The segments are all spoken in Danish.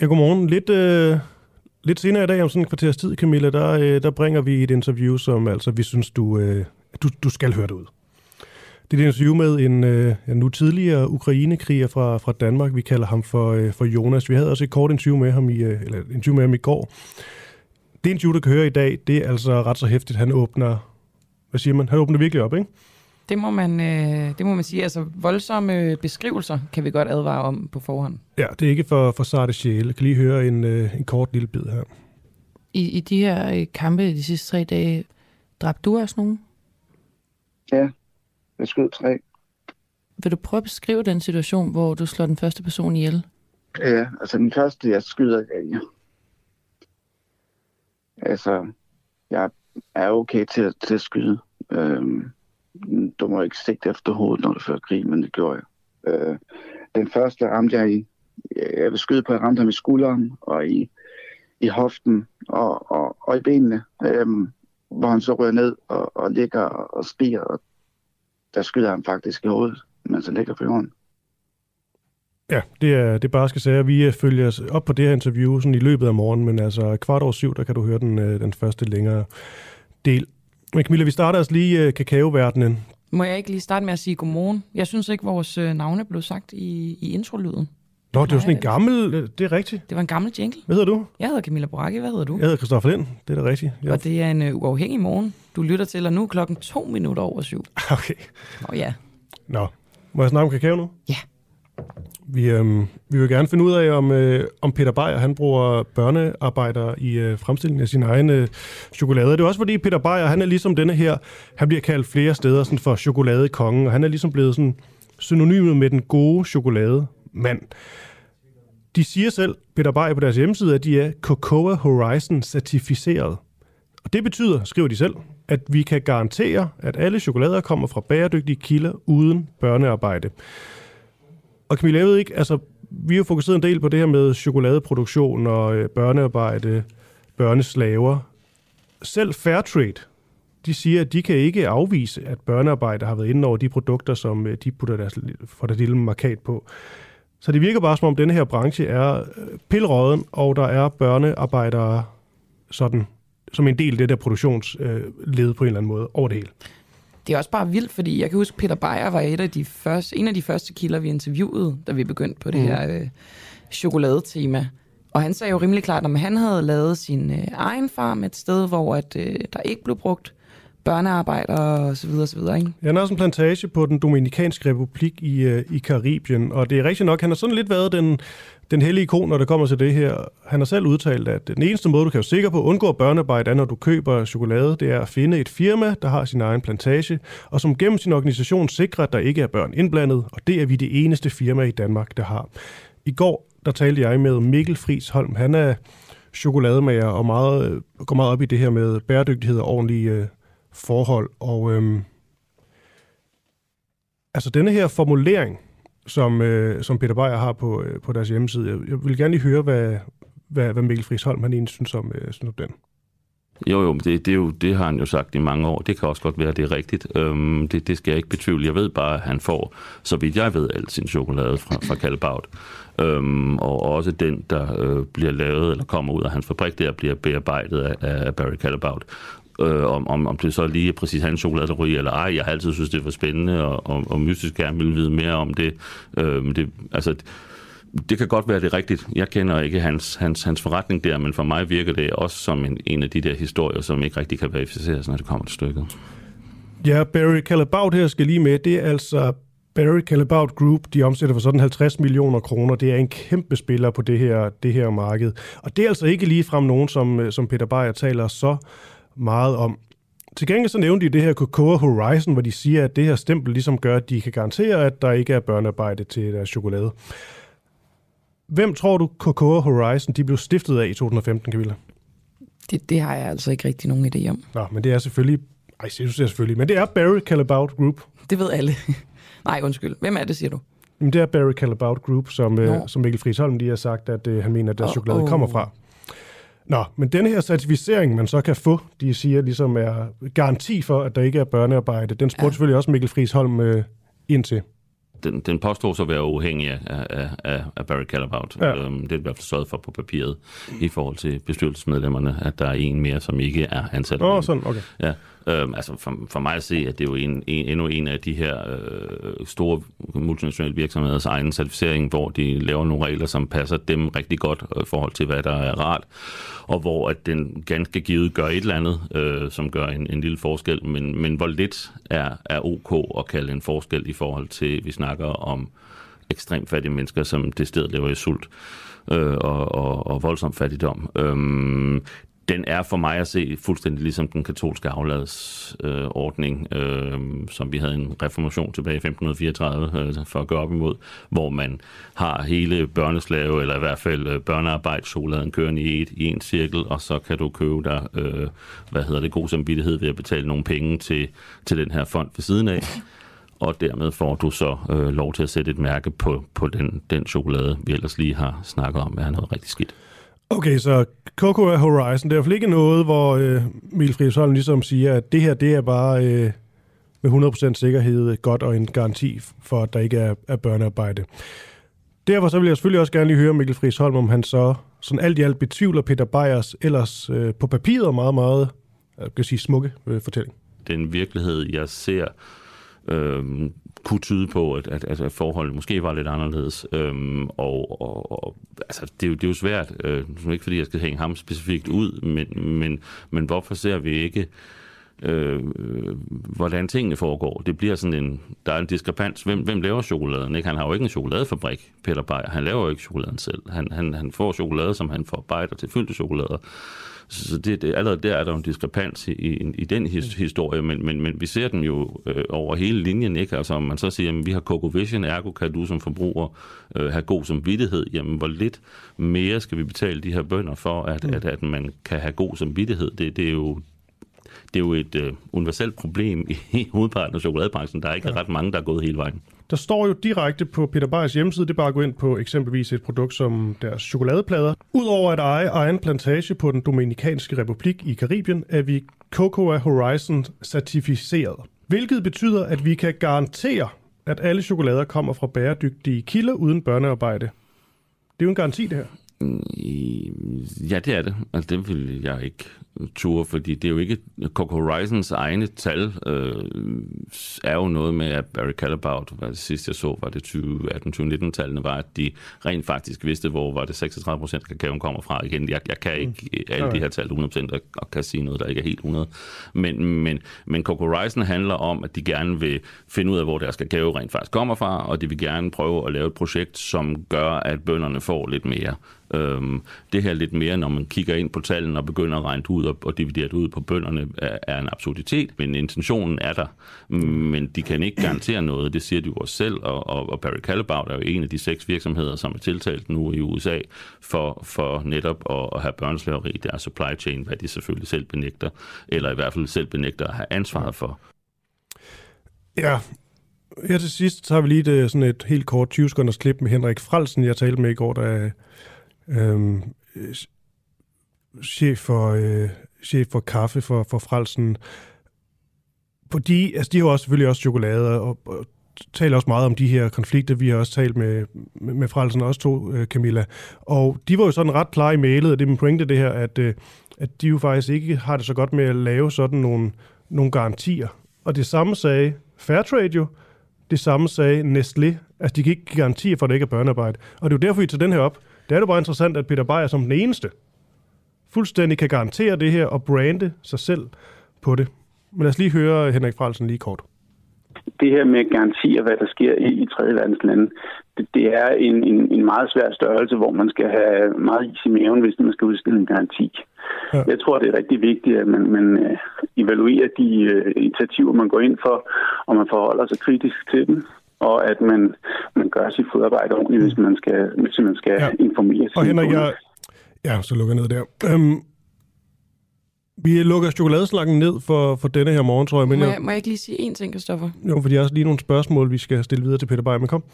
Ja, godmorgen. Lidt, øh, lidt senere i dag, om sådan en kvarters tid, Camilla, der, øh, der bringer vi et interview, som altså vi synes, du, øh, du, du skal høre det ud. Det er et interview med en, øh, nu tidligere ukrainekriger fra, fra Danmark. Vi kalder ham for, øh, for Jonas. Vi havde også et kort interview med ham i, øh, eller interview med ham i går. Det interview, du kan høre i dag, det er altså ret så hæftigt. Han åbner, hvad siger man? Han åbner virkelig op, ikke? Det må man, øh, det må man sige. Altså, voldsomme beskrivelser kan vi godt advare om på forhånd. Ja, det er ikke for, for sarte sjæle. Jeg kan lige høre en, øh, en kort lille bid her. I, I de her øh, kampe de sidste tre dage, dræbte du også nogen? Ja, jeg skød tre. Vil du prøve at beskrive den situation, hvor du slår den første person ihjel? Ja, altså den første, jeg skyder, ja. altså, jeg er okay til, til at skyde. Øhm, du må ikke sigte efter hovedet, når du fører krig, men det gjorde jeg. Øh, den første ramte jeg i, jeg vil skyde på, jeg ramte ham i skulderen og i, i hoften og, og, og i benene, øh, hvor han så rører ned og, og ligger og spiger, og der skyder han faktisk i hovedet, mens han ligger på jorden. Ja, det er, det er bare skal sige, vi øh, følger op på det her interview sådan i løbet af morgen, men altså kvart over syv, der kan du høre den, øh, den første længere del. Men Camilla, vi starter altså lige uh, kakaoverdenen. Må jeg ikke lige starte med at sige godmorgen? Jeg synes ikke, vores uh, navne blev sagt i, i introlyden. Nå, det var sådan en gammel, det er rigtigt. Det var en gammel jingle. Hvad hedder du? Jeg hedder Camilla Boracchi, hvad hedder du? Jeg hedder Christoffer Lind, det er da rigtigt. Jeg... Og det er en uh, uafhængig morgen. Du lytter til, og nu er klokken to minutter over syv. Okay. Nå ja. Nå, må jeg snakke om kakao nu? Ja. Vi, øhm, vi vil gerne finde ud af, om, øh, om Peter Beyer han bruger børnearbejdere i øh, fremstillingen af sin egen øh, chokolade. Det er også fordi Peter Beyer, han er ligesom denne her, han bliver kaldt flere steder sådan for chokoladekongen, og han er ligesom blevet sådan synonymet med den gode chokolademand. De siger selv, Peter Beyer på deres hjemmeside, at de er Cocoa Horizon certificeret. Og det betyder, skriver de selv, at vi kan garantere, at alle chokolader kommer fra bæredygtige kilder uden børnearbejde. Og Camilla, jeg ved ikke, altså, vi har fokuseret en del på det her med chokoladeproduktion og øh, børnearbejde, børneslaver. Selv Fairtrade, de siger, at de kan ikke afvise, at børnearbejde har været inde over de produkter, som øh, de putter deres, for deres lille markat på. Så det virker bare som om, denne her branche er øh, pilråden, og der er børnearbejdere sådan, som en del af det der produktionsled øh, på en eller anden måde over det hele det er også bare vildt, fordi jeg kan huske, Peter Beyer var et af de første, en af de første kilder, vi interviewede, da vi begyndte på det mm. her øh, chokoladetema. Og han sagde jo rimelig klart, at han havde lavet sin øh, egen farm et sted, hvor at, øh, der ikke blev brugt børnearbejdere og så videre, og så videre, ikke? Ja, han har også en plantage på den Dominikanske Republik i, øh, i Karibien, og det er rigtigt nok, han har sådan lidt været den, den hellige ikon, når det kommer til det her. Han har selv udtalt, at den eneste måde, du kan være sikker på at undgå børnearbejde, er, når du køber chokolade, det er at finde et firma, der har sin egen plantage, og som gennem sin organisation sikrer, at der ikke er børn indblandet, og det er vi det eneste firma i Danmark, der har. I går, der talte jeg med Mikkel Friis Holm. Han er chokolademager og meget, øh, går meget op i det her med bæredygtighed og ordentlige øh, forhold. Og øhm, altså denne her formulering, som, øh, som Peter Beyer har på, øh, på deres hjemmeside, jeg, jeg vil gerne lige høre, hvad, hvad, hvad Mikkel Friis Holm han egentlig synes om, øh, synes om den. Jo, jo, det, det, er jo, det har han jo sagt i mange år. Det kan også godt være, at det er rigtigt. Øhm, det, det skal jeg ikke betvivle. Jeg ved bare, at han får, så vidt jeg ved, al sin chokolade fra, fra Kalbaut. Øhm, og også den, der øh, bliver lavet eller kommer ud af hans fabrik, der bliver bearbejdet af, af Barry Callebaut. Øh, om, om, om det så lige er præcis hans chokolade, der ryger eller ej. Jeg har altid synes, det var spændende, og, og, og mystisk gerne ville vide mere om det. Øh, det altså, det kan godt være, det er rigtigt. Jeg kender ikke hans, hans, hans forretning der, men for mig virker det også som en, en af de der historier, som ikke rigtig kan verificeres, når det kommer til stykket. Ja, Barry Callebaut her skal lige med. Det er altså Barry Callebaut Group, de omsætter for sådan 50 millioner kroner. Det er en kæmpe spiller på det her, det her marked. Og det er altså ikke lige frem nogen, som, øh, som Peter Beyer taler så meget om. Til gengæld så nævnte de det her Cocoa Horizon, hvor de siger, at det her stempel ligesom gør, at de kan garantere, at der ikke er børnearbejde til deres chokolade. Hvem tror du Cocoa Horizon de blev stiftet af i 2015, Camilla? Det, det har jeg altså ikke rigtig nogen idé om. Nå, men det er selvfølgelig... Ej, jeg synes det er selvfølgelig, men det er Barry Callebaut Group. Det ved alle. Nej, undskyld. Hvem er det, siger du? Jamen, det er Barry Callebaut Group, som, øh, som Mikkel Friisholm lige har sagt, at øh, han mener, at deres oh, chokolade oh. kommer fra. Nå, men denne her certificering, man så kan få, de siger ligesom er garanti for, at der ikke er børnearbejde, den spurgte ja. selvfølgelig også Mikkel Friisholm øh, ind til den, den påstår så at være uafhængig af, af, af Barry Callebaut. Ja. Øhm, det er i hvert fald sørget for på papiret i forhold til bestyrelsesmedlemmerne, at der er en mere, som ikke er ansat. Åh, oh, sådan, okay. Ja, øhm, altså for, for mig at se, at det er jo en, en, endnu en af de her øh, store multinationale virksomheders egen certificering, hvor de laver nogle regler, som passer dem rigtig godt øh, i forhold til, hvad der er rart, og hvor at den ganske givet gør et eller andet, øh, som gør en, en lille forskel, men, men hvor lidt er, er ok at kalde en forskel i forhold til, vi snakker om ekstremt fattige mennesker, som det sted lever i sult øh, og, og, og voldsom fattigdom. Øhm, den er for mig at se fuldstændig ligesom den katolske afladsordning, øh, øh, som vi havde en reformation tilbage i 1534 øh, for at gøre op imod, hvor man har hele børneslave, eller i hvert fald øh, børnearbejdschokoladen kørende i, et, i en cirkel, og så kan du købe dig, øh, hvad hedder det, god samvittighed ved at betale nogle penge til, til den her fond ved siden af og dermed får du så øh, lov til at sætte et mærke på, på den, den chokolade, vi ellers lige har snakket om, er noget rigtig skidt. Okay, så Cocoa Horizon, det er i hvert fald ikke noget, hvor øh, Emil Friisholm ligesom siger, at det her, det er bare øh, med 100% sikkerhed godt og en garanti for, at der ikke er, er børnearbejde. Derfor så vil jeg selvfølgelig også gerne lige høre Mikkel Friisholm, om han så sådan alt i alt betvivler Peter Beyers ellers øh, på papiret meget, meget, øh, jeg kan sige, smukke øh, fortælling. Den virkelighed, jeg ser, øh, kunne tyde på, at, at, at forholdet måske var lidt anderledes. Øhm, og, og, og altså, det, er jo, det er jo svært, øh, ikke fordi jeg skal hænge ham specifikt ud, men, men, men hvorfor ser vi ikke, øh, hvordan tingene foregår? Det bliver sådan en, der er en diskrepans. Hvem, hvem laver chokoladen? Ikke? Han har jo ikke en chokoladefabrik, Peter Beyer. Han laver jo ikke chokoladen selv. Han, han, han får chokolade, som han forarbejder til fyldte chokolader. Så det, det, allerede der er der en diskrepans i, i, i den his, historie, men, men, men vi ser den jo øh, over hele linjen, ikke? Altså om man så siger, at vi har Coco Vision, ergo kan du som forbruger øh, have god samvittighed, jamen hvor lidt mere skal vi betale de her bønder for, at, mm. at, at man kan have god samvittighed? Det, det er jo det er jo et øh, universelt problem i hovedparten af chokoladebranchen. Der er ikke ja. ret mange, der er gået hele vejen. Der står jo direkte på Peter Beyers hjemmeside, det er bare at gå ind på eksempelvis et produkt som deres chokoladeplader. Udover at eje egen plantage på den Dominikanske Republik i Karibien, er vi Cocoa Horizon certificeret. Hvilket betyder, at vi kan garantere, at alle chokolader kommer fra bæredygtige kilder uden børnearbejde. Det er jo en garanti, det her. Mm, ja, det er det. Altså, det vil jeg ikke ture, fordi det er jo ikke Coco Horizons egne tal, øh, er jo noget med, at Barry Callebaut, hvad det sidste jeg så, var det 2018-2019-tallene, var, at de rent faktisk vidste, hvor var det 36 procent kakaoen kommer fra. Igen, jeg, jeg kan ikke mm. alle de her tal 100% og, og kan sige noget, der ikke er helt 100. Men, men, men Coco Horizon handler om, at de gerne vil finde ud af, hvor deres kakao rent faktisk kommer fra, og de vil gerne prøve at lave et projekt, som gør, at bønderne får lidt mere. Øhm, det her lidt mere, når man kigger ind på tallene og begynder at regne ud og, og dividere det ud på bønderne, er, er en absurditet, men intentionen er der. Men de kan ikke garantere noget, det siger de jo også selv, og, og, og Barry Callebaut er jo en af de seks virksomheder, som er tiltalt nu i USA for, for netop at, at have børneslaveri i deres supply chain, hvad de selvfølgelig selv benægter, eller i hvert fald selv benægter at have ansvaret for. Ja, her til sidst så har vi lige det, sådan et helt kort 20 sekunders klip med Henrik Fralsen, jeg talte med i går, der øh, chef for øh, chef for kaffe for, for Frelsen. Fordi, altså de har også selvfølgelig også chokolade, og, og taler også meget om de her konflikter. Vi har også talt med, med, med Frelsen, også to, øh, Camilla. Og de var jo sådan ret klare i mailet, og det er min pointe det her, at, øh, at de jo faktisk ikke har det så godt med at lave sådan nogle, nogle garantier. Og det samme sagde Fairtrade jo, det samme sagde Nestlé. Altså, de kan ikke garantere for, at det ikke er børnearbejde. Og det er jo derfor, vi tager den her op. Det er jo bare interessant, at Peter Beyer som den eneste fuldstændig kan garantere det her og brande sig selv på det. Men lad os lige høre Henrik Frelsen lige kort det her med garantier, hvad der sker i, i tredje verdens lande, det, det er en, en, en meget svær størrelse, hvor man skal have meget is i maven, hvis man skal udstille en garanti. Ja. Jeg tror, det er rigtig vigtigt, at man, man uh, evaluerer de uh, initiativer, man går ind for, og man forholder sig kritisk til dem og at man, man gør sit fodarbejde ordentligt, hvis man skal, hvis man skal ja. informere sig. Og Henrik, jeg, ja, så lukker jeg ned der. Øhm, vi lukker chokoladeslakken ned for, for denne her morgen, tror jeg. Men må, jeg, må jeg ikke lige sige én ting, Kristoffer? Jo, fordi jeg har også lige nogle spørgsmål, vi skal stille videre til Peter Beyer, men kom.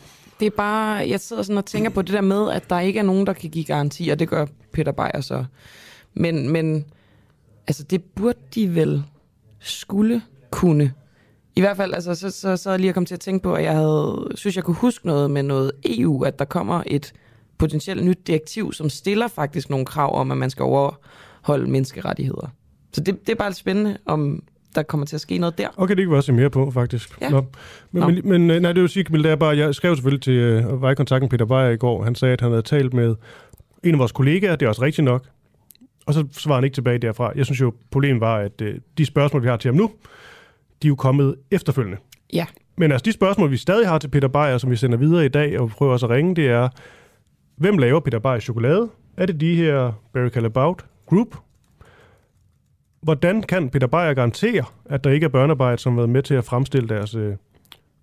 Det er bare, jeg sidder sådan og tænker på det der med, at der ikke er nogen, der kan give garanti, og det gør Peter Beyer så. Men, men altså, det burde de vel skulle kunne. I hvert fald, altså, så, så, så jeg lige kommet til at tænke på, at jeg havde, synes, jeg kunne huske noget med noget EU, at der kommer et potentielt nyt direktiv, som stiller faktisk nogle krav om, at man skal overholde menneskerettigheder. Så det, det er bare lidt spændende, om der kommer til at ske noget der. Okay, det kan vi også se mere på, faktisk. Ja. Nå. Men, Nå. men, men øh, nej, det vil sige, Camille, det er bare, jeg skrev selvfølgelig til uh, vejkontakten Peter Beyer i går. Han sagde, at han havde talt med en af vores kollegaer. Det er også rigtigt nok. Og så svarede han ikke tilbage derfra. Jeg synes jo, problemet var, at uh, de spørgsmål, vi har til ham nu, de er jo kommet efterfølgende. Ja. Men altså, de spørgsmål, vi stadig har til Peter Beyer, som vi sender videre i dag, og prøver også at ringe, det er, hvem laver Peter Beyer chokolade? Er det de her Barry Calabout Group, hvordan kan Peter Beyer garantere, at der ikke er børnearbejde, som har været med til at fremstille deres øh,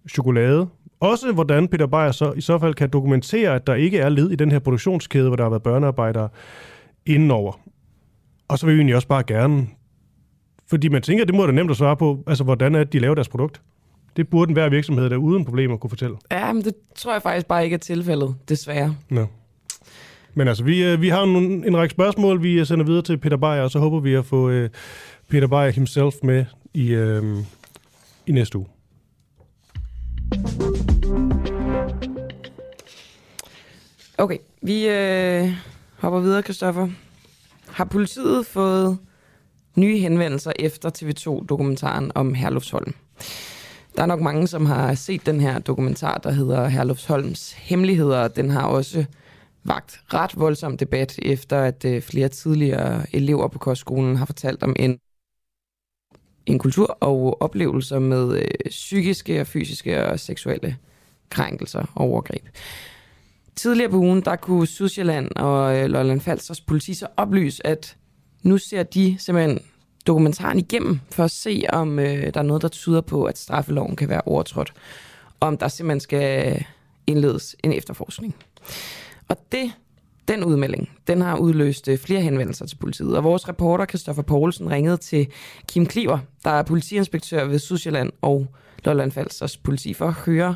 chokolade? Også hvordan Peter Beyer så i så fald kan dokumentere, at der ikke er led i den her produktionskæde, hvor der har været børnearbejdere indenover. Og så vil vi egentlig også bare gerne, fordi man tænker, det må da nemt at svare på, altså hvordan er det, de laver deres produkt? Det burde en hver virksomhed, der uden problemer kunne fortælle. Ja, men det tror jeg faktisk bare ikke er tilfældet, desværre. Nå. Men altså, vi, øh, vi har en, en række spørgsmål, vi øh, sender videre til Peter Beyer, og så håber vi at få øh, Peter Beyer himself med i, øh, i næste uge. Okay, vi øh, hopper videre, Kristoffer. Har politiet fået nye henvendelser efter TV2-dokumentaren om Herlufsholm? Der er nok mange, som har set den her dokumentar, der hedder Herlufsholms Hemmeligheder. Den har også vagt ret voldsom debat, efter at øh, flere tidligere elever på kostskolen har fortalt om en, en kultur og oplevelser med øh, psykiske og fysiske og seksuelle krænkelser og overgreb. Tidligere på ugen, der kunne Sydsjælland og øh, Lolland Falsters politi så oplyse, at nu ser de simpelthen dokumentaren igennem for at se, om øh, der er noget, der tyder på, at straffeloven kan være overtrådt, og om der simpelthen skal indledes en efterforskning. Og det, den udmelding, den har udløst øh, flere henvendelser til politiet. Og vores reporter, Christoffer Poulsen, ringede til Kim Kliver, der er politiinspektør ved Sydsjælland og Lolland Falsters politi, for at høre,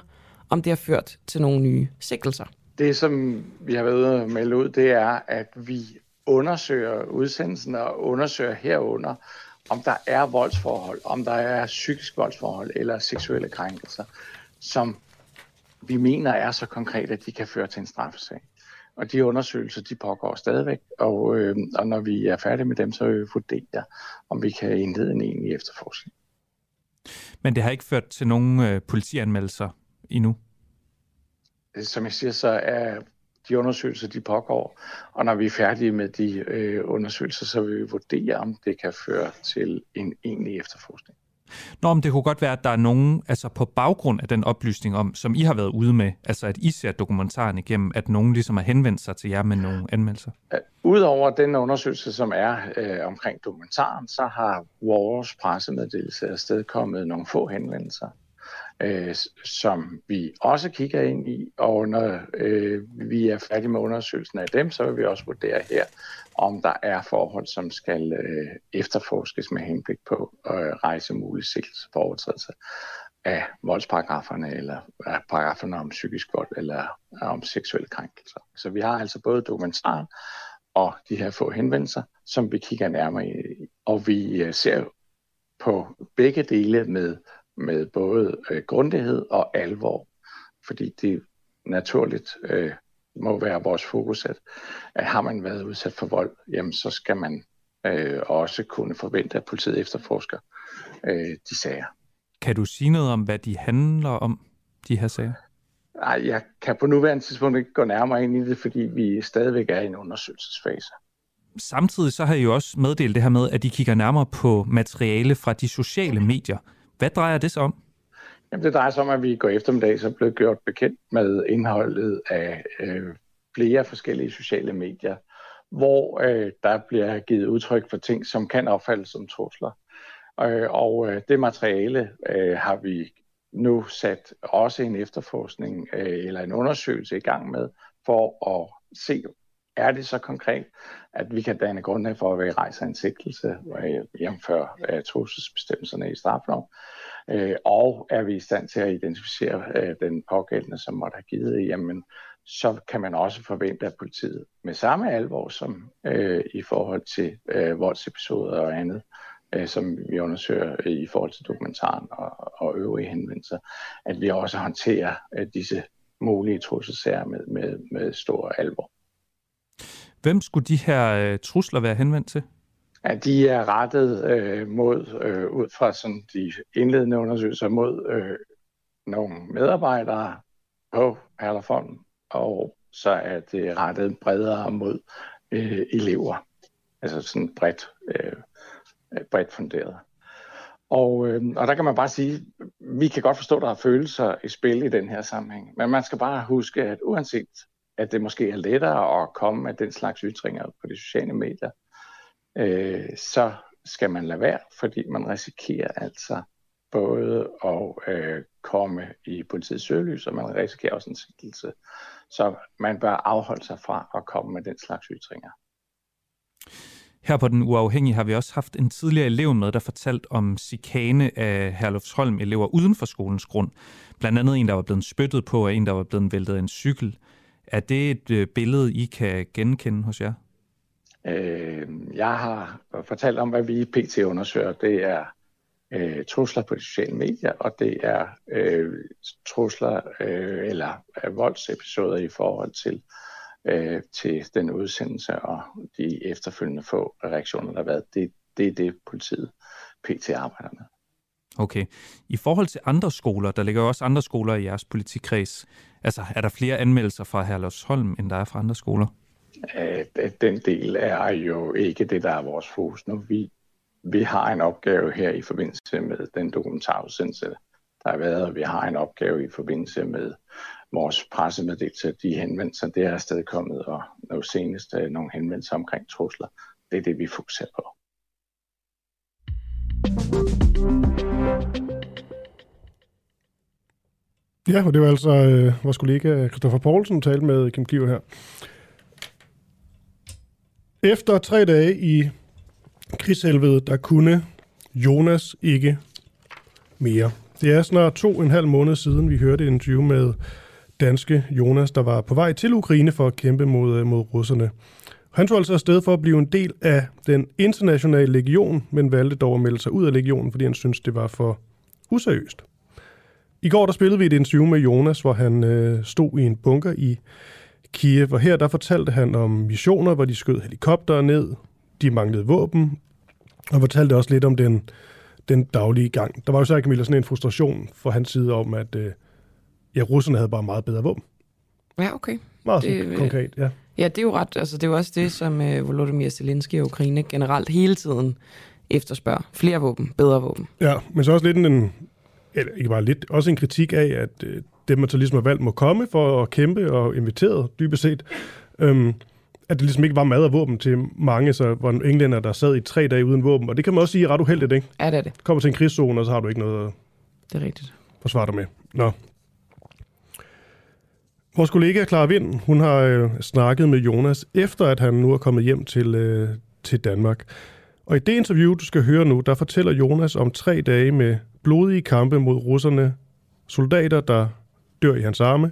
om det har ført til nogle nye sigtelser. Det, som vi har været ude at melde ud, det er, at vi undersøger udsendelsen og undersøger herunder, om der er voldsforhold, om der er psykisk voldsforhold eller seksuelle krænkelser, som vi mener er så konkret, at de kan føre til en straffesag. Og de undersøgelser, de pågår stadigvæk, og, øh, og når vi er færdige med dem, så vil vi vurdere, om vi kan indlede en egentlig efterforskning. Men det har ikke ført til nogen øh, politianmeldelser endnu? Som jeg siger, så er de undersøgelser, de pågår, og når vi er færdige med de øh, undersøgelser, så vil vi vurdere, om det kan føre til en egentlig efterforskning. Nå, men det kunne godt være, at der er nogen, altså på baggrund af den oplysning om, som I har været ude med, altså at I ser dokumentaren igennem, at nogen ligesom har henvendt sig til jer med nogle anmeldelser? Udover den undersøgelse, som er øh, omkring dokumentaren, så har vores pressemeddelelse afstedkommet nogle få henvendelser øh, som vi også kigger ind i, og når øh, vi er færdige med undersøgelsen af dem, så vil vi også vurdere her, om der er forhold, som skal øh, efterforskes med henblik på øh, rejse sigtelse for overtrædelse af voldsparagraferne, eller af paragraferne om psykisk vold, eller om seksuelle krænkelser. Så vi har altså både dokumentaren og de her få henvendelser, som vi kigger nærmere i. Og vi øh, ser på begge dele med, med både øh, grundighed og alvor, fordi det naturligt øh, må være vores fokus, at, at har man været udsat for vold, jamen så skal man øh, også kunne forvente, at politiet efterforsker øh, de sager. Kan du sige noget om, hvad de handler om, de her sager? Nej, jeg kan på nuværende tidspunkt ikke gå nærmere ind i det, fordi vi stadigvæk er i en undersøgelsesfase. Samtidig så har I jo også meddelt det her med, at de kigger nærmere på materiale fra de sociale medier. Hvad drejer det sig om? Jamen, det drejer sig om, at vi går eftermiddag så blev gjort bekendt med indholdet af øh, flere forskellige sociale medier, hvor øh, der bliver givet udtryk for ting, som kan opfattes som trusler. Øh, og øh, det materiale øh, har vi nu sat også en efterforskning øh, eller en undersøgelse i gang med, for at se, er det så konkret, at vi kan danne grundlag for, at vi rejser en sigtelse øh, jævnfør øh, trusselsbestemmelserne i straffeloven, øh, og er vi i stand til at identificere øh, den pågældende, som måtte have givet jamen så kan man også forvente, at politiet med samme alvor som øh, i forhold til øh, voldsepisoder og andet, øh, som vi undersøger i forhold til dokumentaren og, og øvrige henvendelser, at vi også håndterer øh, disse mulige trusselsager med, med, med stor alvor. Hvem skulle de her øh, trusler være henvendt til? Ja, de er rettet øh, mod, øh, ud fra sådan de indledende undersøgelser, mod øh, nogle medarbejdere på Perlerfonden, og så er det rettet bredere mod øh, elever. Altså sådan bredt, øh, bredt funderet. Og, øh, og der kan man bare sige, vi kan godt forstå, at der er følelser i spil i den her sammenhæng. Men man skal bare huske, at uanset at det måske er lettere at komme med den slags ytringer på de sociale medier, øh, så skal man lade være, fordi man risikerer altså både at øh, komme i politiets søgelys, og man risikerer også en sigtelse. Så man bør afholde sig fra at komme med den slags ytringer. Her på Den Uafhængige har vi også haft en tidligere elev med, der fortalt om chikane af Herlufsholm elever uden for skolens grund. Blandt andet en, der var blevet spyttet på, og en, der var blevet væltet af en cykel. Er det et øh, billede, I kan genkende hos jer? Øh, jeg har fortalt om, hvad vi i PT undersøger. Det er øh, trusler på de sociale medier, og det er øh, trusler øh, eller øh, voldsepisoder i forhold til, øh, til den udsendelse og de efterfølgende få reaktioner, der har været. Det, det er det, politiet PT arbejder med. Okay. I forhold til andre skoler, der ligger jo også andre skoler i jeres politikreds. Altså, er der flere anmeldelser fra Herlevsholm, end der er fra andre skoler? Øh, den del er jo ikke det, der er vores fokus nu. Vi, vi har en opgave her i forbindelse med den dokumentarudsendelse, der har været, og vi har en opgave i forbindelse med vores pressemeddelelse, de henvendelser, det er stadig kommet, og nu senest øh, nogle henvendelser omkring trusler. Det er det, vi fokuserer på. Ja, og det var altså øh, vores kollega Christoffer Poulsen talte med Kim Kliver her. Efter tre dage i krigshelvede, der kunne Jonas ikke mere. Det er snart to og en halv måned siden, vi hørte et interview med danske Jonas, der var på vej til Ukraine for at kæmpe mod, øh, mod russerne. Han tog altså afsted for at blive en del af den internationale legion, men valgte dog at melde sig ud af legionen, fordi han syntes, det var for useriøst. I går der spillede vi et interview med Jonas, hvor han øh, stod i en bunker i Kiev, og her der fortalte han om missioner, hvor de skød helikopter ned, de manglede våben, og fortalte også lidt om den, den daglige gang. Der var jo så ikke sådan en frustration fra hans side om, at øh, ja, russerne havde bare meget bedre våben. Ja, okay. Meget det, konkret, ja. Ja, det er jo ret, altså det er jo også det, som øh, Volodymyr Zelensky og Ukraine generelt hele tiden efterspørger. Flere våben, bedre våben. Ja, men så også lidt en, eller ikke bare lidt, også en kritik af, at øh, dem, man så ligesom har valgt, må komme for at kæmpe og inviteret, dybest set. Øhm, at det ligesom ikke var mad og våben til mange, så var en englænder, der sad i tre dage uden våben. Og det kan man også sige er ret uheldigt, ikke? Ja, det er det. Kommer til en krigszone, og så har du ikke noget at det er rigtigt. forsvare dig med. Nå. Vores kollega Clara Vind, hun har øh, snakket med Jonas, efter at han nu er kommet hjem til, øh, til Danmark. Og i det interview, du skal høre nu, der fortæller Jonas om tre dage med blodige kampe mod russerne, soldater, der dør i hans arme,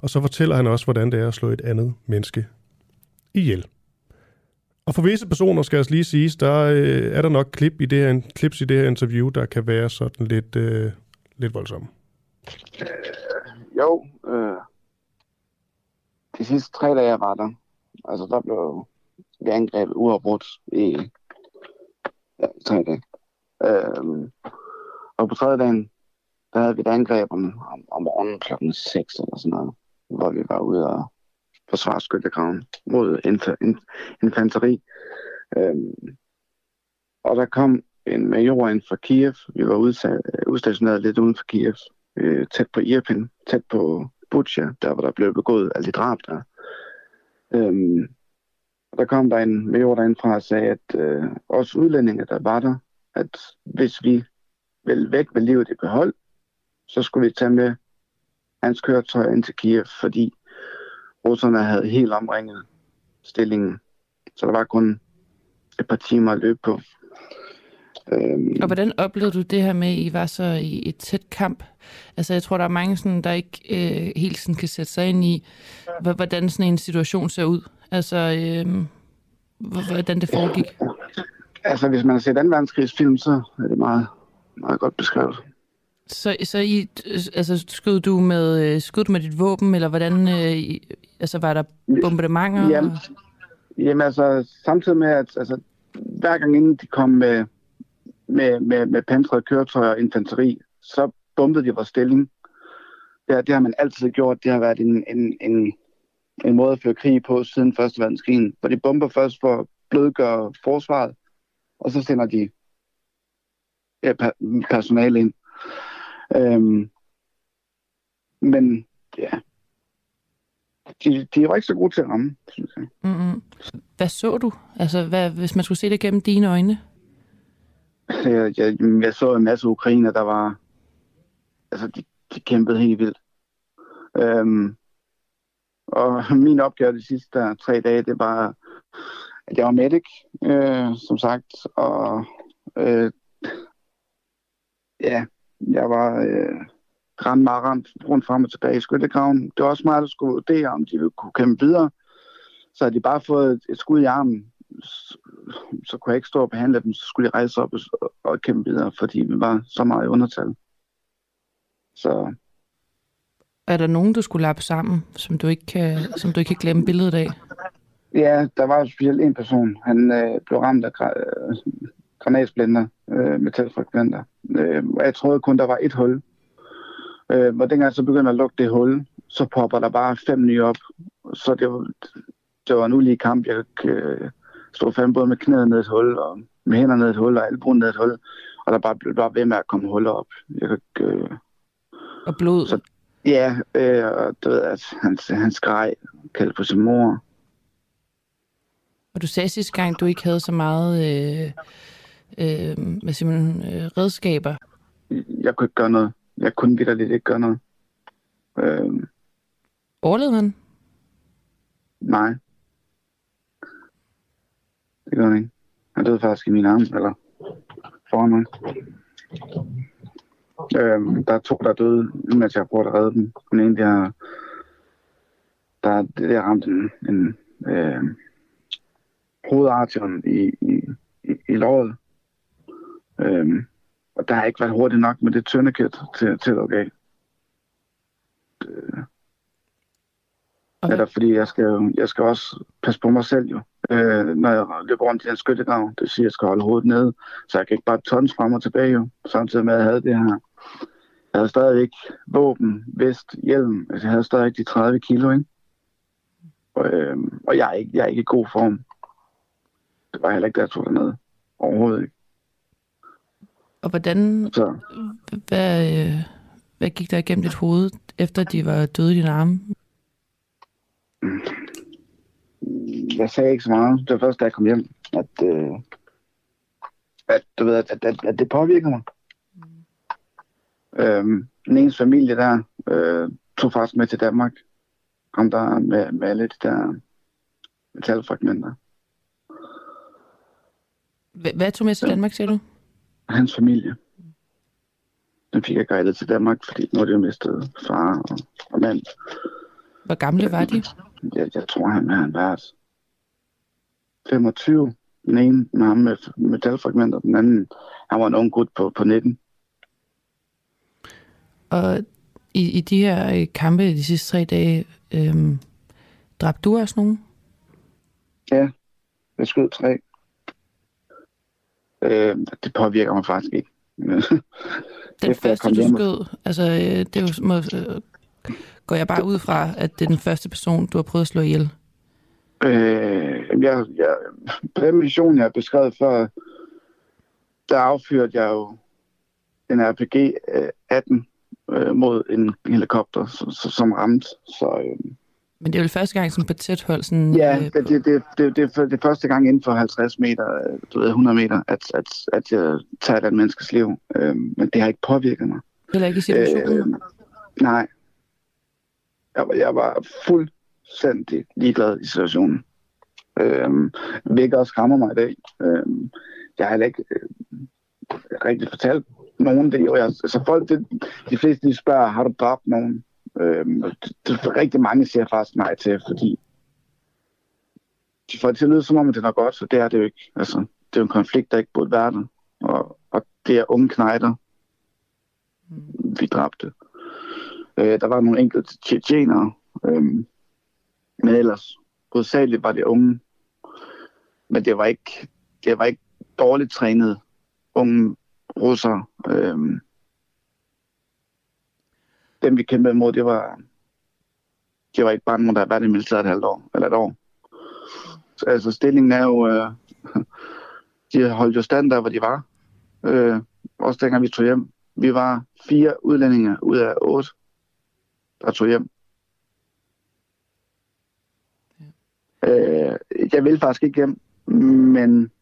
og så fortæller han også, hvordan det er at slå et andet menneske ihjel. Og for visse personer, skal jeg lige sige, der øh, er der nok klip i det her, klips i det her interview, der kan være sådan lidt, øh, lidt voldsomme. Øh, jo, øh, de sidste tre dage, jeg var der, altså der blev vi angrebet uafbrudt i ja, tre dage. Øh, og på tredje dagen, der havde vi et angreb om, om, om morgenen klokken 6 eller sådan noget, hvor vi var ude og forsvare skyttegraven mod infanteri. Øhm, og der kom en major ind fra Kiev. Vi var øh, udstationeret lidt uden for Kiev, øh, tæt på Irpin, tæt på Butcha, der hvor der blev begået alle de drab der. Øhm, og der kom der en major derindfra og sagde, at øh, os udlændinge, der var der, at hvis vi vil væk med livet i behold, så skulle vi tage med hans køretøj ind til Kiev, fordi russerne havde helt omringet stillingen. Så der var kun et par timer at løbe på. Øhm. Og hvordan oplevede du det her med, at I var så i et tæt kamp? Altså, jeg tror, der er mange, sådan, der ikke øh, helt sådan kan sætte sig ind i, hvordan sådan en situation ser ud. Altså, øh, hvordan det foregik. Altså, hvis man har set 2. verdenskrigsfilm, så er det meget, meget godt beskrevet. Så, så I, altså, skød du med, skød du med dit våben, eller hvordan, øh, altså, var der bombardementer? Jamen, jamen altså, samtidig med, at altså, hver gang inden de kom med, med, med, med pansrede køretøjer og infanteri, så bombede de vores stilling. Det, det har man altid gjort. Det har været en, en, en, en måde at føre krig på siden Første verdenskrig. Hvor de bomber først for at blødgøre forsvaret, og så sender de ja, personale ind. Øhm, men ja, de, de var ikke så gode til at ramme, synes jeg. Mm-hmm. Hvad så du? Altså, hvad, hvis man skulle se det gennem dine øjne? Jeg, jeg, jeg så en masse ukrainer, der var... Altså, de, de kæmpede helt vildt. Øhm, og min opgave de sidste der, tre dage, det var, at jeg var medic, øh, som sagt, og øh, ja, jeg var øh, rent meget ramt rundt frem og tilbage i skyttegraven. Det var også meget, der skulle vurdere, om de ville kunne kæmpe videre. Så havde de bare fået et, et skud i armen, så, så kunne jeg ikke stå og behandle dem, så skulle de rejse op og, og kæmpe videre, fordi vi var så meget i undertal. Så er der nogen, du skulle lappe sammen, som du ikke kan, som du ikke kan glemme billedet af? Ja, der var specielt en person. Han øh, blev ramt af øh, granatsplinter, øh, metalfragmenter. Øh, og jeg troede kun, der var et hul. Øh, og dengang så begynder at lukke det hul, så popper der bare fem nye op. Så det var, det var en ulige kamp. Jeg øh, stod fem både med knæet ned et hul, og med hænderne ned et hul, og albuen ned et hul. Og der bare blev bare ved med at komme huller op. Jeg, øh, og blod? Så, ja, øh, og du ved, at han, han skreg, kaldte på sin mor. Og du sagde sidste gang, du ikke havde så meget øh, øh, siger man, øh, redskaber? Jeg kunne ikke gøre noget. Jeg kunne vidderligt ikke gøre noget. Øh, Overlevede han? Nej. Det gør han ikke. Han døde faktisk i min arm, eller foran mig. Øh, der er to, der er døde, mens jeg prøver at redde dem. Den ene, der, der, der ramt en, en øh, hovedartion i, i, i, i låret. Øhm, og der har ikke været hurtigt nok med det tourniquet til, til at lukke af. Øh, okay. Eller fordi jeg skal, jeg skal også passe på mig selv jo. Øh, når jeg løber rundt i den skyttegrav, det siger, at jeg skal holde hovedet nede, så jeg kan ikke bare tons frem og tilbage jo. Samtidig med, at jeg havde det her. Jeg havde stadigvæk våben, vest, hjelm. Altså, jeg havde stadig de 30 kilo, ikke? Og, øh, og jeg, er ikke, jeg er ikke i god form. Det var heller ikke, der jeg tog dernede. Overhovedet ikke. Og hvordan, så. Hvad, øh, hvad gik der igennem dit hoved, efter de var døde i dine arme? Jeg sagde ikke så meget. Det var først, da jeg kom hjem, at, øh, at, du ved, at, at, at det påvirker mig. Mm. Øhm, den ene familie der øh, tog faktisk med til Danmark. Ham der med, med alle de der metalfragmenter. Hvad tog med til Danmark, siger du? Hans familie. Den fik jeg guidet til Danmark, fordi nu er det jo mistet far og, og mand. Hvor gamle var de? Jeg, jeg tror, han en vært 25. Den ene med ham med metalfragmenter, den anden, han var en ung gut på, på 19. Og i, i de her øh, kampe de sidste tre dage, øhm, dræbte du også nogen? Ja, jeg skød tre. Øh, det påvirker mig faktisk ikke. den Efter første, du skød, altså øh, det er jo, må, øh, går jeg bare ud fra, at det er den første person, du har prøvet at slå ihjel? Øh, jeg, jeg, på den mission, jeg har beskrevet før, der affyrede jeg jo en RPG 18 øh, mod en helikopter, som ramte. Så, øh, men det er jo første gang sådan på tæt hold? Sådan, ja, øh, det, det, det, det, det, det er første gang inden for 50 meter, du ved, 100 meter, at, at, at jeg tager et menneskes liv. Øh, men det har ikke påvirket mig. Heller ikke i situationen? Øh, nej. Jeg var, jeg var fuldstændig ligeglad i situationen. Øh, hvilket også rammer mig i dag. Øh, jeg har heller ikke øh, rigtig fortalt nogen det. Og jeg, altså folk, det, de fleste de spørger, har du dræbt nogen? Øhm, det, det, rigtig mange siger faktisk nej til, fordi de får det til at lyde som om, at det er godt, så det er det jo ikke. Altså, det er jo en konflikt, der ikke burde være der. Og, og det er unge knejder, mm. vi dræbte. Øh, der var nogle enkelte tjetjenere, øh, men ellers hovedsageligt var det unge. Men det var ikke, det var ikke dårligt trænet unge russere. Øh, dem vi kæmpede imod, det var, det var ikke bare nogen, der havde været i militæret et halvt år, eller et år. Så, altså stillingen er jo, øh, de holdt jo stand der, hvor de var. Øh, også dengang vi tog hjem. Vi var fire udlændinge ud af otte, der tog hjem. Øh, jeg vil faktisk ikke hjem, men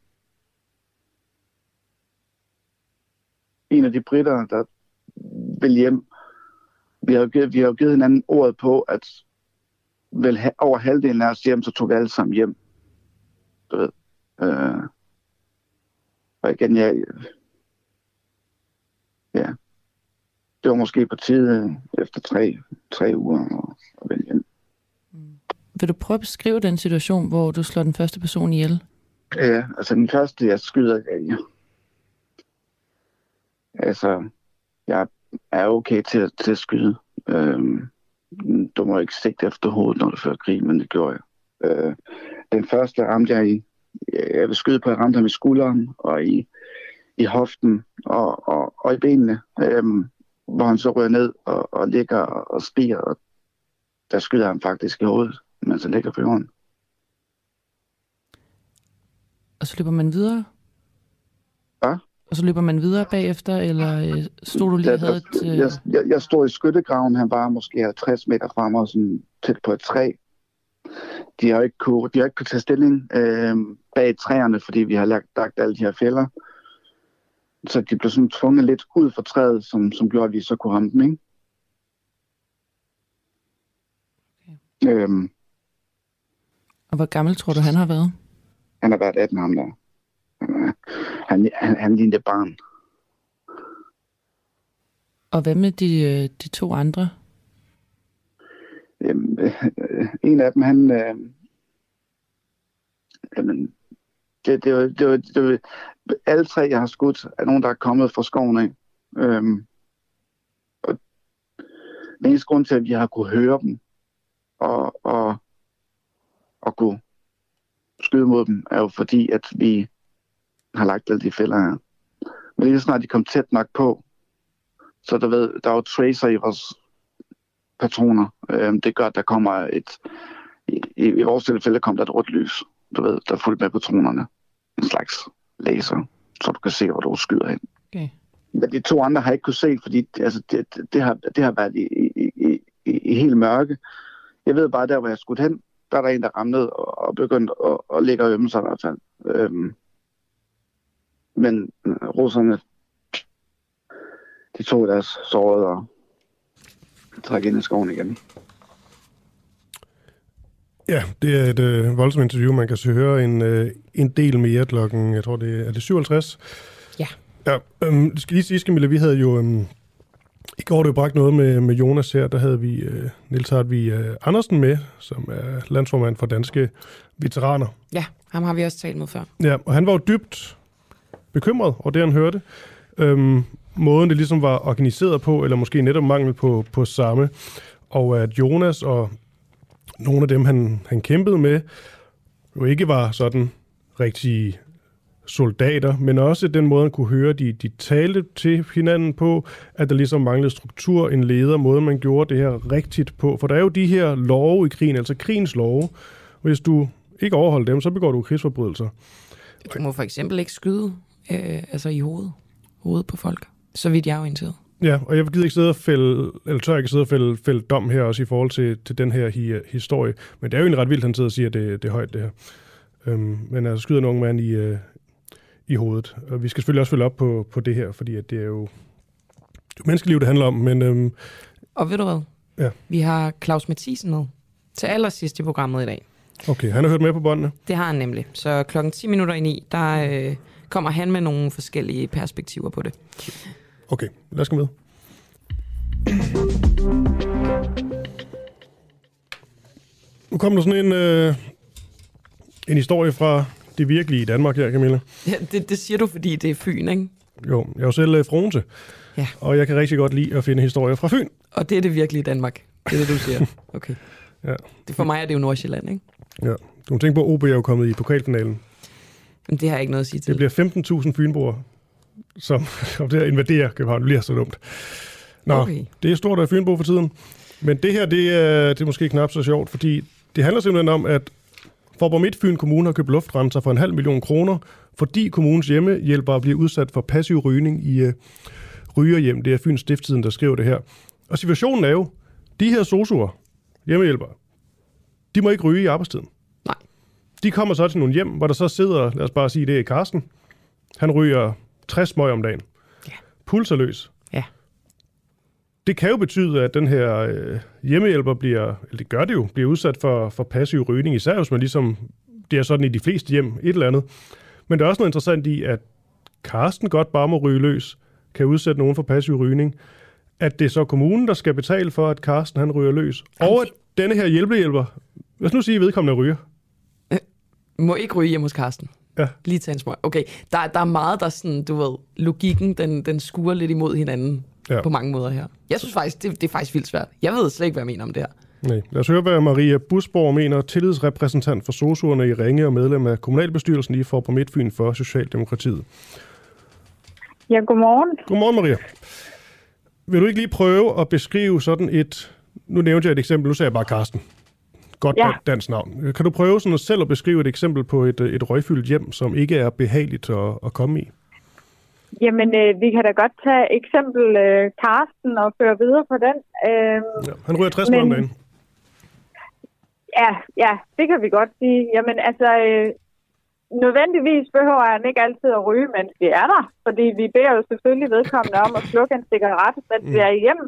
en af de britter, der vil hjem, vi har, givet, vi har jo givet hinanden ordet på, at vel ha- over halvdelen af os hjem, så tog vi alle sammen hjem. Du ved. Øh, og igen, jeg, ja, det var måske på tide efter tre, tre uger at, at vende hjem. Mm. Vil du prøve at beskrive den situation, hvor du slår den første person ihjel? Ja, altså den første, jeg skyder, ja, altså, jeg er okay til, at, til at skyde. Øhm, du må ikke sigte efter hovedet, når du fører krig, men det gjorde jeg. Øh, den første ramte jeg i, jeg vil skyde på, at jeg ramte ham i skulderen og i, i hoften og, og, og i benene, øhm, hvor han så rører ned og, og ligger og, og spiger, og der skyder han faktisk i hovedet, mens han ligger på jorden. Og så løber man videre? Og så løber man videre bagefter, eller øh, stod du lige havde et... Øh... Jeg, jeg, jeg stod i skyttegraven, han var måske 50 meter frem og sådan tæt på et træ. De har ikke kunne, de har ikke kunne tage stilling øh, bag træerne, fordi vi har lagt, lagt alle de her fælder. Så de blev sådan tvunget lidt ud fra træet, som, som gjorde, at vi så kunne ramme dem, ikke? Okay. Øhm, og hvor gammel tror du, han har været? Han har været 18, ham der han, han, han lignede barn. Og hvad med de, øh, de to andre? Jamen, øh, en af dem, han... Øh, jamen, det, det, var, det, var, det var, alle tre, jeg har skudt, er nogen, der er kommet fra skoven af. Øhm, og den eneste grund til, at vi har kunne høre dem og, og, og kunne skyde mod dem, er jo fordi, at vi har lagt alle de fælder her. Men lige så snart de kom tæt nok på, så der, ved, der er jo tracer i vores patroner. Øhm, det gør, at der kommer et... I, i, i vores tilfælde kom der et rødt lys, du ved, der fulgte med patronerne. En slags laser, så du kan se, hvor du skyder hen. Okay. Men de to andre har jeg ikke kunne se, fordi altså, det, det, har, det har været i, i, i, i, i helt mørke. Jeg ved bare, der hvor jeg skulle hen, der er der en, der ramte ned og, og begyndte at, at ligge og ømme sig i hvert fald. Øhm, men øh, russerne, de tog deres såret og trak ind i skoven igen. Ja, det er et øh, voldsomt interview. Man kan så høre en, øh, en del mere klokken, jeg tror det er, er det 57? Ja. Ja, øhm, det skal lige sige, Camilla, vi havde jo øhm, I går det bragt noget med, med Jonas her, der havde vi uh, Niels vi uh, Andersen med, som er landsformand for Danske Veteraner. Ja, ham har vi også talt med før. Ja, og han var jo dybt bekymret over det, han hørte. Øhm, måden, det ligesom var organiseret på, eller måske netop mangel på, på samme. Og at Jonas og nogle af dem, han, han kæmpede med, jo ikke var sådan rigtig soldater, men også den måde, han kunne høre, de, de talte til hinanden på, at der ligesom manglede struktur, en leder, måde man gjorde det her rigtigt på. For der er jo de her love i krigen, altså krigens love. Hvis du ikke overholder dem, så begår du krigsforbrydelser. Du må for eksempel ikke skyde øh, altså i hovedet, hovedet på folk, så vidt jeg er orienteret. Ja, og jeg gider ikke sidde og fælde, eller tør ikke sidde og fælde, fælde dom her også i forhold til, til den her hi, historie. Men det er jo en ret vildt, han sidder og siger, at det, det er højt det her. Øhm, men altså skyder en ung mand i, øh, i hovedet. Og vi skal selvfølgelig også følge op på, på det her, fordi at det er jo det er menneskeliv, det handler om. Men, øhm, og ved du hvad? Ja. Vi har Claus Mathisen med til allersidst i programmet i dag. Okay, han har hørt med på båndene? Det har han nemlig. Så klokken 10 minutter i 9, der øh, kommer han med nogle forskellige perspektiver på det. Okay, lad os gå med. Nu kommer der sådan en, øh, en historie fra det virkelige Danmark her, Camilla. Ja, det, det siger du, fordi det er Fyn, ikke? Jo, jeg er jo selv øh, fronse. Ja. Og jeg kan rigtig godt lide at finde historier fra Fyn. Og det er det virkelige Danmark. Det er det, du siger. Okay. ja. Det for mig er det jo Nordsjælland, ikke? Ja. Du må tænke på, at OB er jo kommet i pokalfinalen. Men det har jeg ikke noget at sige til. Det bliver 15.000 fynboer, som kommer til at invadere København. Det bliver så dumt. Nå, okay. det er stort af Fynbo for tiden. Men det her, det er, det er måske knap så sjovt, fordi det handler simpelthen om, at Forborg Midtfyn Kommune har købt luftrenser for en halv million kroner, fordi kommunens hjemmehjælpere bliver udsat for passiv rygning i uh, rygerhjem. Det er Fyns Stifttiden, der skriver det her. Og situationen er jo, de her sosuer, hjemmehjælpere, de må ikke ryge i arbejdstiden. De kommer så til nogle hjem, hvor der så sidder, lad os bare sige, det er Karsten. Han ryger 60 smøg om dagen. Ja. Pulserløs. Ja. Det kan jo betyde, at den her øh, hjemmehjælper bliver, eller det gør det jo, bliver udsat for, for passiv rygning, især hvis man ligesom, det er sådan i de fleste hjem, et eller andet. Men der er også noget interessant i, at Karsten godt bare må ryge løs, kan udsætte nogen for passiv rygning, at det er så kommunen, der skal betale for, at Karsten han ryger løs, og at denne her hjælpehjælper, hvis nu siger vedkommende ryger. Må ikke ryge hjemme hos Karsten. Ja. Lige tage en smøg. Okay, der, der er meget, der sådan, du ved, logikken, den, den skuer lidt imod hinanden ja. på mange måder her. Jeg synes faktisk, det, det er faktisk vildt svært. Jeg ved slet ikke, hvad jeg mener om det her. Nej. Lad os høre, hvad Maria Busborg mener, tillidsrepræsentant for sosuerne i Ringe og medlem af kommunalbestyrelsen i Forborg Midtfyn for Socialdemokratiet. Ja, godmorgen. Godmorgen, Maria. Vil du ikke lige prøve at beskrive sådan et... Nu nævnte jeg et eksempel, nu sagde jeg bare Karsten godt ja. dansk navn. Kan du prøve sådan at selv at beskrive et eksempel på et, et røgfyldt hjem, som ikke er behageligt at, at komme i? Jamen, øh, vi kan da godt tage eksempel øh, Karsten og føre videre på den. Øh, ja, han ryger 60 men, om dagen. Ja, ja, det kan vi godt sige. Jamen, altså, øh, nødvendigvis behøver han ikke altid at ryge, mens vi er der. Fordi vi beder jo selvfølgelig vedkommende om at slukke en cigaret, mens mm. vi er hjemme.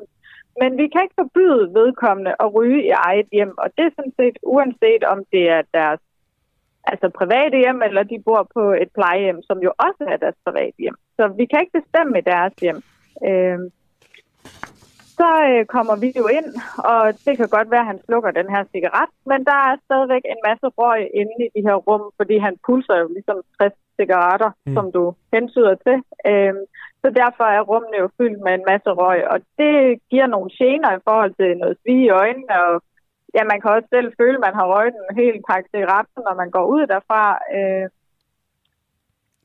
Men vi kan ikke forbyde vedkommende at ryge i eget hjem, og det er sådan set uanset om det er deres altså private hjem, eller de bor på et plejehjem, som jo også er deres private hjem. Så vi kan ikke bestemme i deres hjem. Øh, så øh, kommer vi jo ind, og det kan godt være, at han slukker den her cigaret, men der er stadigvæk en masse røg inde i de her rum, fordi han pulser jo ligesom 60 cigaretter, mm. som du hensyder til. Øh, så derfor er rummene jo fyldt med en masse røg, og det giver nogle gener i forhold til noget svige i øjnene, og ja, man kan også selv føle, at man har røget en hel pakke cigaretter, når man går ud derfra. Øh,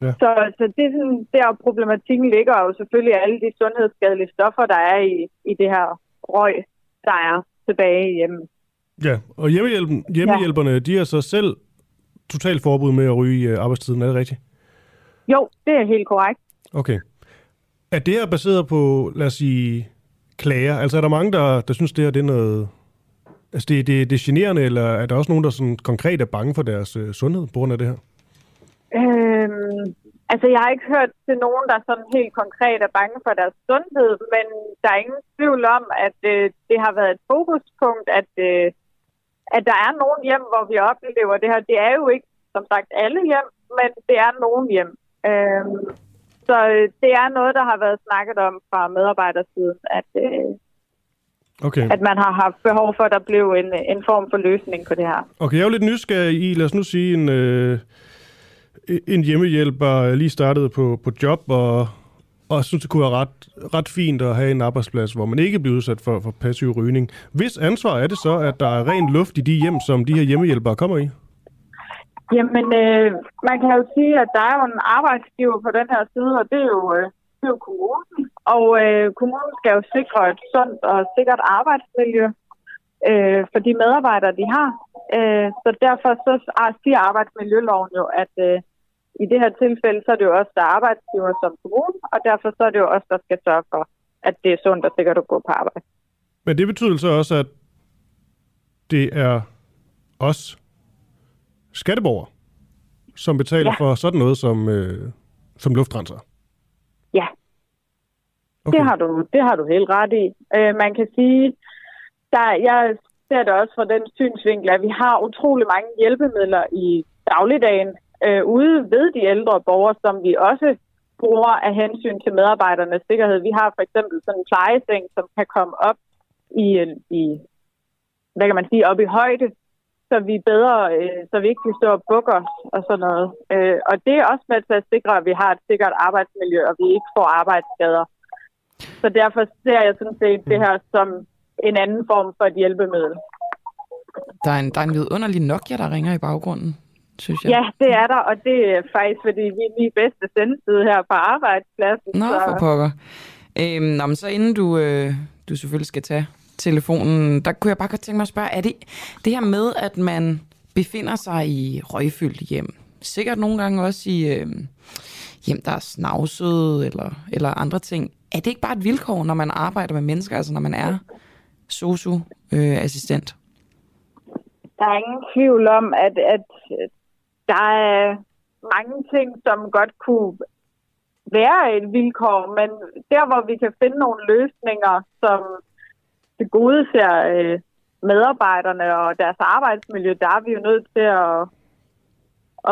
Ja. Så, så det er sådan, der problematikken ligger jo selvfølgelig alle de sundhedsskadelige stoffer, der er i, i det her røg, der er tilbage hjemme. Ja, og hjemmehjælpen, hjemmehjælperne, ja. de er så selv totalt forbud med at ryge i øh, arbejdstiden, er det rigtigt? Jo, det er helt korrekt. Okay. Er det her baseret på, lad os sige, klager? Altså er der mange, der, der synes, det her det er noget... Altså det, det, det er generende, eller er der også nogen, der sådan konkret er bange for deres øh, sundhed på grund af det her? Øhm, altså, jeg har ikke hørt til nogen, der sådan helt konkret er bange for deres sundhed, men der er ingen tvivl om, at øh, det har været et fokuspunkt, at, øh, at der er nogen hjem, hvor vi oplever det her. Det er jo ikke, som sagt, alle hjem, men det er nogen hjem. Øhm, så øh, det er noget, der har været snakket om fra medarbejdersiden, at, øh, okay. at man har haft behov for, at der blev en, en form for løsning på det her. Okay, jeg er jo lidt nysgerrig i, lad os nu sige, en, øh, en hjemmehjælper lige startede på, på job, og, og synes, det kunne være ret, ret fint at have en arbejdsplads, hvor man ikke bliver udsat for, for passiv rygning. Hvis ansvar er det så, at der er ren luft i de hjem, som de her hjemmehjælpere kommer i? Jamen, øh, man kan jo sige, at der er jo en arbejdsgiver på den her side, og det er jo, øh, det er jo kommunen. Og øh, kommunen skal jo sikre et sundt og sikkert arbejdsmiljø øh, for de medarbejdere, de har. Øh, så derfor så siger arbejdsmiljøloven jo, at øh, i det her tilfælde, så er det jo også der er arbejdsgiver som kommunen, og derfor så er det jo også der skal sørge for, at det er sundt og sikkert at gå på arbejde. Men det betyder så også, at det er os skatteborgere, som betaler ja. for sådan noget som, øh, som luftrenser? Ja. Okay. Det, har du, det har du helt ret i. Øh, man kan sige, der, jeg ser det også fra den synsvinkel, at vi har utrolig mange hjælpemidler i dagligdagen øh, ude ved de ældre borgere, som vi også bruger af hensyn til medarbejdernes sikkerhed. Vi har for eksempel sådan en plejeseng, som kan komme op i, i hvad kan man sige, op i højde, så vi bedre, øh, så vi ikke kan stå og bukke os og sådan noget. Øh, og det er også med til at sikre, at vi har et sikkert arbejdsmiljø, og vi ikke får arbejdsskader. Så derfor ser jeg sådan set det her som en anden form for et hjælpemiddel. Der er en, der er en vidunderlig Nokia, der ringer i baggrunden, synes jeg. Ja, det er der, og det er faktisk, fordi vi er lige bedste sendetid her på arbejdspladsen. Nå, så... for pokker. Øhm, nå, men så inden du, øh, du selvfølgelig skal tage telefonen, der kunne jeg bare godt tænke mig at spørge, er det det her med, at man befinder sig i røgfyldt hjem, sikkert nogle gange også i øh, hjem, der er snavset eller, eller andre ting, er det ikke bare et vilkår, når man arbejder med mennesker, altså når man er sosu-assistent? Øh, der er ingen tvivl om, at, at der er mange ting, som godt kunne være et vilkår, men der, hvor vi kan finde nogle løsninger, som det gode ser øh, medarbejderne og deres arbejdsmiljø, der er vi jo nødt til at,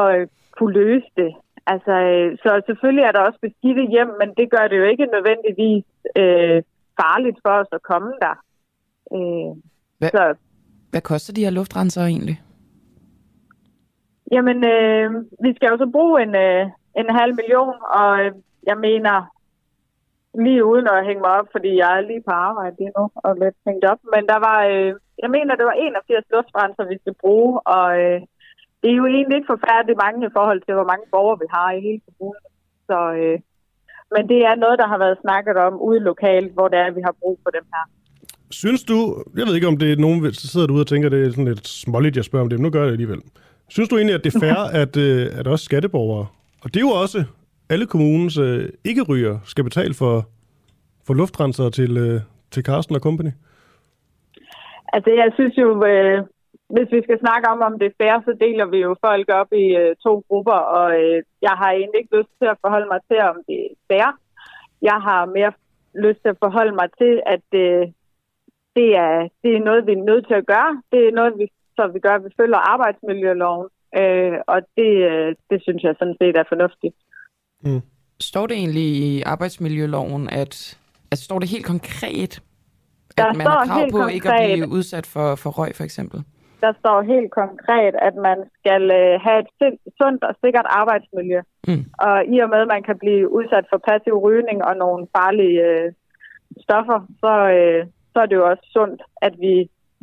at kunne løse det. Altså, øh, så selvfølgelig er der også beskidte hjem, men det gør det jo ikke nødvendigvis øh, farligt for os at komme der. Øh, hvad, så, hvad koster de her luftrenser egentlig? Jamen, øh, vi skal jo så bruge en, øh, en halv million, og øh, jeg mener, lige uden at hænge mig op, fordi jeg er lige på arbejde lige nu og lidt hængt op. Men der var, øh, jeg mener, det var 81 luftbrænser, vi skal bruge, og øh, det er jo egentlig ikke forfærdeligt mange i forhold til, hvor mange borgere vi har i hele kommunen. Så, øh, men det er noget, der har været snakket om ude lokalt, hvor det er, at vi har brug for dem her. Synes du, jeg ved ikke om det er nogen, der sidder derude og tænker, det er sådan lidt småligt, jeg spørger om det, men nu gør jeg det alligevel. Synes du egentlig, at det er fair, at, øh, at også skatteborgere, og det er jo også alle kommunens øh, ikke-ryger, skal betale for for luftrenser til, øh, til Carsten og company? Altså, jeg synes jo, øh, hvis vi skal snakke om, om det er fair, så deler vi jo folk op i øh, to grupper, og øh, jeg har egentlig ikke lyst til at forholde mig til, om det er fair. Jeg har mere lyst til at forholde mig til, at øh, det, er, det er noget, vi er nødt til at gøre. Det er noget, vi, så vi gør, vi følger arbejdsmiljøloven, øh, og det, øh, det synes jeg sådan set er fornuftigt. Mm. Står det egentlig i arbejdsmiljøloven, at Altså står det helt konkret, der at man har krav på konkret, ikke at blive udsat for, for røg, for eksempel? Der står helt konkret, at man skal øh, have et sundt og sikkert arbejdsmiljø. Mm. Og i og med, at man kan blive udsat for passiv rygning og nogle farlige øh, stoffer, så, øh, så er det jo også sundt, at vi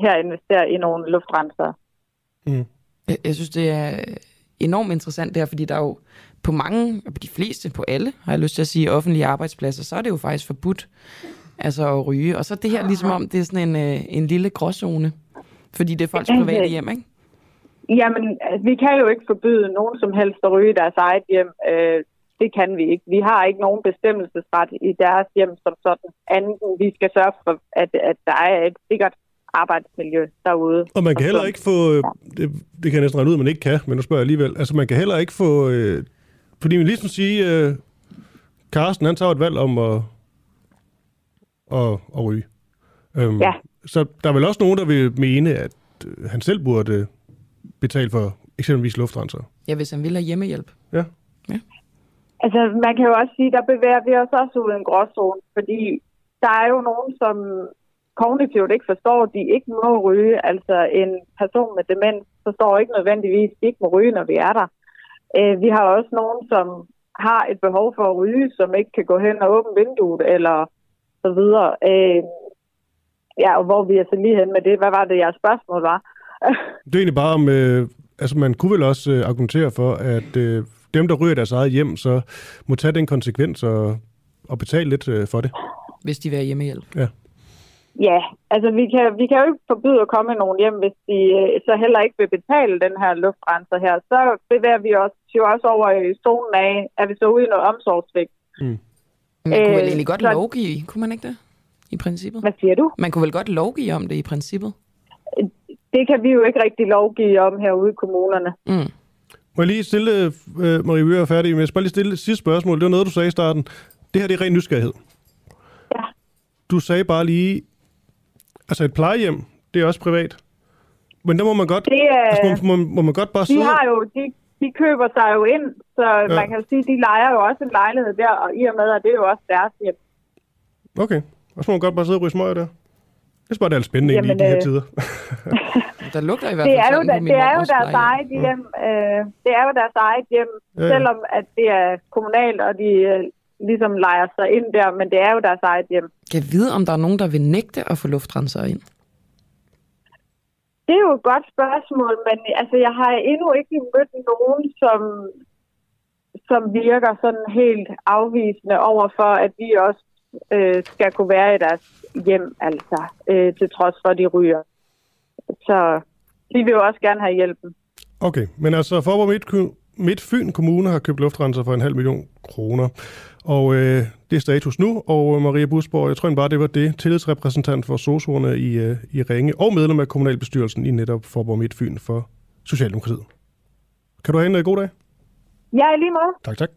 her investerer i nogle luftrenser. Mm. Jeg, jeg synes, det er enormt interessant der, fordi der er jo på mange, på de fleste, på alle, har jeg lyst til at sige, offentlige arbejdspladser, så er det jo faktisk forbudt altså at ryge. Og så det her ligesom om, det er sådan en, øh, en lille gråzone, fordi det er folks private hjem, ikke? Jamen, altså, vi kan jo ikke forbyde nogen som helst at ryge deres eget hjem. Øh, det kan vi ikke. Vi har ikke nogen bestemmelsesret i deres hjem som sådan, anden vi skal sørge for, at, at der er et sikkert arbejdsmiljø derude. Og man kan heller ikke få, øh, det, det kan jeg næsten regne ud, at man ikke kan, men nu spørger jeg alligevel, altså man kan heller ikke få, øh, fordi man ligesom sige, øh, Carsten han tager et valg om at, at, at ryge. Øhm, ja. Så der er vel også nogen, der vil mene, at øh, han selv burde betale for eksempelvis luftrenser. Ja, hvis han vil have hjemmehjælp. Ja. ja. Altså, man kan jo også sige, der bevæger vi os også ud i en gråzone, fordi der er jo nogen, som kognitivt ikke forstår, at de ikke må ryge. Altså, en person med demens forstår ikke nødvendigvis, at de ikke må ryge, når vi er der. Øh, vi har også nogen, som har et behov for at ryge, som ikke kan gå hen og åbne vinduet, eller så videre. Øh, ja, og hvor vi er så lige hen med det. Hvad var det, jeres spørgsmål var? det er egentlig bare om, øh, altså man kunne vel også øh, argumentere for, at øh, dem, der ryger deres eget hjem, så må tage den konsekvens og, og betale lidt øh, for det. Hvis de vil have hjemmehjælp. Ja. Ja, altså vi kan, vi kan jo ikke forbyde at komme nogen hjem, hvis de øh, så heller ikke vil betale den her luftrenser her. Så bevæger vi os jo også over i zonen af, at vi så ude i noget omsorgsvægt. Mm. Man kunne vel øh, egentlig godt så... lovgive, kunne man ikke det? I princippet. Hvad siger du? Man kunne vel godt lovgive om det i princippet? Det kan vi jo ikke rigtig lovgive om herude i kommunerne. Mm. Må jeg lige stille, uh, Marie, vi er færdig, men jeg skal bare lige stille et sidste spørgsmål. Det var noget, du sagde i starten. Det her det er ren nysgerrighed. Ja. Du sagde bare lige, altså et plejehjem, det er også privat. Men der må man godt, det, uh, altså, må, må, må man godt bare sidde... De har jo, de, de køber sig jo ind, så ja. man kan sige, de leger jo også en lejlighed der, og i og med, at det er jo også deres hjem. Okay, og så må man godt bare sidde og ryge smøger der. Jeg synes bare, det er spændende Jamen, i de her øh... tider. der lugter i hvert fald det er jo, da, det er jo deres eget hjem. Øh, det er jo deres eget hjem, ja, ja. selvom at det er kommunalt, og de øh, ligesom leger sig ind der, men det er jo deres eget hjem. Kan jeg vide, om der er nogen, der vil nægte at få luftrenser ind? Det er jo et godt spørgsmål, men altså, jeg har endnu ikke mødt nogen, som, som virker sådan helt afvisende over for, at vi også øh, skal kunne være i deres hjem, altså, øh, til trods for, at de ryger. Så de vil jo også gerne have hjælpen. Okay, men altså Forborg Midt, Midt Fyn Kommune har købt luftrenser for en halv million kroner. Og øh, det er status nu, og Maria Busborg, jeg tror bare, det var det, tillidsrepræsentant for sosuerne i, øh, i Ringe, og medlem af kommunalbestyrelsen i netop Forborg Midt Fyn for Socialdemokratiet. Kan du have en uh, god dag? Ja, lige måde. Tak, tak.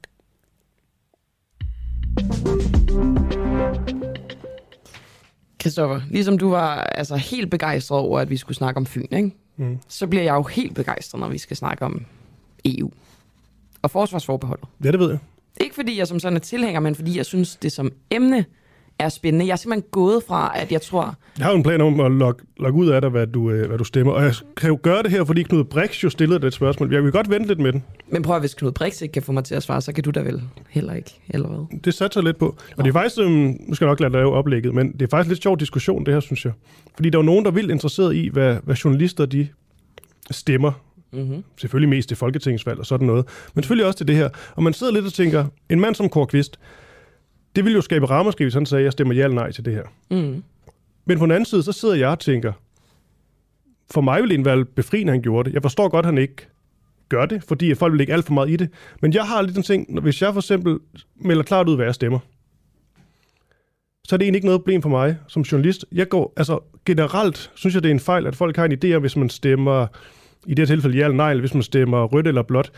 Christoffer, ligesom du var altså, helt begejstret over, at vi skulle snakke om Fyn, ikke? Mm. så bliver jeg jo helt begejstret, når vi skal snakke om EU og forsvarsforbeholdet. Ja, det ved jeg. Ikke fordi jeg som sådan er tilhænger, men fordi jeg synes, det som emne er spændende. Jeg er simpelthen gået fra, at jeg tror... Jeg har jo en plan om at logge, logge ud af dig, hvad du, øh, hvad du stemmer. Og jeg kan jo gøre det her, fordi Knud Brix jo stillede det spørgsmål. Jeg vil godt vente lidt med den. Men prøv at, hvis Knud Brix ikke kan få mig til at svare, så kan du da vel heller ikke, eller hvad? Det satser lidt på. Og det er faktisk, øhm, nu skal jeg nok lade lave oplægget, men det er faktisk lidt sjov diskussion, det her, synes jeg. Fordi der er jo nogen, der er vildt interesseret i, hvad, hvad journalister de stemmer Mm-hmm. Selvfølgelig mest til folketingsvalg og sådan noget. Men selvfølgelig også til det her. Og man sidder lidt og tænker, en mand som Kåre Kvist, det ville jo skabe ramaskrig, hvis han sagde, jeg stemmer ja eller nej til det her. Mm. Men på den anden side, så sidder jeg og tænker, for mig ville det være befriende, han gjorde det. Jeg forstår godt, at han ikke gør det, fordi folk vil lægge alt for meget i det. Men jeg har lidt en ting, hvis jeg for eksempel melder klart ud, hvad jeg stemmer, så er det egentlig ikke noget problem for mig som journalist. Jeg går, altså generelt synes jeg, det er en fejl, at folk har en idé om, hvis man stemmer, i det her tilfælde ja eller nej, hvis man stemmer rødt eller blåt,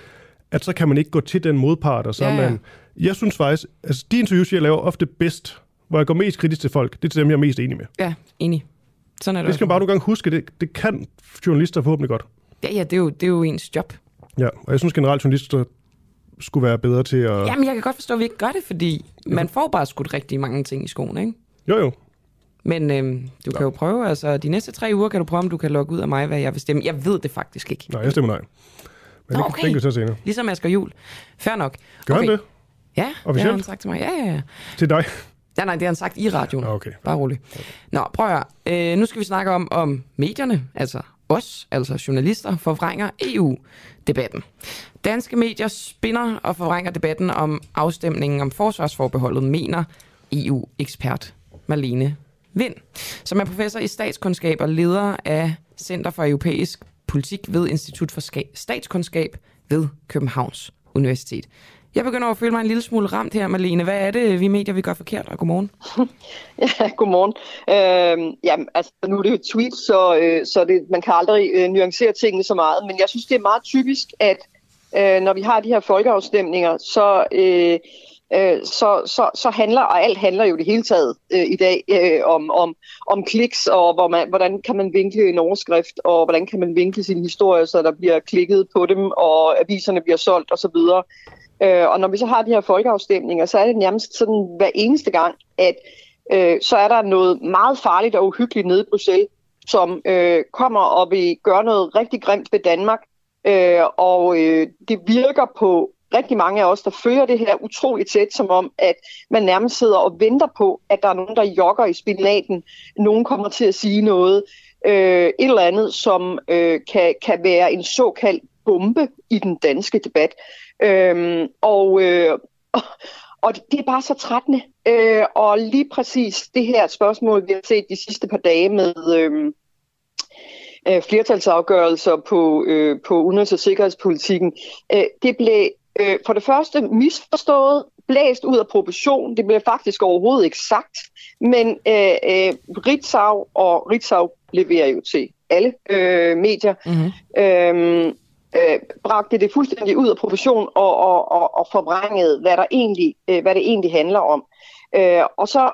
at så kan man ikke gå til den modpart, og så ja, ja. man... Jeg synes faktisk, altså de interviews, jeg laver ofte bedst, hvor jeg går mest kritisk til folk, det er til dem, jeg er mest enig med. Ja, enig. Sådan er det Det skal man bare nogle gange huske, det, det kan journalister forhåbentlig godt. Ja, ja, det er, jo, det er jo ens job. Ja, og jeg synes generelt, journalister skulle være bedre til at... Jamen, jeg kan godt forstå, at vi ikke gør det, fordi ja. man får bare skudt rigtig mange ting i skoene, ikke? Jo, jo. Men øhm, du ja. kan jo prøve, altså de næste tre uger kan du prøve, om du kan logge ud af mig, hvad jeg vil stemme. Jeg ved det faktisk ikke. Nej, jeg stemmer nej. Men Nå, okay. det kan vi så senere. Ligesom Asger Jul. Fair nok. Gør okay. han det? Ja, Officielt? det har han sagt til mig. Ja, ja, ja. Til dig? Ja, nej, det har han sagt i radioen. Okay. Bare rolig. Okay. Nå, prøv at høre. Øh, nu skal vi snakke om, om medierne, altså os, altså journalister, forvrænger EU-debatten. Danske medier spinder og forvrænger debatten om afstemningen om forsvarsforbeholdet, mener EU-ekspert Marlene Vind, som er professor i statskundskab og leder af Center for Europæisk Politik ved Institut for Statskundskab ved Københavns Universitet. Jeg begynder at føle mig en lille smule ramt her, Malene. Hvad er det, vi medier, vi gør forkert? Og godmorgen. ja, godmorgen. Øh, jamen, altså, nu er det jo tweet, så, øh, så det, man kan aldrig øh, nuancere tingene så meget. Men jeg synes, det er meget typisk, at øh, når vi har de her folkeafstemninger, så... Øh, øh, så, så, så handler, og alt handler jo det hele taget øh, i dag øh, om, om, om kliks, og hvor man, hvordan kan man vinkle en overskrift, og hvordan kan man vinkle sin historie, så der bliver klikket på dem, og aviserne bliver solgt osv. Øh, og når vi så har de her folkeafstemninger, så er det nærmest sådan hver eneste gang, at øh, så er der noget meget farligt og uhyggeligt nede i Bruxelles, som øh, kommer og vil gøre noget rigtig grimt ved Danmark. Øh, og øh, det virker på rigtig mange af os, der følger det her utroligt tæt, som om, at man nærmest sidder og venter på, at der er nogen, der jogger i spinaten. Nogen kommer til at sige noget, øh, et eller andet, som øh, kan, kan være en såkaldt bombe i den danske debat. Øh, og, øh, og det er bare så trættende. Øh, og lige præcis det her spørgsmål, vi har set de sidste par dage med... Øh, øh flertalsafgørelser på, øh, på udenrigs- og sikkerhedspolitikken, øh, det blev øh, for det første misforstået, blæst ud af proportion. Det blev faktisk overhovedet ikke sagt. Men øh, øh, Ritzau, og Ritzau leverer jo til alle øh, medier, mm-hmm. øh, øh, bragte det fuldstændig ud af proportion og, og, og, og forbrængede, hvad, der egentlig, øh, hvad det egentlig handler om. Øh, og så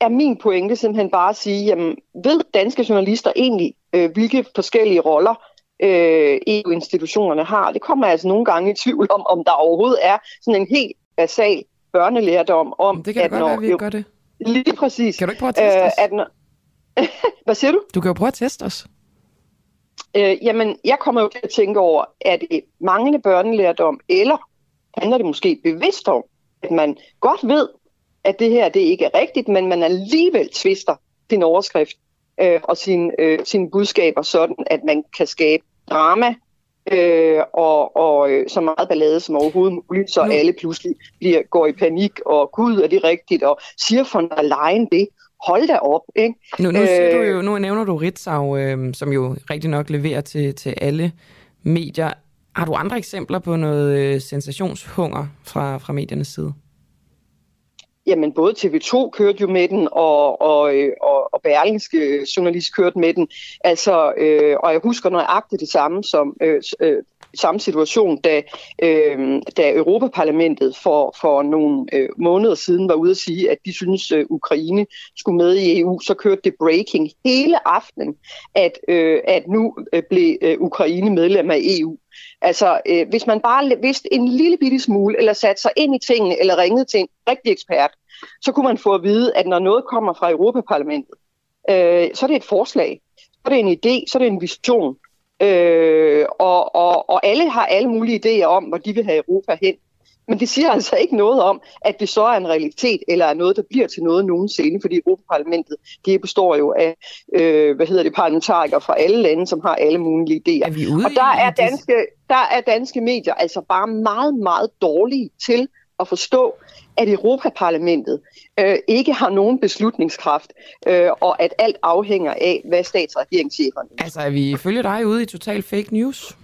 er min pointe simpelthen bare at sige, jamen, ved danske journalister egentlig, øh, hvilke forskellige roller øh, EU-institutionerne har. Det kommer altså nogle gange i tvivl om, om der overhovedet er sådan en helt basal børnelærdom om, det kan at godt når, være, at vi ikke gør det. Lige præcis. Kan du ikke prøve at teste os? Øh, at når, Hvad siger du? Du kan jo prøve at teste os. Øh, jamen, jeg kommer jo til at tænke over, er det manglende børnelærdom, eller handler det måske bevidst om, at man godt ved, at det her det ikke er rigtigt, men man alligevel tvister sin overskrift øh, og sine øh, sin budskaber sådan, at man kan skabe drama øh, og, og øh, så meget ballade som overhovedet muligt, så nu. alle pludselig bliver, går i panik, og gud, er det rigtigt, og siger von der Leyen det, hold da op. Ikke? Nu, nu, siger du øh, jo, nu nævner du Ritzau, øh, som jo rigtig nok leverer til, til alle medier. Har du andre eksempler på noget øh, sensationshunger fra, fra mediernes side? Jamen, både TV2 kørte jo med den, og, og, øh, og, og Berlingske øh, Journalist kørte med den. Altså, øh, og jeg husker nøjagtigt det samme som øh, øh, samme situation, da, øh, da Europaparlamentet for, for nogle øh, måneder siden var ude at sige, at de synes, øh, Ukraine skulle med i EU, så kørte det breaking hele aftenen, at, øh, at nu øh, blev øh, Ukraine medlem af EU. Altså, øh, hvis man bare vidste en lille bitte smule, eller satte sig ind i tingene, eller ringede til en rigtig ekspert, så kunne man få at vide, at når noget kommer fra Europaparlamentet, øh, så er det et forslag, så er det en idé, så er det en vision. Øh, og, og, og alle har alle mulige idéer om, hvor de vil have Europa hen. Men det siger altså ikke noget om, at det så er en realitet, eller er noget, der bliver til noget nogensinde, fordi Europaparlamentet, det består jo af, øh, hvad hedder det, parlamentarikere fra alle lande, som har alle mulige idéer. Er og der er, danske, der er danske medier altså bare meget, meget dårlige til at forstå, at Europaparlamentet øh, ikke har nogen beslutningskraft, øh, og at alt afhænger af, hvad statsregeringscheferne Altså er vi ifølge dig ude i total fake news?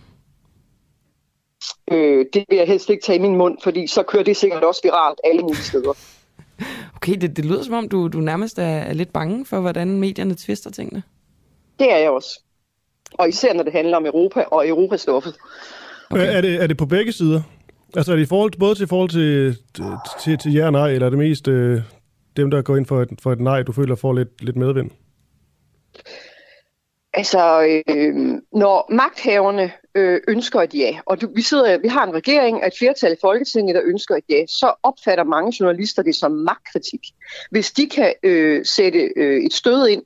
Øh, det vil jeg helst ikke tage i min mund, fordi så kører det sikkert også viralt alle mulige steder. Okay, det, det lyder som om, du, du nærmest er, er lidt bange for, hvordan medierne tvister tingene. Det er jeg også. Og især når det handler om Europa og Europastoffet. Okay. Er, det, er det på begge sider? Altså er det i forhold, både til forhold til, til, til ja og nej, eller er det mest øh, dem, der går ind for et, for et nej, du føler får lidt, lidt medvind? Altså, øh, når magthaverne øh, ønsker et ja, og du, vi, sidder, vi har en regering, et flertal i Folketinget, der ønsker et ja, så opfatter mange journalister det som magtkritik. Hvis de kan øh, sætte øh, et stød ind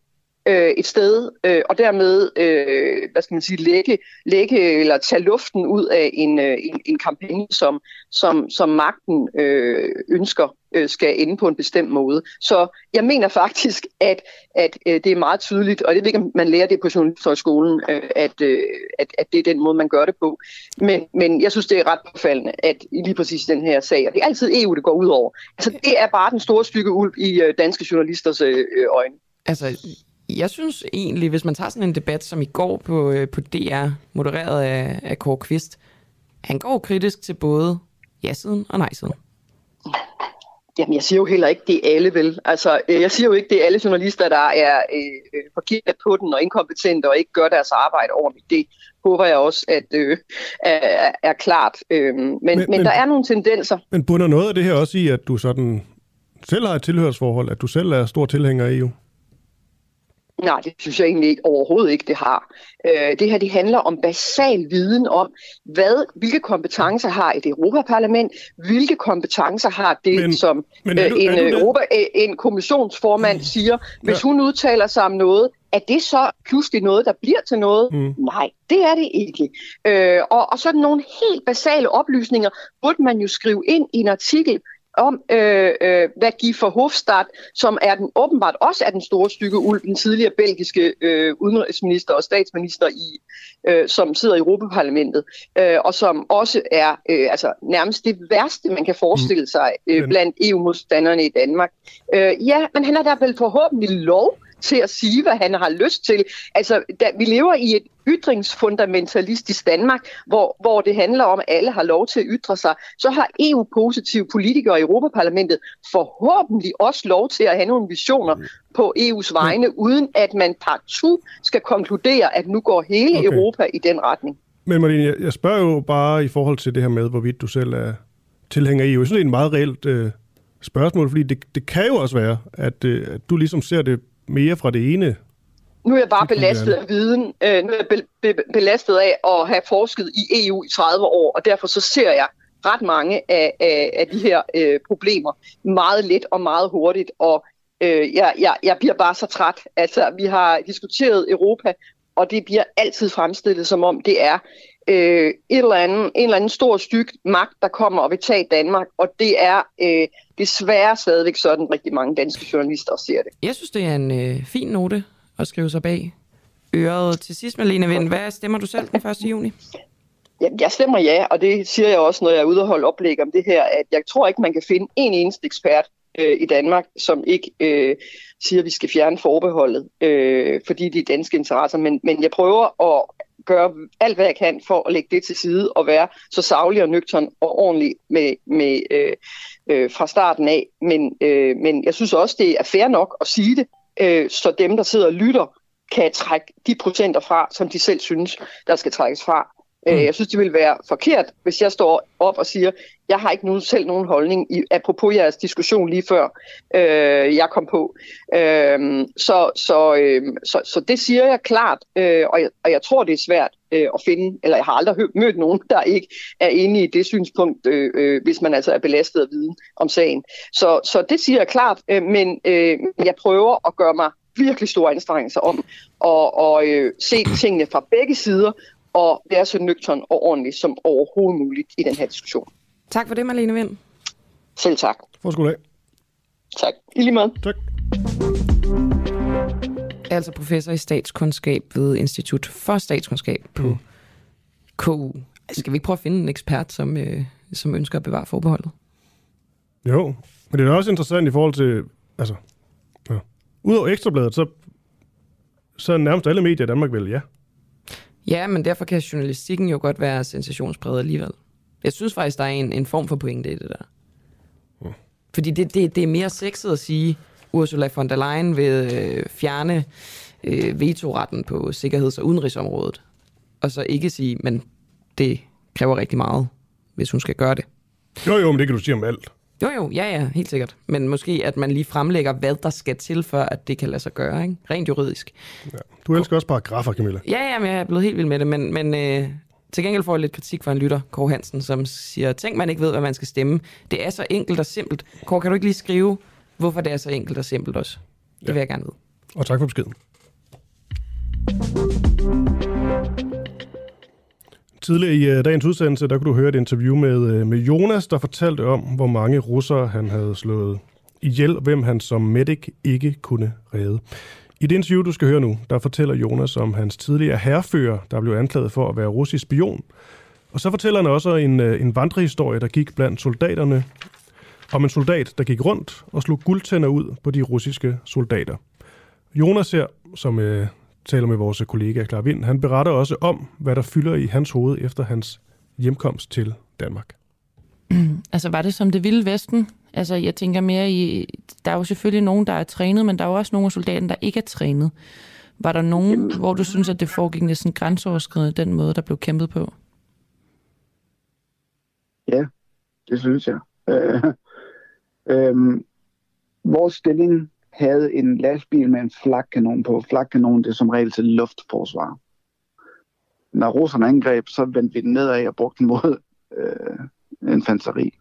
øh, et sted, øh, og dermed, øh, hvad skal man sige, lægge, lægge eller tage luften ud af en, øh, en, en kampagne, som, som, som magten øh, ønsker øh, skal ende på en bestemt måde. Så jeg mener faktisk, at, at øh, det er meget tydeligt, og det ved ikke, om man lærer det på Journalisthøjskolen, øh, at, øh, at, at det er den måde, man gør det på. Men, men jeg synes, det er ret påfaldende, at lige præcis den her sag, og det er altid EU, det går ud over. Altså, det er bare den store stykke ulv i øh, danske journalisters øh, øjne. Altså, jeg synes egentlig, hvis man tager sådan en debat som i går på, øh, på DR, modereret af, af Kåre Kvist, han går kritisk til både ja-siden og nej-siden. Jamen, jeg siger jo heller ikke, det er alle, vel? Altså, øh, jeg siger jo ikke, det er alle journalister, der er øh, forkert på den og inkompetente og ikke gør deres arbejde ordentligt. Det håber jeg også, at øh, er, er klart. Øh, men, men, men der er nogle tendenser. Men bunder noget af det her også i, at du sådan selv har et tilhørsforhold, at du selv er stor tilhænger af EU? Nej, det synes jeg egentlig overhovedet ikke, det har. Øh, det her det handler om basal viden om, hvad, hvilke kompetencer har et Europaparlament, hvilke kompetencer har det, men, som men øh, du, en, Europa, øh, en kommissionsformand siger. Hvis ja. hun udtaler sig om noget, er det så pludselig noget, der bliver til noget? Mm. Nej, det er det ikke. Øh, og, og sådan nogle helt basale oplysninger burde man jo skrive ind i en artikel om, øh, øh, hvad Guy Verhofstadt, som er den åbenbart også er den store stykke ulv, den tidligere belgiske øh, udenrigsminister og statsminister, i, øh, som sidder i Europaparlamentet, øh, og som også er øh, altså, nærmest det værste, man kan forestille mm. sig øh, blandt EU-modstanderne i Danmark. Øh, ja, men han har da vel forhåbentlig lov til at sige, hvad han har lyst til. Altså, da, vi lever i et ytringsfundamentalistisk Danmark, hvor, hvor det handler om, at alle har lov til at ytre sig, så har EU-positive politikere i Europaparlamentet forhåbentlig også lov til at have nogle visioner på EU's vegne, mm. uden at man partout skal konkludere, at nu går hele okay. Europa i den retning. Men Marlene, jeg, jeg spørger jo bare i forhold til det her med, hvorvidt du selv er tilhænger af EU. Jeg synes, det er en meget reelt øh, spørgsmål, fordi det, det kan jo også være, at, øh, at du ligesom ser det mere fra det ene nu er jeg bare belastet af viden. Øh, nu er jeg be, be, belastet af at have forsket i EU i 30 år, og derfor så ser jeg ret mange af, af, af de her øh, problemer meget let og meget hurtigt, og øh, jeg, jeg, jeg bliver bare så træt. Altså, vi har diskuteret Europa, og det bliver altid fremstillet som om det er øh, et eller andet, en eller anden stor styk magt, der kommer og vil tage Danmark, og det er øh, desværre stadigvæk sådan, rigtig mange danske journalister ser det. Jeg synes, det er en øh, fin note at skrive sig bag øret. Til sidst, Malene Vind, hvad stemmer du selv den 1. juni? Ja, jeg stemmer ja, og det siger jeg også, når jeg er ude og holde oplæg om det her, at jeg tror ikke, man kan finde en eneste ekspert øh, i Danmark, som ikke øh, siger, at vi skal fjerne forbeholdet, øh, fordi de er danske interesser. Men, men jeg prøver at gøre alt, hvad jeg kan for at lægge det til side og være så savlig og nøgtern og ordentlig med, med, øh, øh, fra starten af. Men, øh, men jeg synes også, det er fair nok at sige det, øh, så dem, der sidder og lytter, kan trække de procenter fra, som de selv synes, der skal trækkes fra. Øh, mm. Jeg synes, det vil være forkert, hvis jeg står op og siger, jeg har ikke nogen, selv nogen holdning, i, apropos jeres diskussion lige før øh, jeg kom på. Øh, så, så, øh, så, så det siger jeg klart, øh, og, jeg, og jeg tror, det er svært øh, at finde, eller jeg har aldrig mødt nogen, der ikke er enige i det synspunkt, øh, øh, hvis man altså er belastet af viden om sagen. Så, så det siger jeg klart, øh, men øh, jeg prøver at gøre mig virkelig store anstrengelser om at og, øh, se tingene fra begge sider, og være så nøgtern og ordentlig som overhovedet muligt i den her diskussion. Tak for det, Marlene Vind. Selv tak. For skal Tak. I lige måde. Tak. Altså professor i statskundskab ved Institut for Statskundskab på mm. KU. Altså, skal vi ikke prøve at finde en ekspert, som, øh, som ønsker at bevare forbeholdet? Jo, men det er også interessant i forhold til, altså, ja. udover Ekstrabladet, så, så er nærmest alle medier i Danmark vel ja. Ja, men derfor kan journalistikken jo godt være sensationspræget alligevel. Jeg synes faktisk, der er en, en form for pointe i det der. Mm. Fordi det, det, det er mere sexet at sige, Ursula von der Leyen vil øh, fjerne øh, vetoretten på sikkerheds- og udenrigsområdet. Og så ikke sige, men det kræver rigtig meget, hvis hun skal gøre det. Jo, jo, men det kan du sige om alt. Jo, jo, ja, ja, helt sikkert. Men måske, at man lige fremlægger, hvad der skal til, for at det kan lade sig gøre, ikke? rent juridisk. Ja. Du elsker også paragrafer, Camilla. Ja, ja, men jeg er blevet helt vild med det, men, men øh, til gengæld får jeg lidt kritik fra en lytter, Kåre Hansen, som siger, tænk, man ikke ved, hvad man skal stemme. Det er så enkelt og simpelt. Kåre, kan du ikke lige skrive, hvorfor det er så enkelt og simpelt også? Det ja. vil jeg gerne vide. Og tak for beskeden. Tidligere i øh, dagens udsendelse, der kunne du høre et interview med, øh, med Jonas, der fortalte om, hvor mange russere han havde slået ihjel, og hvem han som medic ikke kunne redde. I det interview, du skal høre nu, der fortæller Jonas om hans tidligere herrefører, der blev anklaget for at være russisk spion. Og så fortæller han også en, øh, en vandrehistorie, der gik blandt soldaterne, om en soldat, der gik rundt og slog guldtænder ud på de russiske soldater. Jonas her, som øh, taler med vores kollega Klar Vind, han beretter også om, hvad der fylder i hans hoved efter hans hjemkomst til Danmark. altså var det som det vilde vesten? Altså jeg tænker mere i, der er jo selvfølgelig nogen, der er trænet, men der er jo også nogle af soldaterne, der ikke er trænet. Var der nogen, hvor du synes, at det foregik næsten grænseoverskridende, den måde, der blev kæmpet på? Ja, det synes jeg. Øh, øh, vores stilling havde en lastbil med en flakkanon på. Flakkanon, det er som regel til luftforsvar. Når russerne angreb, så vendte vi den nedad og brugte den mod øh, infanteri.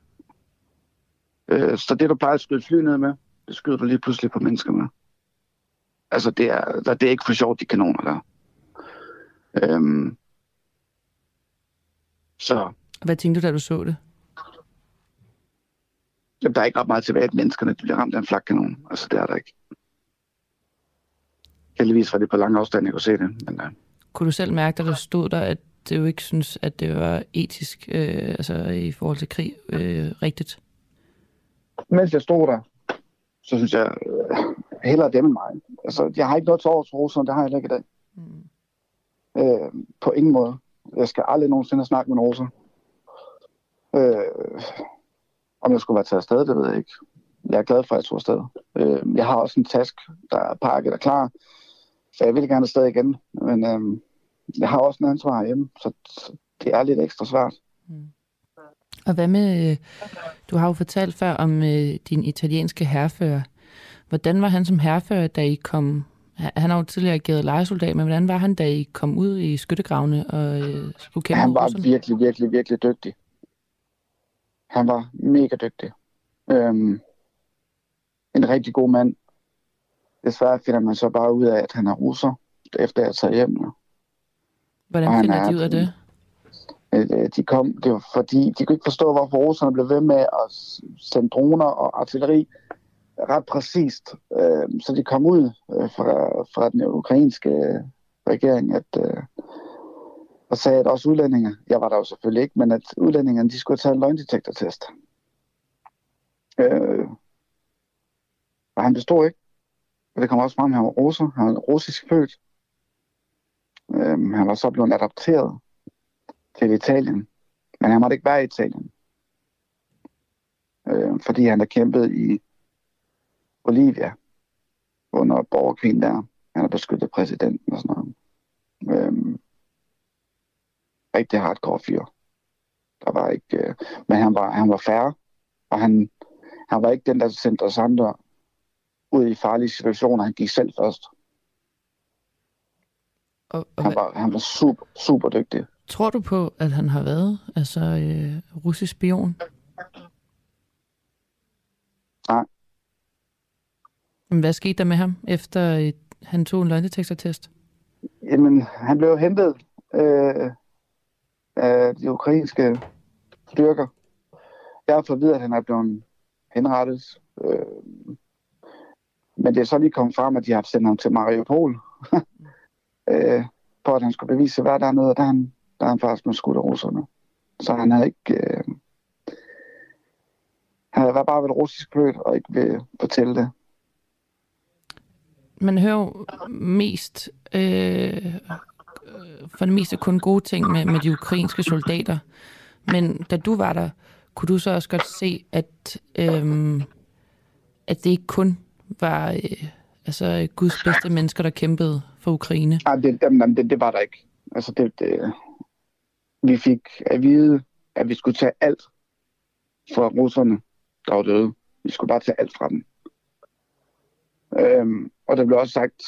Øh, så det, du plejer at skyde fly ned med, det skyder du lige pludselig på mennesker med. Altså, det er, det er ikke for sjovt, de kanoner der. Øhm, så... Hvad tænkte du, da du så det? Jamen, der er ikke ret meget tilbage, at menneskerne bliver ramt af en flakkanon. Altså, det er der ikke. Heldigvis var det på lang afstand, jeg kunne se det. Men, uh... Kunne du selv mærke, da du stod der, at det jo ikke synes, at det var etisk, øh, altså i forhold til krig, øh, rigtigt? Mens jeg stod der, så synes jeg øh, hellere dem end mig. Altså, jeg har ikke noget til over til Rusland, det har jeg ikke i dag. Mm. Øh, på ingen måde. Jeg skal aldrig nogensinde snakke med en russer. Øh, om jeg skulle være taget afsted, det ved jeg ikke. Jeg er glad for, at jeg tog afsted. Øh, jeg har også en task, der er pakket og klar, så jeg vil gerne afsted igen. Men øh, jeg har også en ansvar hjemme, så, det er lidt ekstra svært. Mm. Og hvad med, øh, du har jo fortalt før om øh, din italienske herrefører. Hvordan var han som herrefører, da I kom han har jo tidligere ageret lejesoldat, men hvordan var han, da I kom ud i skyttegravene og øh, skulle kæmpe Han var russerne? virkelig, virkelig, virkelig dygtig. Han var mega dygtig. Øhm, en rigtig god mand. Desværre finder man så bare ud af, at han er russer, efter jeg tager hjem. Hvordan finder de ud af det? Øh, de kom, det var fordi, de kunne ikke forstå, hvorfor russerne blev ved med at sende droner og artilleri ret præcist. Øh, så de kom ud øh, fra, fra den ukrainske regering, at, øh, og sagde, at også udlændinge, jeg var der jo selvfølgelig ikke, men at udlændingerne, de skulle tage en løgndetektortest. Øh, og han bestod ikke. Og det kom også frem, at han var russer. Han var russisk født. Øh, han var så blevet adopteret til Italien. Men han måtte ikke være i Italien. Øh, fordi han har kæmpet i Bolivia under borgerkrigen der. Han har beskyttet præsidenten og sådan noget. Øh, rigtig hardcore fyr. Der var ikke, øh, men han var, han var færre, og han, han var ikke den, der sendte os andre ud i farlige situationer. Han gik selv først. Og, og han, var, han var super, super dygtig. Tror du på, at han har været altså øh, russisk spion? Nej. Men hvad skete der med ham, efter øh, han tog en løgndetektortest? Jamen, han blev hentet øh, af de ukrainske styrker. Jeg har fået videre, at han er blevet henrettet. Øh, men det er så lige kommet frem, at de har sendt ham til Mariupol, øh, for at han skulle bevise, hvad der er noget, der han, der er han faktisk blevet skudt af russerne. Så han havde ikke... Øh, han havde bare ved russisk født og ikke vil fortælle det man hører jo mest, øh, Øh, for det meste kun gode ting med, med de ukrainske soldater. Men da du var der, kunne du så også godt se, at, øhm, at det ikke kun var øh, altså Guds bedste mennesker, der kæmpede for Ukraine? Nej, det, det, det, det var der ikke. Altså, det, det, vi fik at vide, at vi skulle tage alt fra russerne, der var døde. Vi skulle bare tage alt fra dem. Øhm, og der blev også sagt,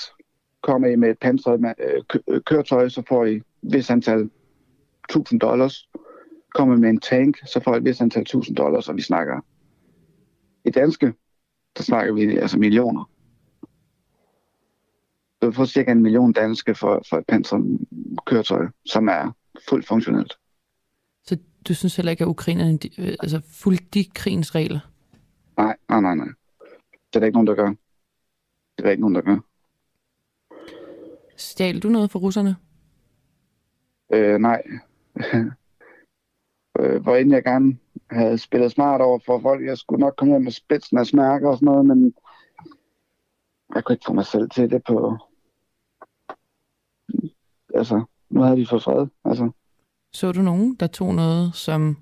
kommer I med et pansret øh, køretøj, så får I vis antal 1000 dollars. Kommer med en tank, så får I et vis antal 1000 dollars, og vi snakker i danske, der snakker vi altså millioner. Du får cirka en million danske for, for et pansret køretøj, som er fuldt funktionelt. Så du synes heller ikke, at ukrainerne øh, altså fuldt de krigens regler? Nej, nej, nej, nej. Det er der ikke nogen, der gør. Det er der ikke nogen, der gør. Stjal du noget for russerne? Øh, nej. øh, hvor inden jeg gerne havde spillet smart over for folk, jeg skulle nok komme hjem med spidsen af smærker og sådan noget, men jeg kunne ikke få mig selv til det på... Altså, nu havde vi fået fred. Altså. Så du nogen, der tog noget, som...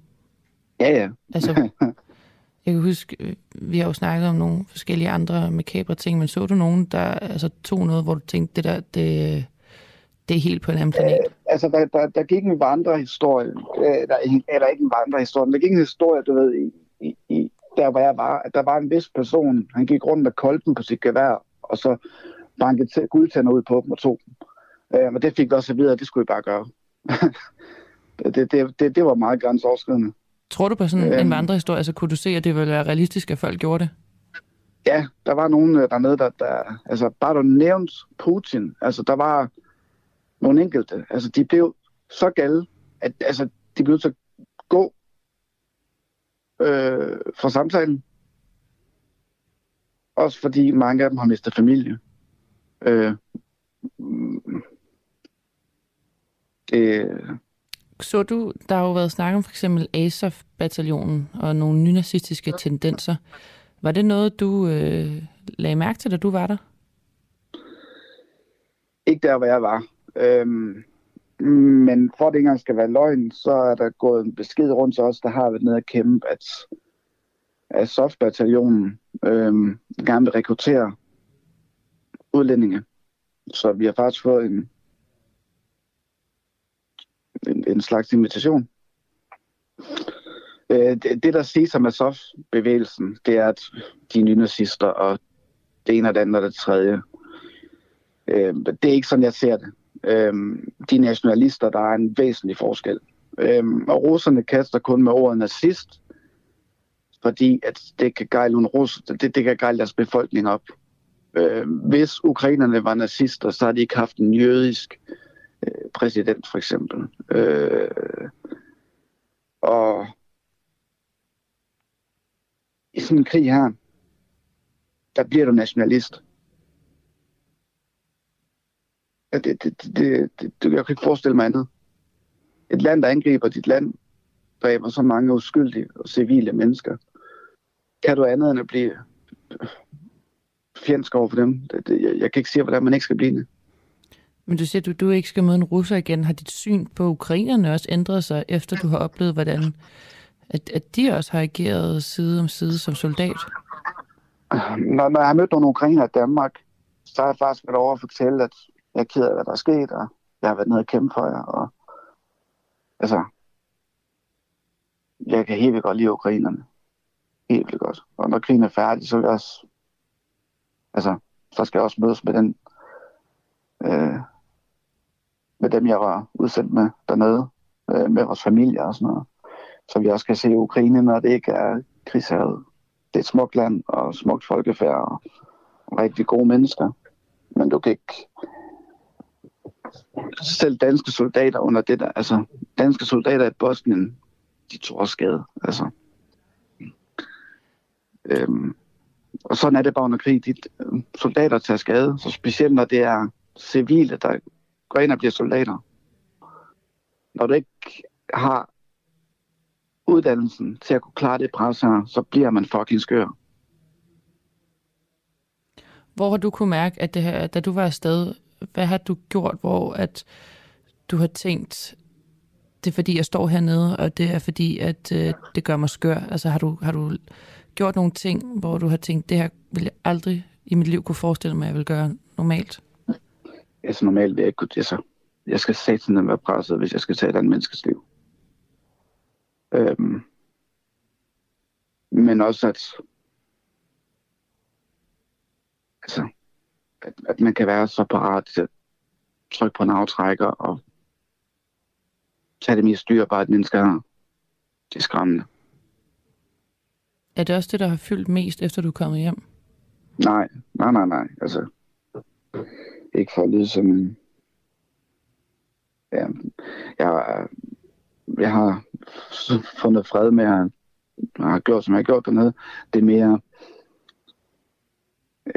Ja, ja. Altså, Jeg kan huske, øh, vi har jo snakket om nogle forskellige andre makabre ting, men så du nogen, der altså, tog noget, hvor du tænkte, det der, det, det er helt på en anden planet? Øh, altså, der, der, der gik en vandrehistorie, øh, der, eller ikke en vandrehistorie, men der gik en historie, du ved, i, i, i, der hvor jeg var, at der var en vis person, han gik rundt med kolben på sit gevær, og så bankede guldtænder ud på dem og tog dem. Øh, men det fik vi også at vide, at det skulle vi bare gøre. det, det, det, det var meget grænseoverskridende. Tror du på sådan øhm, en vandrehistorie? Altså kunne du se, at det ville være realistisk, at folk gjorde det? Ja, der var nogen øh, dernede, der, der altså bare du nævnte Putin, altså der var nogle enkelte, altså de blev så gale, at altså, de blev så gå øh, fra samtalen. Også fordi mange af dem har mistet familie. Øh, det, så du, der har jo været snak om for eksempel ASOF-bataljonen og nogle nynazistiske tendenser. Var det noget, du øh, lagde mærke til, da du var der? Ikke der, hvor jeg var. Øhm, men for at det ikke engang skal være løgn, så er der gået en besked rundt til os, der har været nede at kæmpe, at, at SOF-bataljonen øhm, gerne vil rekruttere udlændinge. Så vi har faktisk fået en, en, en slags invitation. Øh, det, det, der siges om Azov-bevægelsen, det er, at de nynazister og det ene og det andet og det tredje. Øh, det er ikke sådan, jeg ser det. Øh, de nationalister, der er en væsentlig forskel. Øh, og russerne kaster kun med ordet nazist, fordi at det kan gejle en rus, det, det kan gejle deres befolkning op. Øh, hvis ukrainerne var nazister, så har de ikke haft en jødisk øh, Øh, præsident, for eksempel. Øh, og i sådan en krig her, der bliver du nationalist. Ja, det, det, det, det, det, jeg kan ikke forestille mig andet. Et land, der angriber dit land, dræber så mange uskyldige og civile mennesker. Kan du andet end at blive øh, fjendsk over for dem? Det, det, jeg, jeg kan ikke sige, hvordan man ikke skal blive det. Men du siger, at du, du ikke skal møde en russer igen. Har dit syn på ukrainerne også ændret sig, efter du har oplevet, hvordan at, at de også har ageret side om side som soldat? Når, når jeg har mødt nogle ukrainer i Danmark, så har jeg faktisk været over at fortælle, at jeg er ked af, hvad der er sket, og jeg har været nede og kæmpe for jer. Og, altså, jeg kan helt vildt godt lide ukrainerne. Helt vildt godt. Og når krigen er færdig, så vil jeg også, altså, så skal jeg også mødes med den, øh, med dem, jeg var udsendt med dernede, øh, med vores familie og sådan noget. Så vi også kan se Ukraine, når det ikke er krigshavet. Det er et smukt land og smukt folkefærd og rigtig gode mennesker. Men du kan ikke... Selv danske soldater under det der, altså danske soldater i Bosnien, de tog også skade. Altså. Øhm, og sådan er det bare under krig. De øh, soldater tager skade, så specielt når det er civile, der går ind og bliver soldater. Når du ikke har uddannelsen til at kunne klare det pres her, så bliver man fucking skør. Hvor har du kunne mærke, at det her, da du var afsted, hvad har du gjort, hvor at du har tænkt, det er fordi, jeg står hernede, og det er fordi, at øh, det gør mig skør? Altså har du, har du gjort nogle ting, hvor du har tænkt, det her vil jeg aldrig i mit liv kunne forestille mig, at jeg vil gøre normalt? Altså normalt vil jeg ikke kunne det så. Jeg skal satan være presset, hvis jeg skal tage et andet menneskes liv. Øhm, men også at, altså, at, at man kan være så parat til at trykke på en aftrækker og tage det mest dyrbare, at mennesker har. Det er skræmmende. Er det også det, der har fyldt mest, efter du er kommet hjem? Nej, nej, nej, nej. Altså, ikke for at lyde som en... Ja, jeg, jeg har fundet fred med at har gjort, som jeg har gjort dernede. Det er mere...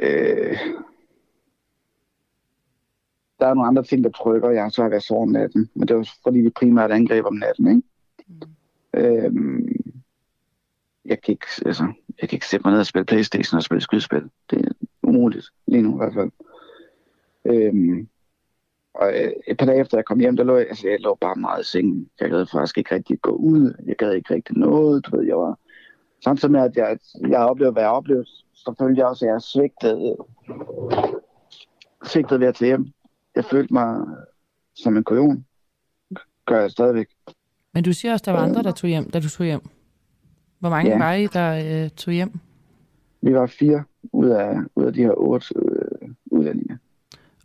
Øh, der er nogle andre ting, der trykker. Jeg har så været sovet om natten, men det var fordi, vi primært angreb om natten. Ikke? Mm. Øh, jeg, kan ikke, altså, jeg kan ikke sætte mig ned og spille Playstation og spille skydespil. Det er umuligt, lige nu i hvert fald. Øh, og øh, et par dage efter jeg kom hjem, der lå jeg, altså, jeg lå bare meget i sengen. Jeg gad faktisk ikke rigtig gå ud. Jeg gad ikke rigtig noget. Du ved, jeg var... Samtidig med, at jeg, jeg oplevede, hvad jeg oplevede, så følte jeg også, at jeg svigtede, svigtede ved at tage hjem. Jeg følte mig som en kujon. Gør jeg stadigvæk. Men du siger også, at der var andre, der tog hjem, da du tog hjem. Hvor mange ja. var I, der øh, tog hjem? Vi var fire ud af, ud af de her otte øh, udlændinge.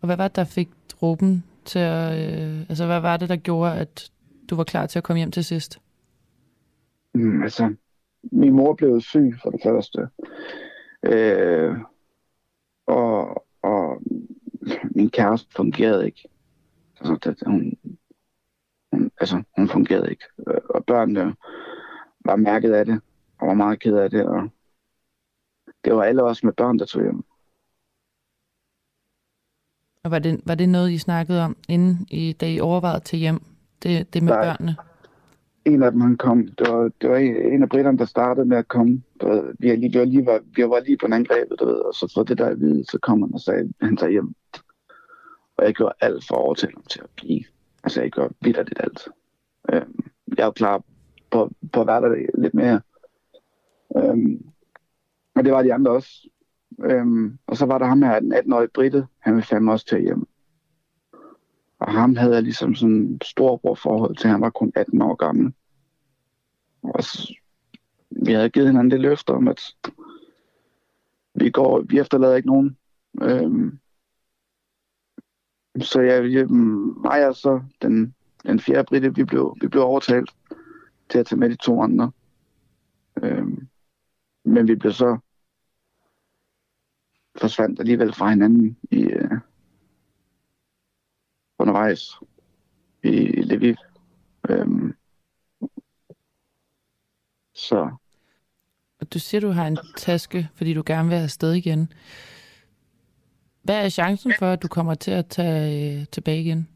Og hvad var det, der fik dråben til at... Øh, altså, hvad var det, der gjorde, at du var klar til at komme hjem til sidst? Mm, altså, min mor blev syg for det første. Øh, og, og min kæreste fungerede ikke. Altså, det, hun, hun, altså, hun fungerede ikke. Øh, og børnene var mærket af det, og var meget ked af det, og det var alle os med børn, der tog hjem. Og var det, var det noget, I snakkede om, inden I, da I overvejede til hjem, det, det med Nej. børnene? En af dem, han kom. Det var, det var en, en af britterne, der startede med at komme. vi, var lige, vi, var lige, var, vi var lige på en angrebet, du ved, og så for det der at vide, så kom han og sagde, at han tager hjem. Og jeg gjorde alt for at overtale ham til at blive. Altså, jeg gjorde vidderligt alt. Øhm, jeg er jo klar på, på at være der lidt mere. Øhm, og det var de andre også. Øhm, og så var der ham her, den 18-årige Britte, han ville fandme også til hjem. Og ham havde jeg ligesom sådan en stor forhold til, han var kun 18 år gammel. Og så, vi havde givet hinanden det løfte om, at vi, går, vi efterlader ikke nogen. Øhm, så jeg, jeg, mig og så den, den fjerde britte, vi blev, vi blev overtalt til at tage med de to andre. Øhm, men vi blev så forsvandt alligevel fra hinanden i øh, undervejs i Lviv. Øhm, så. Og du siger, du har en taske, fordi du gerne vil have sted igen. Hvad er chancen for, at du kommer til at tage øh, tilbage igen?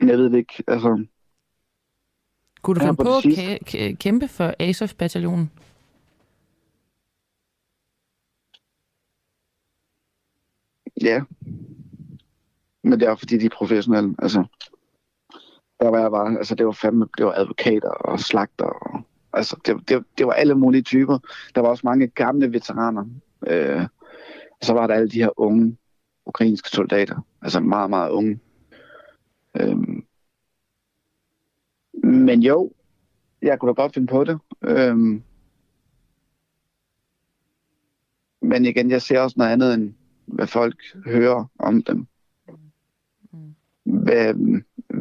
Jeg ved det ikke. Altså, Kunne du finde på at kæmpe for ASOF-bataljonen? Ja. Men det er fordi, de er professionelle. Altså, der var jeg bare, altså det var fandme, det var advokater og slagter. Og, altså, det, det, det var alle mulige typer. Der var også mange gamle veteraner. Øh, og så var der alle de her unge ukrainske soldater. Altså meget, meget unge. Øh, men jo, jeg kunne da godt finde på det. Øh, men igen, jeg ser også noget andet end hvad folk hører om dem. Hvad,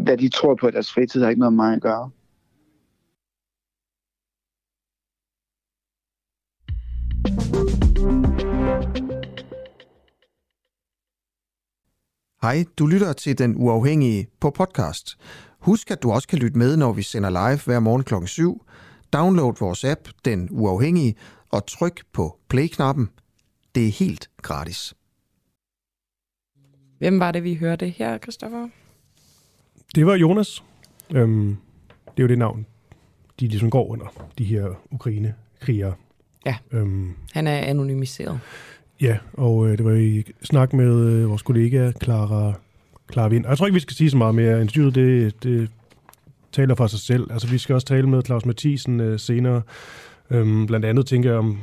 hvad de tror på i deres fritid har ikke noget med mig at gøre. Hej, du lytter til Den Uafhængige på podcast. Husk, at du også kan lytte med, når vi sender live hver morgen kl. 7. Download vores app, Den Uafhængige, og tryk på play-knappen. Det er helt gratis. Hvem var det, vi hørte her, Christoffer? Det var Jonas. Øhm, det er jo det navn, de ligesom går under, de her Ukraine-krigere. Ja, øhm, han er anonymiseret. Ja, og øh, det var i snak med øh, vores kollega Clara, Clara Vind. Jeg tror ikke, vi skal sige så meget mere. Interviewet, det, det taler for sig selv. Altså, vi skal også tale med Claus Mathisen øh, senere. Øhm, blandt andet tænker jeg om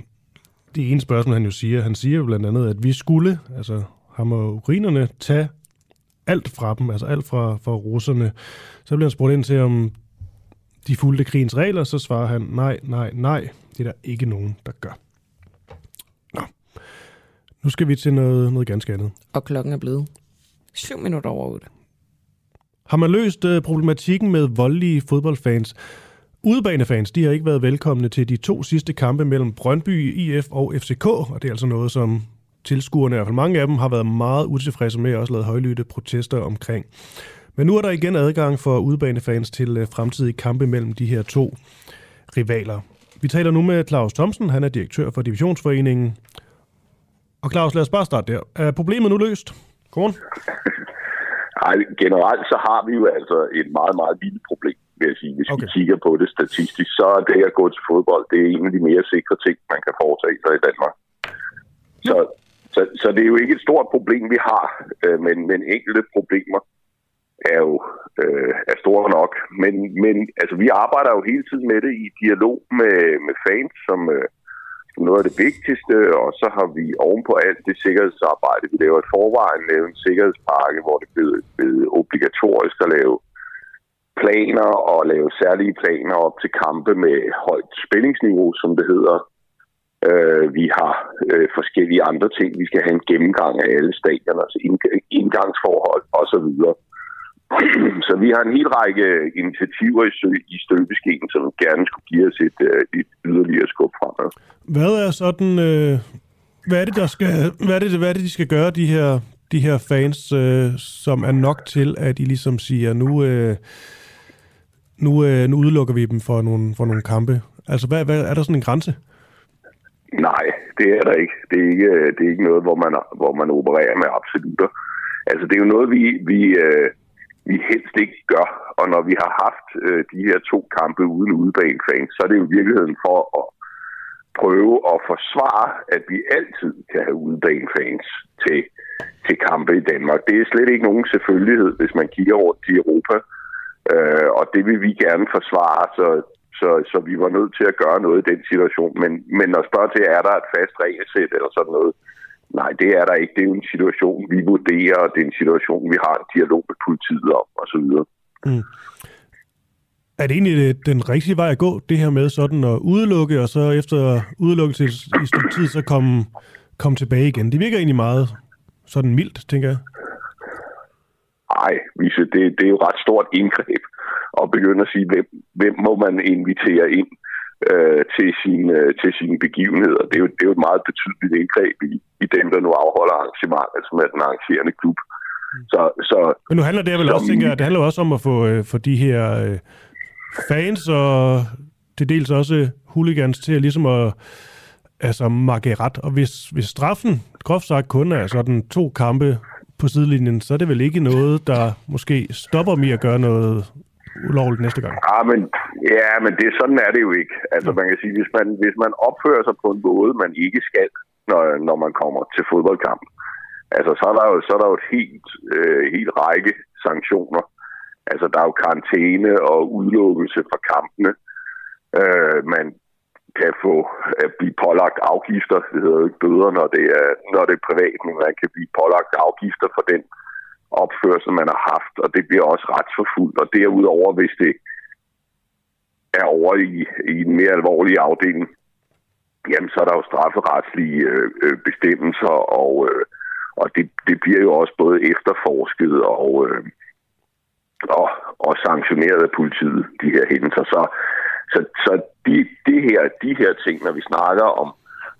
det ene spørgsmål, han jo siger. Han siger jo blandt andet, at vi skulle, altså ukrainerne, tage alt fra dem, altså alt fra, fra russerne. Så bliver han spurgt ind til, om de fulgte krigens regler, så svarer han, nej, nej, nej, det er der ikke nogen, der gør. Nå. Nu skal vi til noget, noget ganske andet. Og klokken er blevet 7 minutter over 8. Har man løst uh, problematikken med voldelige fodboldfans? Udebanefans de har ikke været velkomne til de to sidste kampe mellem Brøndby, IF og FCK, og det er altså noget, som tilskuerne, i hvert fald mange af dem, har været meget utilfredse med og også lavet højlytte protester omkring. Men nu er der igen adgang for udbanefans til øh, fremtidige kampe mellem de her to rivaler. Vi taler nu med Claus Thomsen, han er direktør for Divisionsforeningen. Og Claus, lad os bare starte der. Er problemet nu løst? Godmorgen. Ej, generelt så har vi jo altså et meget, meget lille problem, vil jeg sige. Hvis okay. vi kigger på det statistisk, så er det at gå til fodbold, det er en af de mere sikre ting, man kan foretage sig i Danmark. Så, så, så det er jo ikke et stort problem, vi har, øh, men, men enkelte problemer er jo øh, er store nok. Men, men altså, vi arbejder jo hele tiden med det i dialog med, med fans, som, øh, som noget af det vigtigste, og så har vi ovenpå alt det sikkerhedsarbejde, vi laver i forvejen, lavet en sikkerhedspakke, hvor det blev, blevet, obligatorisk at lave planer og lave særlige planer op til kampe med højt spændingsniveau, som det hedder. Øh, vi har øh, forskellige andre ting. Vi skal have en gennemgang af alle stadioners altså indgangsforhold osv. Så vi har en hel række initiativer i, sø- i støbeskeen, som gerne skulle give os et, øh, et yderligere skub fremad. Hvad er sådan... Øh, hvad er det, der skal, hvad er det, hvad er det, de skal gøre, de her, de her fans, øh, som er nok til, at de ligesom siger, nu, øh, nu, øh, nu udelukker vi dem for nogle, for nogle kampe? Altså, hvad, hvad, er der sådan en grænse? Nej, det er der ikke. Det er ikke, øh, det er ikke noget, hvor man, hvor man opererer med absolutter. Altså, det er jo noget, vi, vi, øh, vi helst ikke gør. Og når vi har haft øh, de her to kampe uden udebanefans, så er det jo virkeligheden for at prøve at forsvare, at vi altid kan have udebanefans til, til kampe i Danmark. Det er slet ikke nogen selvfølgelighed, hvis man kigger over til Europa. Øh, og det vil vi gerne forsvare, så, så, så vi var nødt til at gøre noget i den situation. Men, men at spørge til, er der et fast regelsæt eller sådan noget, Nej, det er der ikke. Det er jo en situation, vi vurderer, og det er en situation, vi har en dialog med politiet om, osv. Mm. Er det egentlig den rigtige vej at gå, det her med sådan at udelukke, og så efter udelukkelse i stykke tid, så komme, komme tilbage igen? Det virker egentlig meget sådan mildt, tænker jeg. Nej, det, det er jo ret stort indgreb at begynde at sige, hvem, hvem må man invitere ind øh, til, sine, øh, til sine begivenheder. Det er, jo, det er jo et meget betydeligt indgreb i, i dem, der nu afholder arrangementer, altså med den arrangerende klub. Så, så, Men nu handler det vel også, tænker det handler også om at få, øh, få de her øh, fans og til dels også hooligans til at ligesom at altså markere ret. Og hvis, hvis straffen, groft sagt, kun er sådan to kampe på sidelinjen, så er det vel ikke noget, der måske stopper med at gøre noget ulovligt næste gang. Ja, men, ja, men det, sådan er det jo ikke. Altså man kan sige, hvis man, hvis man opfører sig på en måde, man ikke skal, når, når man kommer til fodboldkamp, altså så er der jo, så er der jo et helt, øh, helt række sanktioner. Altså der er jo karantæne og udelukkelse fra kampene. Øh, man kan få at blive pålagt afgifter, det hedder jo ikke bøder, når det er, når det er privat, men man kan blive pålagt afgifter for den opførsel, man har haft, og det bliver også retsforfulgt. Og derudover, hvis det er over i, i en mere alvorlig afdeling, jamen så er der jo strafferetslige øh, øh, bestemmelser, og, øh, og det, det bliver jo også både efterforsket og, øh, og, og sanktioneret af politiet, de her hændelser. Så, så, så de, de, her, de her ting, når vi snakker om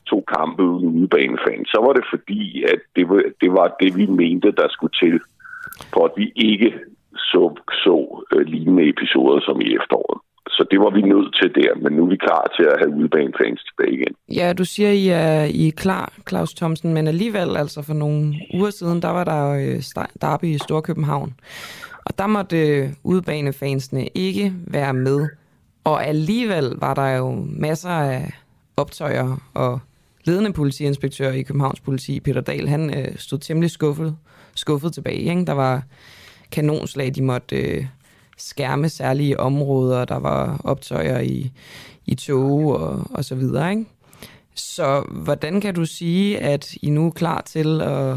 to kampe uden udebanefan, så var det fordi, at det var, det var det, vi mente, der skulle til for at vi ikke så, så øh, lignende episoder som i efteråret. Så det var vi nødt til der, men nu er vi klar til at have udebanefans tilbage igen. Ja, du siger, I er, I er klar, Claus Thomsen, men alligevel, altså for nogle uger siden, der var der uh, derby i Storkøbenhavn. Og der måtte uh, udebanefansene ikke være med. Og alligevel var der jo masser af optøjer og ledende politiinspektør i Københavns politi, Peter Dahl, han øh, stod temmelig skuffet skuffet tilbage. Ikke? Der var kanonslag, de måtte øh, skærme særlige områder, der var optøjer i, i tog og, og så videre. Ikke? Så hvordan kan du sige, at I nu er klar til at,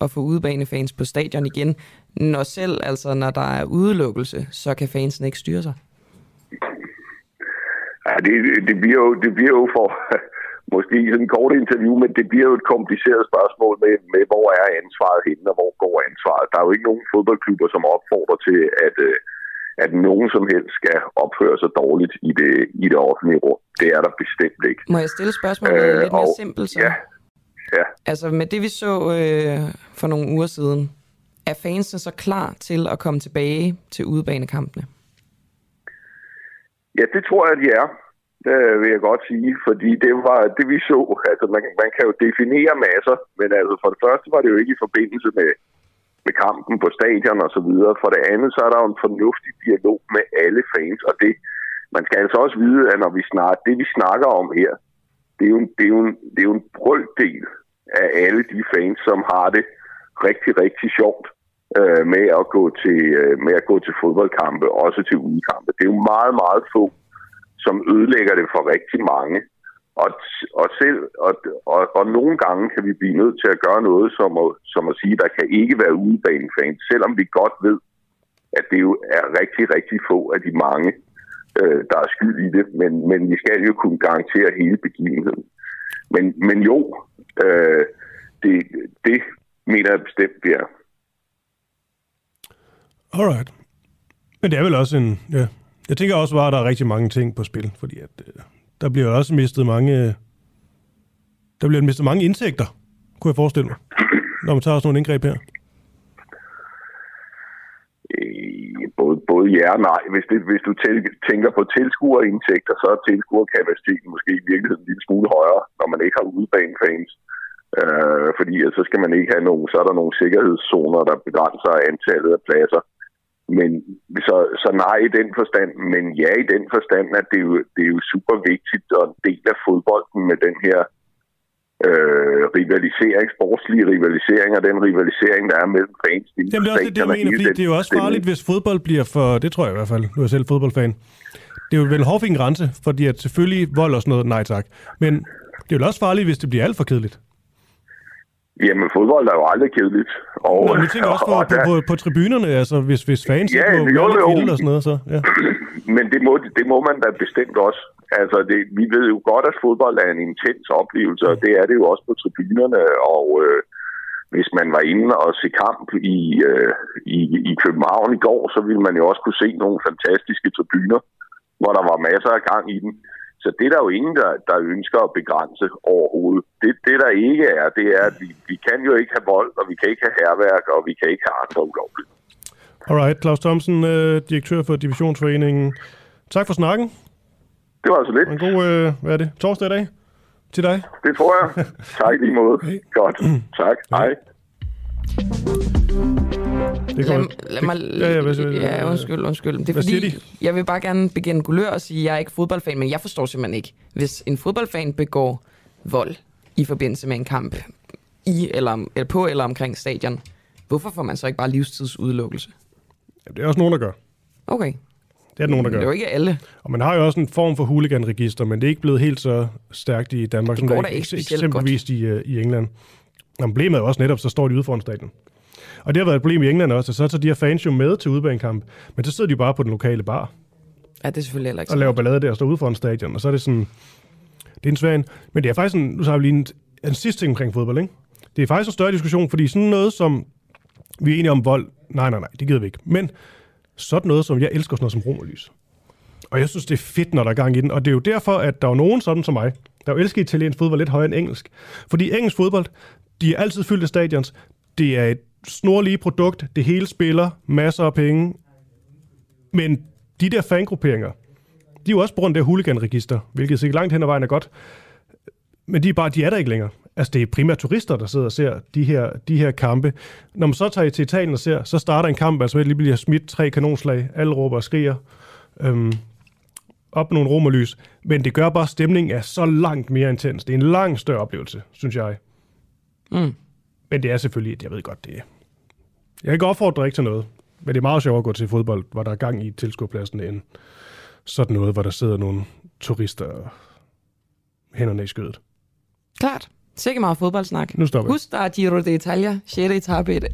at få udebanefans på stadion igen, når selv, altså når der er udelukkelse, så kan fansen ikke styre sig? Ja, det, det, bliver jo, det bliver jo for, måske sådan en kort interview, men det bliver jo et kompliceret spørgsmål med, med hvor er ansvaret henne, og hvor går ansvaret. Der er jo ikke nogen fodboldklubber, som opfordrer til, at, øh, at nogen som helst skal opføre sig dårligt i det, i det offentlige rum. Det er der bestemt ikke. Må jeg stille spørgsmålet øh, lidt mere og, simpelt? Så? Ja. ja. Altså med det, vi så øh, for nogle uger siden, er fansene så klar til at komme tilbage til udebanekampene? Ja, det tror jeg, de er øh, vil jeg godt sige, fordi det var det, vi så. Altså, man, man kan jo definere masser, men altså, for det første var det jo ikke i forbindelse med, med kampen på stadion og så videre. For det andet, så er der jo en fornuftig dialog med alle fans, og det, man skal altså også vide, at når vi snakker, det vi snakker om her, det er jo, det er jo, en, det er jo en brøddel af alle de fans, som har det rigtig, rigtig sjovt øh, med, at gå til, øh, med at gå til fodboldkampe, også til udekampe. Det er jo meget, meget få som ødelægger det for rigtig mange. Og, og, selv, og, og, og nogle gange kan vi blive nødt til at gøre noget, som at, som at sige, der kan ikke være udebanefans, selvom vi godt ved, at det jo er rigtig, rigtig få af de mange, øh, der er skyld i det, men, men vi skal jo kunne garantere hele begivenheden. Men, men jo, øh, det, det mener jeg bestemt, det er. Alright. Men det er vel også en... Ja. Jeg tænker også bare, at der er rigtig mange ting på spil, fordi at, øh, der bliver også mistet mange... Der bliver mistet mange indtægter, kunne jeg forestille mig, når man tager sådan nogle indgreb her. Øh, både, både ja og nej. Hvis, det, hvis du tænker på tilskuerindtægter, så er tilskuerkapaciteten måske i virkeligheden en lille smule højere, når man ikke har udebanefans. Øh, fordi så skal man ikke have nogen, så er der nogle sikkerhedszoner, der begrænser antallet af pladser. Men så, så nej i den forstand, men ja i den forstand, at det er jo, det er jo super vigtigt og en del af fodbolden med den her øh, rivalisering, sportslige rivalisering og den rivalisering, der er mellem fans. Jamen det er også det, det jeg mener, fordi det er jo også farligt, hvis fodbold bliver for, det tror jeg i hvert fald, nu er jeg selv fodboldfan, det er jo vel hård en grænse, fordi at selvfølgelig vold og sådan noget, nej tak. Men det er jo også farligt, hvis det bliver alt for kedeligt. Jamen, fodbold er jo aldrig kedeligt. Og, Nå, jeg tænker også på, på, på, på tribunerne, altså hvis, hvis fans ja, ikke må være lidt og sådan noget, så... Ja. men det må, det må man da bestemt også. Altså, det, vi ved jo godt, at fodbold er en intens oplevelse, og det er det jo også på tribunerne, og øh, hvis man var inde og se kamp i, øh, i, i København i går, så ville man jo også kunne se nogle fantastiske tribuner, hvor der var masser af gang i den. Så det er der jo ingen, der, der ønsker at begrænse overhovedet. Det, det der ikke er, det er, at vi, vi kan jo ikke have vold, og vi kan ikke have herværk, og vi kan ikke have andre ulovligt. Alright, Claus Thomsen, øh, direktør for Divisionsforeningen. Tak for snakken. Det var altså lidt. En god, øh, hvad er det, torsdag i dag til dig? Det tror jeg. tak lige måde. Hey. Godt. tak. Hej. Det lad, lad mig... Ja, ja, hvad, ja, undskyld, undskyld. Det er hvad fordi, de? jeg vil bare gerne begynde gulør og sige, at jeg er ikke fodboldfan, men jeg forstår simpelthen ikke, hvis en fodboldfan begår vold i forbindelse med en kamp i eller, eller på eller omkring stadion, hvorfor får man så ikke bare livstidsudelukkelse? Ja, det er også nogen, der gør. Okay. Det er nogen, der gør. Det er jo ikke alle. Og man har jo også en form for huliganregister, men det er ikke blevet helt så stærkt i Danmark, det som går det da ikke eksempelvis godt. i, uh, i England. Og problemet er jo også netop, så står de ude foran stadion. Og det har været et problem i England også, og så tager de her fans jo med til udbanekamp, men så sidder de bare på den lokale bar. Ja, det er selvfølgelig heller ikke Og laver ballade der og står ude foran stadion, og så er det sådan, det er en svær en. Men det er faktisk en, nu har vi lige en, en sidste ting omkring fodbold, ikke? Det er faktisk en større diskussion, fordi sådan noget som, vi er enige om vold, nej, nej, nej, det gider vi ikke. Men sådan noget som, jeg elsker sådan noget som romerlys. Og jeg synes, det er fedt, når der er gang i den. Og det er jo derfor, at der er nogen sådan som mig, der jo elsker italiensk fodbold lidt højere end engelsk. Fordi engelsk fodbold, de er altid fyldt af stadions. Det er et snorlige produkt. Det hele spiller. Masser af penge. Men de der fangrupperinger, de er jo også på grund af det huliganregister, hvilket sikkert langt hen ad vejen er godt. Men de er bare, de er der ikke længere. Altså, det er primært turister, der sidder og ser de her, de her kampe. Når man så tager til Italien og ser, så starter en kamp, altså lige bliver smidt tre kanonslag, alle råber og skriger, øhm, op nogle romerlys, men det gør bare, at stemningen er så langt mere intens. Det er en langt større oplevelse, synes jeg. Mm. Men det er selvfølgelig, jeg ved godt, det er. Jeg kan ikke opfordre ikke til noget, men det er meget sjovt at gå til fodbold, hvor der er gang i tilskuerpladsen, end sådan noget, hvor der sidder nogle turister hænderne i skødet. Klart. Sikke meget fodboldsnak. Nu stopper Husk, der er Giro d'Italia, 6. etape i det.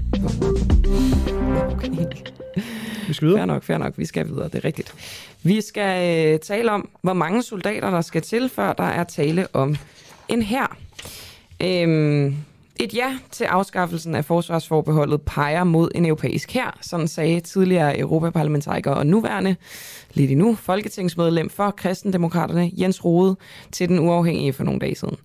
Okay. Vi skal videre. Fair nok, fair nok. Vi skal videre, det er rigtigt. Vi skal øh, tale om, hvor mange soldater, der skal til, før der er tale om en hær. Øhm, et ja til afskaffelsen af forsvarsforbeholdet peger mod en europæisk hær, sådan sagde tidligere europaparlamentariker og nuværende, lidt endnu, folketingsmedlem for kristendemokraterne Jens Rode til den uafhængige for nogle dage siden.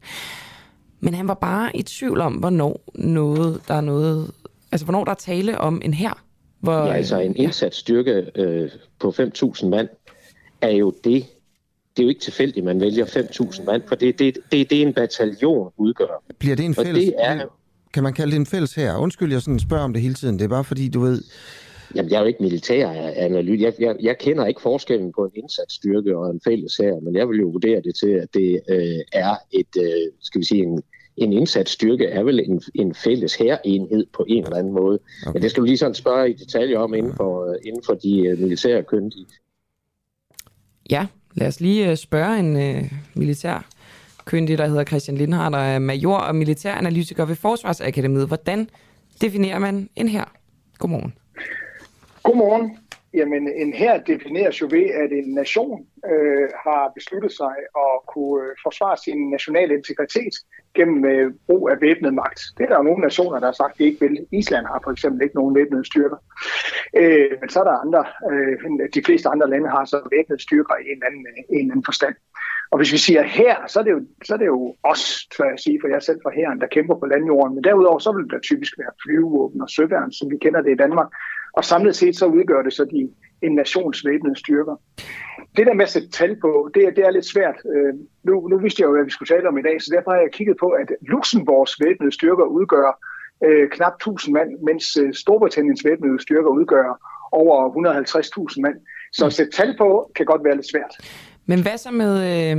Men han var bare i tvivl om, hvornår noget, der er noget, altså hvornår der er tale om en hær. Hvor, ja, altså en indsatsstyrke øh, på 5.000 mand er jo det, det er jo ikke tilfældigt, man vælger 5.000 mand, for det, det, det, det er en bataljon udgør. Bliver det en Og fælles... det er, Kan man kalde det en fælles her? Undskyld, jeg sådan spørger om det hele tiden. Det er bare fordi, du ved... Jamen, jeg er jo ikke militær analyt. Jeg, jeg, jeg kender ikke forskellen på en indsatsstyrke og en fælles her, men jeg vil jo vurdere det til, at det øh, er et, øh, skal vi sige, en, en indsatsstyrke er vel en, en fælles hærenhed på en eller anden måde. Okay. Men det skal du lige sådan spørge i detaljer om inden for, øh, inden for de øh, militære kyndige. Ja, lad os lige øh, spørge en øh, militær kyndig, der hedder Christian Lindhardt, og er major og militæranalytiker ved Forsvarsakademiet. Hvordan definerer man en her? Godmorgen. Godmorgen. Jamen, en her defineres jo ved, at en nation øh, har besluttet sig at kunne øh, forsvare sin nationale integritet gennem øh, brug af væbnet magt. Det er der jo nogle nationer, der har sagt, at de ikke vil. Island har for eksempel ikke nogen væbnede styrker. Øh, men så er der andre, øh, de fleste andre lande har så væbnede styrker i en anden, øh, en eller anden forstand. Og hvis vi siger her, så er det jo, så er det jo os, tør jeg sige, for jeg er selv fra herren, der kæmper på landjorden. Men derudover, så vil der typisk være flyvevåben og søværn, som vi kender det i Danmark. Og samlet set, så udgør det så de en nations væbnede styrker. Det der med at sætte tal på, det er, det er lidt svært. Øh, nu, nu vidste jeg jo, hvad vi skulle tale om i dag, så derfor har jeg kigget på, at Luxemburgs væbnede styrker udgør øh, knap 1000 mand, mens øh, Storbritanniens væbnede styrker udgør over 150.000 mand. Så at sætte tal på kan godt være lidt svært. Men hvad så med, øh,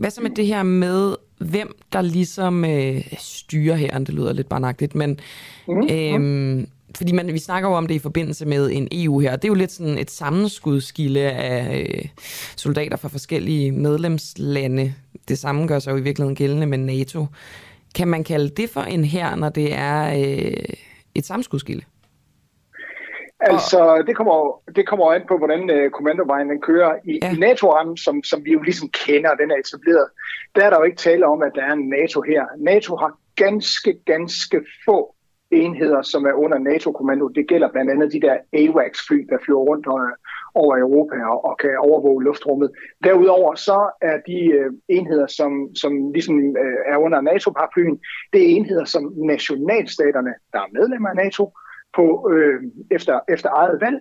hvad så med det her med, hvem der ligesom øh, styrer her? Det lyder lidt barnagtigt, men mm-hmm. øh, fordi man, vi snakker jo om det i forbindelse med en EU her. Det er jo lidt sådan et sammenskudskilde af øh, soldater fra forskellige medlemslande. Det samme gør sig jo i virkeligheden gældende med NATO. Kan man kalde det for en her, når det er øh, et sammenskudskilde? Altså, det kommer, det kommer an på, hvordan uh, kommandovejen den kører. I, ja. i NATO-rammen, som, som vi jo ligesom kender, den er etableret, der er der jo ikke tale om, at der er en NATO her. NATO har ganske, ganske få enheder, som er under NATO-kommando. Det gælder blandt andet de der AWACS-fly, der flyver rundt over Europa og, og kan overvåge luftrummet. Derudover så er de øh, enheder, som, som ligesom øh, er under NATO-paraplyen, det er enheder, som nationalstaterne, der er medlemmer af NATO, på, øh, efter, efter eget valg,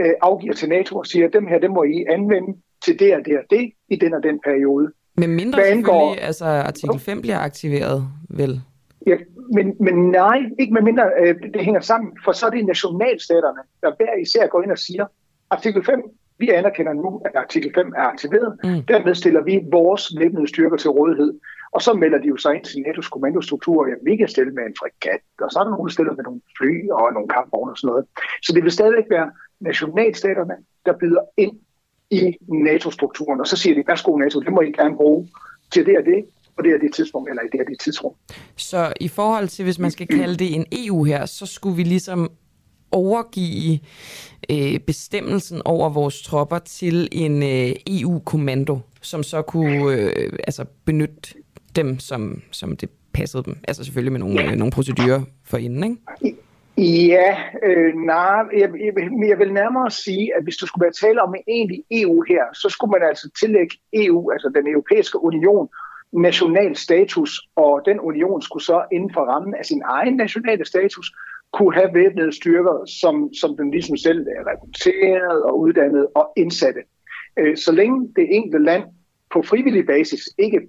øh, afgiver til NATO og siger, at dem her, dem må I anvende til det og det og det i den og den periode. Men mindre Hvad angår, altså artikel 5 bliver aktiveret, vel? Ja, men, men nej, ikke med mindre øh, det hænger sammen, for så er det nationalstaterne, der hver især går ind og siger, artikel 5, vi anerkender nu, at artikel 5 er aktiveret, mm. dermed stiller vi vores væbnede styrker til rådighed, og så melder de jo sig ind til NATO's kommandostruktur, ja, vi kan stille med en fregat, og så er der nogen, der stiller med nogle fly og nogle kampvogne og sådan noget. Så det vil stadigvæk være nationalstaterne, der byder ind i NATO-strukturen, og så siger de, værsgo NATO, det må I gerne bruge til det og det, på det her det tidspunkt, eller i det her det tidsrum. Så i forhold til, hvis man skal kalde det en EU her, så skulle vi ligesom overgive øh, bestemmelsen over vores tropper til en øh, EU-kommando, som så kunne øh, altså benytte dem, som, som det passede dem. Altså selvfølgelig med nogle, ja. øh, nogle procedurer for inden, ikke? Ja, øh, nej, jeg, jeg, jeg vil nærmere sige, at hvis du skulle være tale om en egentlig EU her, så skulle man altså tillægge EU, altså den europæiske union, national status, og den union skulle så inden for rammen af sin egen nationale status kunne have væbnede styrker, som, som den ligesom selv er rekrutteret og uddannet og indsatte. Øh, så længe det enkelte land på frivillig basis, ikke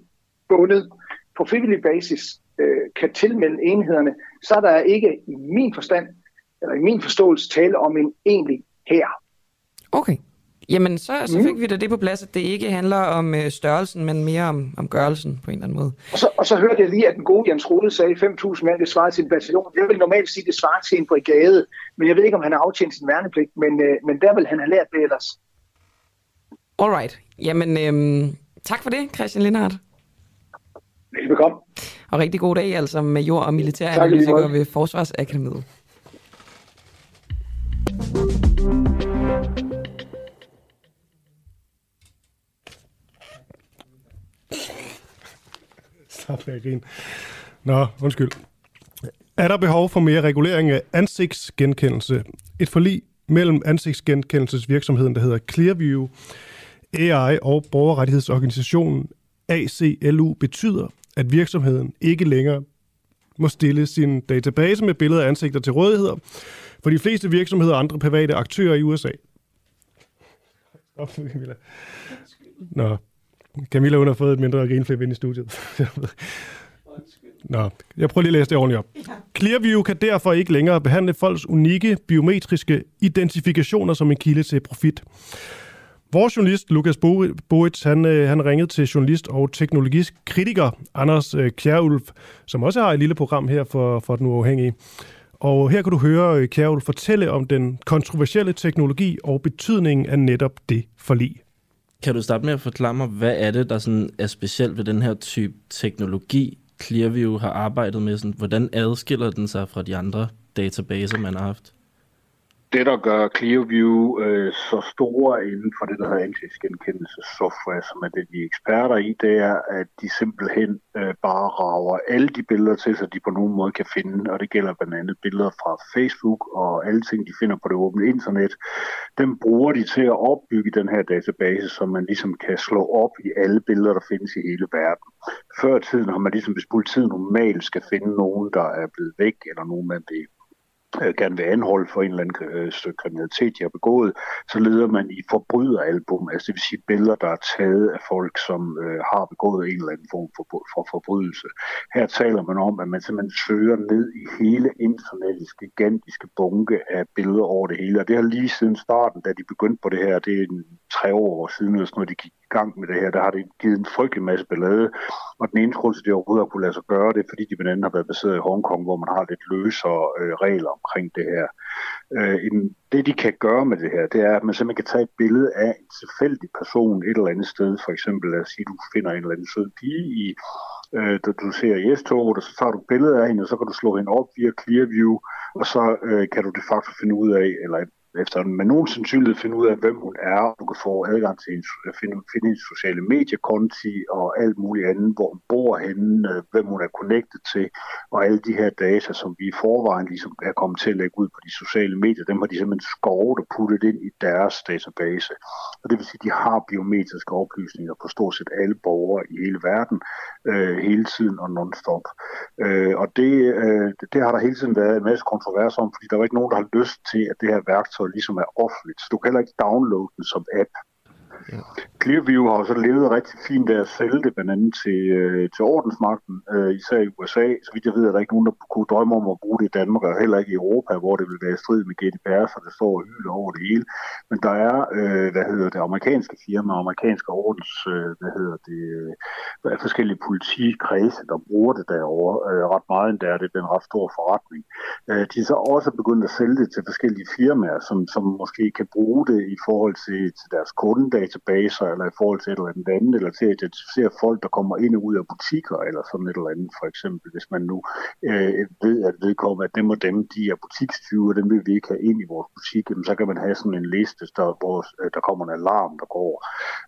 bundet på frivillig basis, øh, kan tilmelde enhederne, så er der ikke i min forstand, eller i min forståelse, tale om en egentlig her. Okay. Jamen, så, så fik mm. vi da det på plads, at det ikke handler om øh, størrelsen, men mere om, om gørelsen på en eller anden måde. Og så, og så hørte jeg lige, at den gode Jens Rode sagde, at 5.000 mand, det svarer til en bataljon. Jeg vil normalt sige, at det svarer til en brigade, men jeg ved ikke, om han har aftjent sin værnepligt, men, øh, men der vil han have lært det ellers. Alright. Jamen, øh, tak for det, Christian Lindhardt. Velbekomme. Og rigtig god dag, altså med jord- og militæranalytiker ved Forsvarsakademiet. Stop jeg grine. Nå, undskyld. Er der behov for mere regulering af ansigtsgenkendelse? Et forlig mellem ansigtsgenkendelsesvirksomheden, der hedder Clearview, AI og borgerrettighedsorganisationen ACLU betyder, at virksomheden ikke længere må stille sin database med billeder af ansigter til rådighed for de fleste virksomheder og andre private aktører i USA. Nå, Camilla hun har fået et mindre grinflip ind i studiet. Nå, jeg prøver lige at læse det ordentligt op. Clearview kan derfor ikke længere behandle folks unikke biometriske identifikationer som en kilde til profit. Vores journalist, Lukas Boritz, han, øh, han ringede til journalist og teknologisk kritiker Anders øh, Kjærulf, som også har et lille program her for, for Den Uafhængige. Og her kan du høre øh, Kjærulf fortælle om den kontroversielle teknologi og betydningen af netop det forlig. Kan du starte med at forklare mig, hvad er det, der sådan er specielt ved den her type teknologi, Clearview har arbejdet med? Sådan, hvordan adskiller den sig fra de andre databaser, man har haft? Det, der gør Clearview øh, så store inden for det, der hedder ansigtsgenkendelsessoftware, som er det, de er eksperter i, det er, at de simpelthen øh, bare rager alle de billeder til, så de på nogen måde kan finde, og det gælder blandt andet billeder fra Facebook og alle ting, de finder på det åbne internet. Dem bruger de til at opbygge den her database, som man ligesom kan slå op i alle billeder, der findes i hele verden. Før tiden har man ligesom, hvis politiet normalt skal finde nogen, der er blevet væk, eller nogen, man vil øh, gerne vil anholde for en eller anden øh, stykke kriminalitet, de har begået, så leder man i forbryderalbum, altså det vil sige billeder, der er taget af folk, som øh, har begået en eller anden form for, for forbrydelse. Her taler man om, at man simpelthen søger ned i hele internettets gigantiske bunke af billeder over det hele, og det har lige siden starten, da de begyndte på det her, det er en tre år siden, eller sådan noget, de gik i gang med det her, der har det givet en frygtelig masse ballade, og den eneste grund til, at de overhovedet har kunne lade sig gøre det, fordi de blandt andet har været baseret i Hongkong, hvor man har lidt løsere øh, regler omkring det her. Øh, en, det de kan gøre med det her, det er, at man simpelthen kan tage et billede af en tilfældig person et eller andet sted. For eksempel, lad os sige, at du finder en eller anden sød pige i øh, da du ser i S-toget, og så tager du et billede af hende, og så kan du slå hende op via Clearview, og så øh, kan du de facto finde ud af, eller efter med nogen sandsynlighed finde ud af, hvem hun er. Du kan få adgang til øh, finde, finde hendes sociale mediekonti og alt muligt andet, hvor hun bor henne, øh, hvem hun er connected til, og alle de her data, som vi i forvejen ligesom er kommet til at lægge ud på de sociale medier, dem har de simpelthen skovet og puttet ind i deres database. Og det vil sige, at de har biometriske oplysninger på stort set alle borgere i hele verden, øh, hele tiden og non-stop. Øh, og det, øh, det har der hele tiden været en masse kontrovers om, fordi der var ikke nogen, der har lyst til, at det her værktøj ligesom er offentligt. Så du kan heller ikke downloade den som app. Ja. Clearview har så levet rigtig fint af at sælge det blandt andet til, øh, til ordensmagten, øh, især i USA. Så vidt jeg ved, at der ikke nogen, der kunne drømme om at bruge det i Danmark, og heller ikke i Europa, hvor det vil være i strid med GDPR, så det står og hylder over det hele. Men der er, øh, hvad hedder det, amerikanske firmaer, amerikanske ordens, øh, hvad hedder det, øh, forskellige politikredse, der bruger det derovre øh, ret meget, endda er det er en ret stor forretning. Øh, de er så også begyndt at sælge det til forskellige firmaer, som, som måske kan bruge det i forhold til, til deres kundedata databaser, eller i forhold til et eller andet andet, eller til at identificere folk, der kommer ind og ud af butikker, eller sådan et eller andet, for eksempel, hvis man nu øh, ved, at vedkommende, at dem og dem, de er butikstyve, dem vil vi ikke have ind i vores butik, så kan man have sådan en liste, der, hvor øh, der kommer en alarm, der går.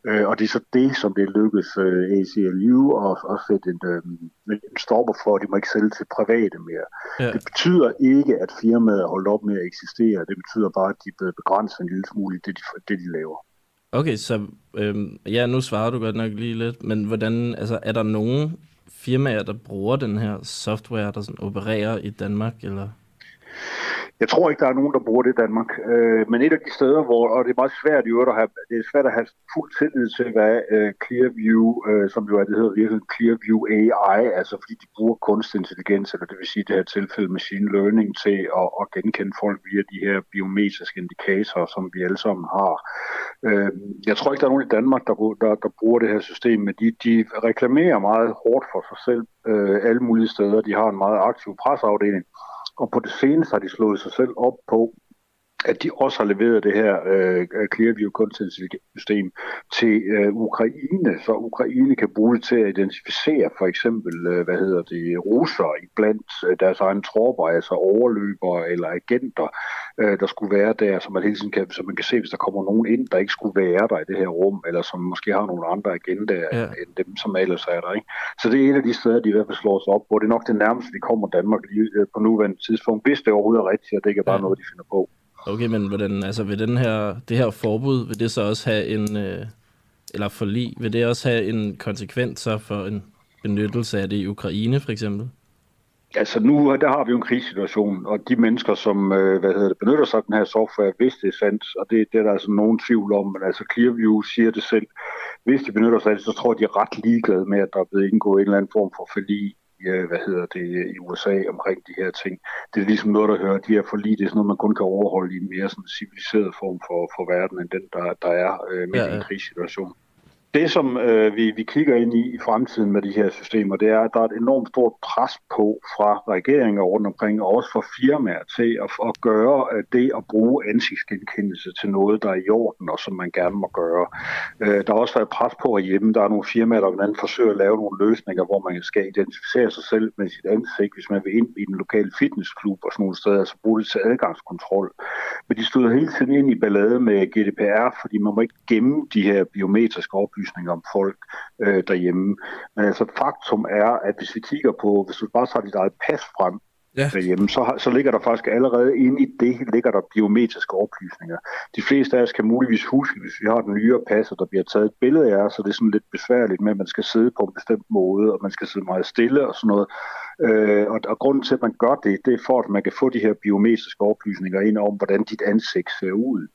Øh, og det er så det, som det lykkes øh, ACLU at, at sætte en, øh, en stopper for, at de må ikke sælge til private mere. Ja. Det betyder ikke, at firmaet er holdt op med at eksistere. Det betyder bare, at de er blevet begrænset en lille smule i det, de, det, de laver. Okay, så øhm, ja, nu svarer du godt nok lige lidt, men hvordan, altså, er der nogen firmaer, der bruger den her software, der sådan opererer i Danmark, eller? Jeg tror ikke, der er nogen, der bruger det i Danmark. Øh, men et af de steder, hvor, og det er meget svært i øvrigt at have, det er svært at have fuld tillid til, hvad øh, Clearview, øh, som jo er det hedder virkelig Clearview AI, altså fordi de bruger kunstig intelligens, eller det vil sige det her tilfælde machine learning, til at, at genkende folk via de her biometriske indikatorer, som vi alle sammen har. Øh, jeg tror ikke, der er nogen i Danmark, der, der, der bruger det her system, men de, de reklamerer meget hårdt for sig selv øh, alle mulige steder. De har en meget aktiv presseafdeling, og på det seneste har de slået sig selv op på, at de også har leveret det her øh, Clearview system til øh, Ukraine, så Ukraine kan bruge det til at identificere for eksempel, øh, hvad hedder det, russer i blandt øh, deres egne tropper, altså overløbere eller agenter, øh, der skulle være der, så man hele tiden kan, så man kan se, hvis der kommer nogen ind, der ikke skulle være der i det her rum, eller som måske har nogle andre agendaer ja. end dem, som ellers er der. Ikke? Så det er et af de steder, de i hvert fald slår sig op på. Det er nok det nærmeste, vi kommer Danmark lige øh, på nuværende tidspunkt, hvis det overhovedet er rigtigt, og det ikke er bare ja. noget, de finder på. Okay, men hvordan, altså vil den her, det her forbud, vil det så også have en, øh, eller forlig, vil det også have en konsekvens så for en benyttelse af det i Ukraine for eksempel? Altså nu, der har vi jo en krigssituation, og de mennesker, som øh, hvad hedder det, benytter sig af den her software, hvis det er sandt, og det, det er der altså nogen tvivl om, men altså Clearview siger det selv, hvis de benytter sig af det, så tror jeg, de er ret ligeglade med, at der er blevet indgået en eller anden form for forlig hvad hedder det, i USA omkring de her ting. Det er ligesom noget, der hører, de her forlig, det er sådan noget, man kun kan overholde i en mere sådan civiliseret form for, for verden, end den, der, der er øh, med ja, ja. en krigssituation det, som øh, vi, vi kigger ind i i fremtiden med de her systemer, det er, at der er et enormt stort pres på fra regeringer rundt omkring, og også fra firmaer til at, at gøre øh, det at bruge ansigtsgenkendelse til noget, der er i orden, og som man gerne må gøre. Øh, der har også været pres på hjemme. Der er nogle firmaer, der blandt forsøger at lave nogle løsninger, hvor man skal identificere sig selv med sit ansigt, hvis man vil ind i den lokale fitnessklub og sådan nogle steder, så bruge det til adgangskontrol. Men de stod hele tiden ind i ballade med GDPR, fordi man må ikke gemme de her biometriske oplysninger om folk øh, derhjemme. Men altså faktum er, at hvis vi kigger på, hvis du bare tager dit eget pas frem, ja. derhjemme, så, så ligger der faktisk allerede inde i det, ligger der biometriske oplysninger. De fleste af os kan muligvis huske, hvis vi har den nyere pas, og der bliver taget et billede af os, så det er sådan lidt besværligt med, at man skal sidde på en bestemt måde, og man skal sidde meget stille og sådan noget. Øh, og, og grunden til, at man gør det, det er for, at man kan få de her biometriske oplysninger ind om, hvordan dit ansigt ser ud.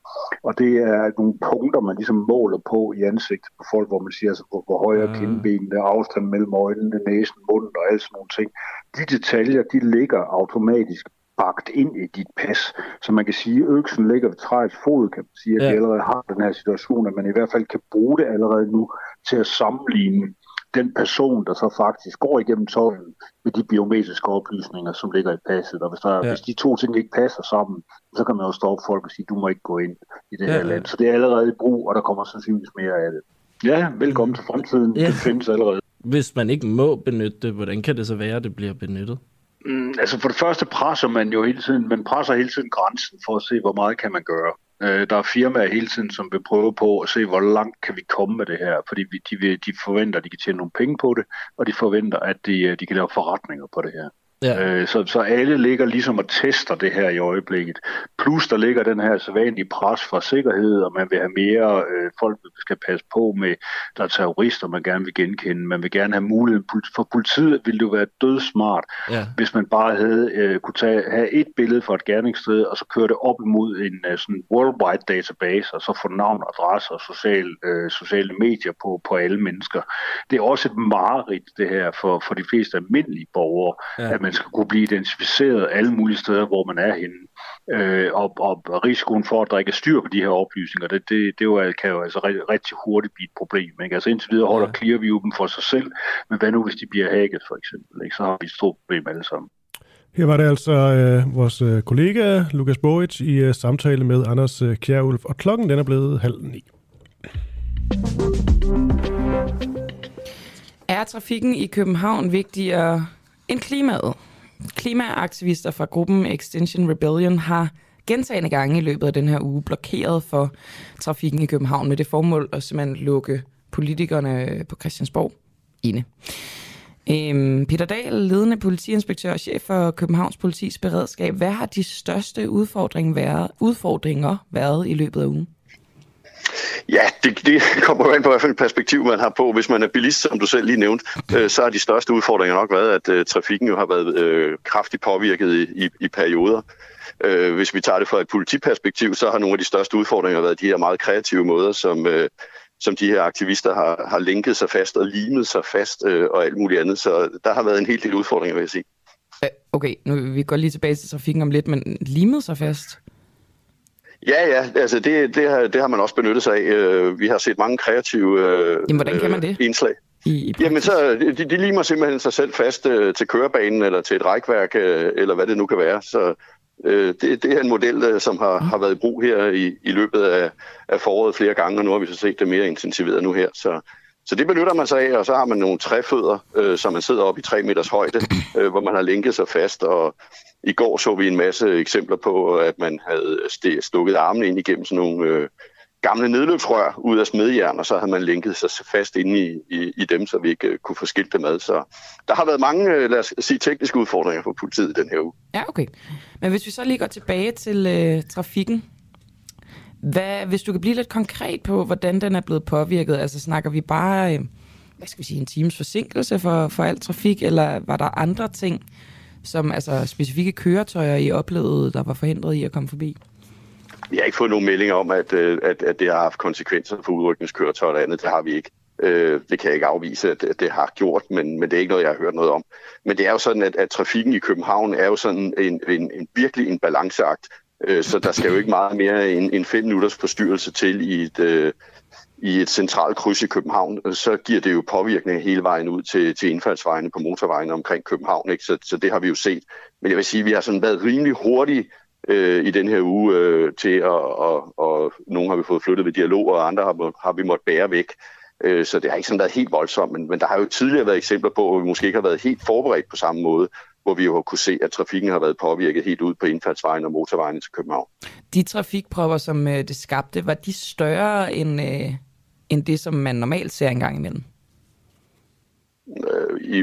Og det er nogle punkter, man ligesom måler på i ansigtet på folk, hvor man siger, altså, hvor, hvor højere ja. kindbenene, afstand mellem øjnene, næsen, munden og alt sådan nogle ting. De detaljer, de ligger automatisk bagt ind i dit pas. Så man kan sige, at øksen ligger ved træets fod, kan man sige, at ja. vi allerede har den her situation, at man i hvert fald kan bruge det allerede nu til at sammenligne den person, der så faktisk går igennem tollen med de biometriske oplysninger, som ligger i passet. Og hvis, der, ja. hvis de to ting ikke passer sammen, så kan man jo stoppe folk og sige, du må ikke gå ind i det ja, her land. Så det er allerede i brug, og der kommer sandsynligvis mere af det. Ja, velkommen til fremtiden. Ja. Det findes allerede. Hvis man ikke må benytte det, hvordan kan det så være, at det bliver benyttet? Mm, altså for det første presser man jo hele tiden, man presser hele tiden grænsen for at se, hvor meget kan man gøre. Øh, der er firmaer hele tiden, som vil prøve på at se, hvor langt kan vi komme med det her, fordi de, vil, de forventer, at de kan tjene nogle penge på det, og de forventer, at de, øh, de kan lave forretninger på det her. Ja. Øh, så, så alle ligger ligesom og tester det her i øjeblikket. Plus der ligger den her sædvanlige pres for sikkerhed, og man vil have mere øh, folk, skal passe på med, der er terrorister, man gerne vil genkende. Man vil gerne have mulighed. For politiet ville det jo være dødsmart, ja. hvis man bare havde øh, kunne tage, have et billede fra et gerningssted, og så køre det op imod en uh, sådan worldwide database, og så få navn, adresse og social, øh, sociale medier på, på alle mennesker. Det er også et mareridt, det her, for, for de fleste almindelige borgere, ja. at man man skal kunne blive identificeret alle mulige steder, hvor man er henne. Øh, og, og risikoen for, at der ikke er styr på de her oplysninger, det, det, det jo, kan jo altså rigtig, rigtig hurtigt blive et problem. Ikke? Altså indtil videre holder ja. Clearview dem for sig selv, men hvad nu, hvis de bliver hacket, for eksempel? Ikke? Så har vi et stort problem alle sammen. Her var det altså øh, vores øh, kollega Lukas Boric i øh, samtale med Anders øh, Kjærulf, og klokken den er blevet halv ni. Er trafikken i København vigtigere end klimaet. Klimaaktivister fra gruppen Extinction Rebellion har gentagende gange i løbet af den her uge blokeret for trafikken i København med det formål at simpelthen lukke politikerne på Christiansborg inde. Øhm, Peter Dahl, ledende politiinspektør og chef for Københavns Politis Beredskab. Hvad har de største udfordringer været, udfordringer været i løbet af ugen? Ja, det, det kommer jo an på, hvilket perspektiv man har på. Hvis man er bilist, som du selv lige nævnte, øh, så har de største udfordringer nok været, at øh, trafikken jo har været øh, kraftigt påvirket i, i, i perioder. Øh, hvis vi tager det fra et politiperspektiv, så har nogle af de største udfordringer været de her meget kreative måder, som, øh, som de her aktivister har, har linket sig fast og limet sig fast øh, og alt muligt andet. Så der har været en hel del udfordringer, vil jeg sige. Okay, nu vi går lige tilbage til trafikken om lidt, men limet sig fast? Ja, ja, altså det, det, har, det har man også benyttet sig af. Øh, vi har set mange kreative øh, Jamen, hvordan kan man det? indslag. I, i Jamen, så, de, de limer simpelthen sig selv fast øh, til kørebanen eller til et rækværk, øh, eller hvad det nu kan være. Så øh, det, det er en model, øh, som har, har været i brug her i, i løbet af, af foråret flere gange, og nu har vi så set det mere intensiveret nu her. Så, så det benytter man sig af, og så har man nogle træfødder, øh, som man sidder op i tre meters højde, øh, hvor man har linket sig fast, og i går så vi en masse eksempler på, at man havde stukket armene ind igennem sådan nogle øh, gamle nedløbsrør ud af smedjern, og så havde man linket sig fast inde i, i, i dem, så vi ikke øh, kunne få skilt dem ad. Så der har været mange, øh, lad os sige, tekniske udfordringer for politiet den her uge. Ja, okay. Men hvis vi så lige går tilbage til øh, trafikken, hvad, hvis du kan blive lidt konkret på, hvordan den er blevet påvirket, altså snakker vi bare, øh, hvad skal vi sige, en times forsinkelse for, for al trafik, eller var der andre ting, som altså specifikke køretøjer, I oplevede, der var forhindret i at komme forbi? Vi har ikke fået nogen meldinger om, at, øh, at, at det har haft konsekvenser for udrykningskøretøjer og andet. Det har vi ikke. Øh, det kan jeg ikke afvise, at det har gjort, men, men det er ikke noget, jeg har hørt noget om. Men det er jo sådan, at, at trafikken i København er jo sådan en, en, en virkelig en balanceakt. Øh, så der skal jo ikke meget mere end, end fem minutters forstyrrelse til i et, øh, i et centralt kryds i København, så giver det jo påvirkning hele vejen ud til, til indfaldsvejene på motorvejene omkring København. Ikke? Så, så det har vi jo set. Men jeg vil sige, at vi har sådan været rimelig hurtige øh, i den her uge øh, til, at, og, og nogle har vi fået flyttet ved dialog, og andre har, har vi måttet bære væk. Øh, så det har ikke sådan været helt voldsomt, men, men der har jo tidligere været eksempler på, hvor vi måske ikke har været helt forberedt på samme måde. hvor vi jo kunne se, at trafikken har været påvirket helt ud på indfaldsvejen og motorvejen til København. De trafikpropper, som øh, det skabte, var de større end, øh, end det, som man normalt ser engang imellem? Øh, i,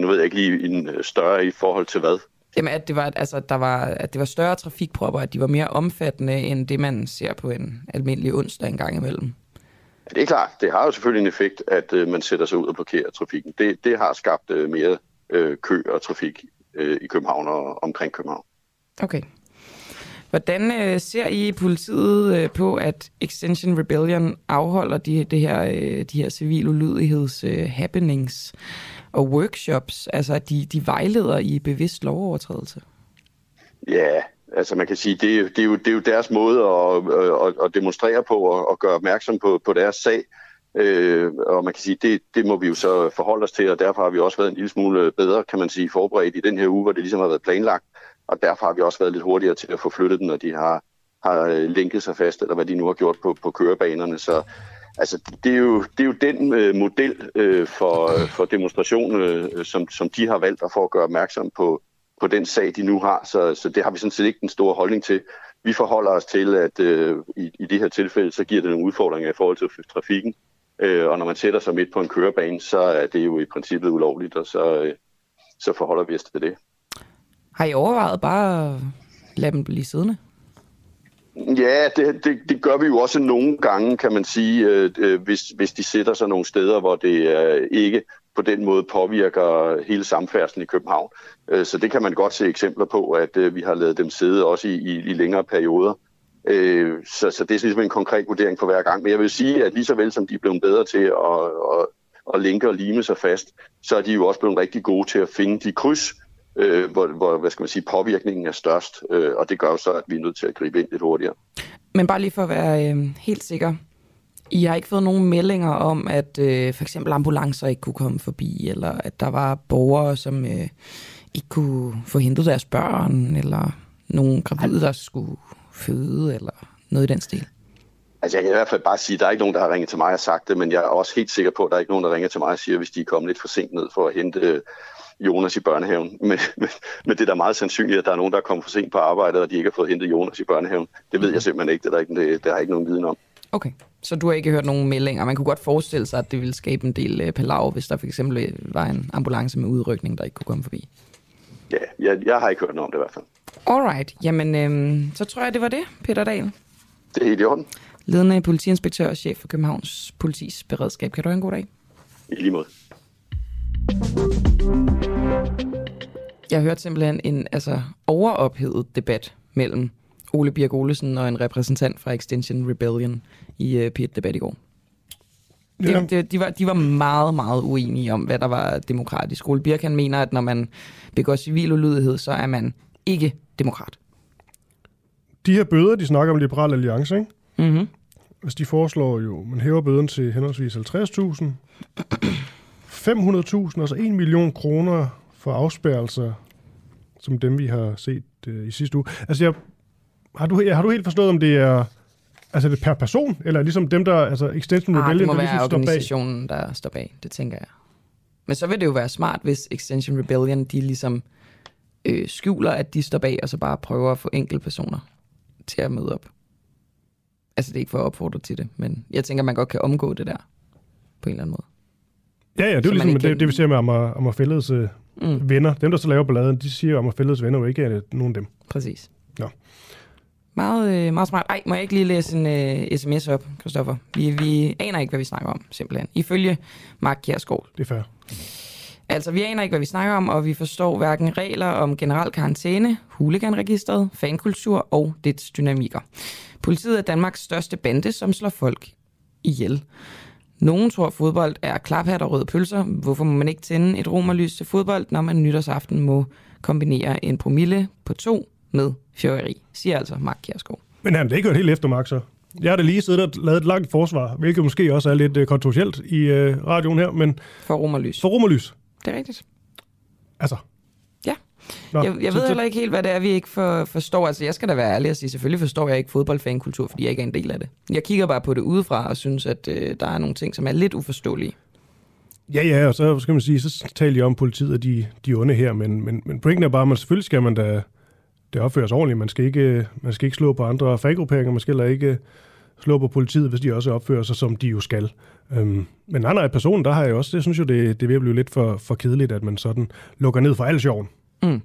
nu ved jeg ikke lige, en øh, større i forhold til hvad? Jamen, at det var, altså, der var, at det var større trafikpropper, at de var mere omfattende, end det, man ser på en almindelig onsdag en gang imellem. Ja, det er klart. Det har jo selvfølgelig en effekt, at øh, man sætter sig ud og blokerer trafikken. Det, det har skabt øh, mere øh, kø og trafik øh, i København og omkring København. Okay. Hvordan øh, ser I politiet øh, på, at Extension Rebellion afholder de, det her, øh, de her civil ulydigheds øh, happenings og workshops, altså at de, de vejleder i bevidst lovovertrædelse? Ja, altså man kan sige, det er, det er, jo, det er jo deres måde at, øh, at, at demonstrere på og at gøre opmærksom på, på deres sag. Øh, og man kan sige, det, det må vi jo så forholde os til, og derfor har vi også været en lille smule bedre, kan man sige, forberedt i den her uge, hvor det ligesom har været planlagt og derfor har vi også været lidt hurtigere til at få flyttet den, når de har, har øh, linket sig fast, eller hvad de nu har gjort på, på kørebanerne. Så altså, det, er jo, det er jo den øh, model øh, for, øh, for demonstration, øh, som, som de har valgt at få at gøre opmærksom på, på den sag, de nu har. Så, så det har vi sådan set ikke den store holdning til. Vi forholder os til, at øh, i, i det her tilfælde, så giver det nogle udfordringer i forhold til trafikken. Øh, og når man sætter sig midt på en kørebane, så er det jo i princippet ulovligt, og så, øh, så forholder vi os til det. Har I overvejet bare at lade dem blive siddende? Ja, det, det, det gør vi jo også nogle gange, kan man sige, øh, øh hvis, hvis de sætter sig nogle steder, hvor det øh, ikke på den måde påvirker hele samfærdsen i København. Øh, så det kan man godt se eksempler på, at øh, vi har lavet dem sidde også i, i, i længere perioder. Øh, så, så det er ligesom en konkret vurdering for hver gang. Men jeg vil sige, at lige så vel som de er blevet bedre til at, at, at linke og lime sig fast, så er de jo også blevet rigtig gode til at finde de kryds, øh, hvor, hvor hvad skal man sige, påvirkningen er størst, øh, og det gør så, at vi er nødt til at gribe ind lidt hurtigere. Men bare lige for at være øh, helt sikker, I har ikke fået nogen meldinger om, at øh, for eksempel ambulancer ikke kunne komme forbi, eller at der var borgere, som øh, ikke kunne få hentet deres børn, eller nogle gravide, der skulle føde, eller noget i den stil? Altså jeg kan i hvert fald bare sige, at der er ikke nogen, der har ringet til mig og sagt det, men jeg er også helt sikker på, at der er ikke nogen, der ringer til mig og siger, hvis de er kommet lidt for sent ned for at hente Jonas i børnehaven. Men, men, men det er da meget sandsynligt, at der er nogen, der er kommet for sent på arbejde, og de ikke har fået hentet Jonas i børnehaven. Det ved jeg simpelthen ikke. Det er der ikke, det, der er ikke nogen viden om. Okay, så du har ikke hørt nogen meldinger. Man kunne godt forestille sig, at det ville skabe en del øh, palaver, hvis der for eksempel var en ambulance med udrykning, der ikke kunne komme forbi. Ja, jeg, jeg har ikke hørt noget om det i hvert fald. Alright, jamen øhm, så tror jeg, det var det, Peter Dahl. Det er helt i orden. Ledende politiinspektør og chef for Københavns Politis Beredskab. Kan du have en god dag? I lige måde. Jeg har hørt simpelthen en altså, overophedet debat mellem Ole Birk Olesen og en repræsentant fra Extension Rebellion i uh, Pit Debat i går. Ja. De, de, de, var, de var meget, meget uenige om, hvad der var demokratisk. Ole Birk han mener, at når man begår civil ulydighed, så er man ikke demokrat. De her bøder, de snakker om Liberal Alliance, ikke? Mm-hmm. Hvis de foreslår jo, man hæver bøden til henholdsvis 50.000, 500.000 og så 1 million kroner for afspærelser, som dem vi har set øh, i sidste uge. Altså, jeg, har, du, har du helt forstået, om det er altså det per person, eller ligesom dem, der, altså Extension Rebellion, ah, det må der være ligesom organisationen, står bag? der står bag, det tænker jeg. Men så vil det jo være smart, hvis Extension Rebellion, de ligesom øh, skjuler, at de står bag, og så bare prøver at få enkelte personer til at møde op. Altså, det er ikke for at opfordre til det, men jeg tænker, man godt kan omgå det der på en eller anden måde. Ja, ja, det er jo ligesom det, det, vi siger med Amager, Amager Fælleds øh, mm. venner. Dem, der så laver balladen, de siger, at Amager Fælleds venner jo ikke er nogen af dem. Præcis. Ja. Meget, øh, meget smart. Ej, må jeg ikke lige læse en øh, sms op, Kristoffer? Vi, vi aner ikke, hvad vi snakker om, simpelthen. Ifølge Mark Kjærsgaard. Det er fair. Altså, vi aner ikke, hvad vi snakker om, og vi forstår hverken regler om generel karantæne, huliganregistret, fankultur og dets dynamikker. Politiet er Danmarks største bande, som slår folk ihjel. Nogen tror, at fodbold er klaphat og røde pølser. Hvorfor må man ikke tænde et romerlys til fodbold, når man nytårsaften må kombinere en promille på to med fyrværkeri, siger altså Mark Kjærsgaard. Men han har ikke hørt helt efter, Mark, så. Jeg har da lige siddet og lavet et langt forsvar, hvilket måske også er lidt uh, kontroversielt i uh, radioen her, men... For romerlys. For romerlys. Det er rigtigt. Altså, Nå, jeg, jeg ved heller ikke helt, hvad det er, vi ikke for, forstår. Altså, jeg skal da være ærlig og sige, selvfølgelig forstår jeg ikke fodboldfankultur, fordi jeg ikke er en del af det. Jeg kigger bare på det udefra og synes, at øh, der er nogle ting, som er lidt uforståelige. Ja, ja, og så skal man sige, så taler de om politiet og de, de onde her, men, men, men pointen er bare, at man selvfølgelig skal man da det opføres ordentligt. Man skal ikke, man skal ikke slå på andre faggrupperinger, man skal heller ikke slå på politiet, hvis de også opfører sig, som de jo skal. Øhm, men andre af personen, der har jeg også, det synes jo, det, det vil blive lidt for, for kedeligt, at man sådan lukker ned for al sjoven. Mm.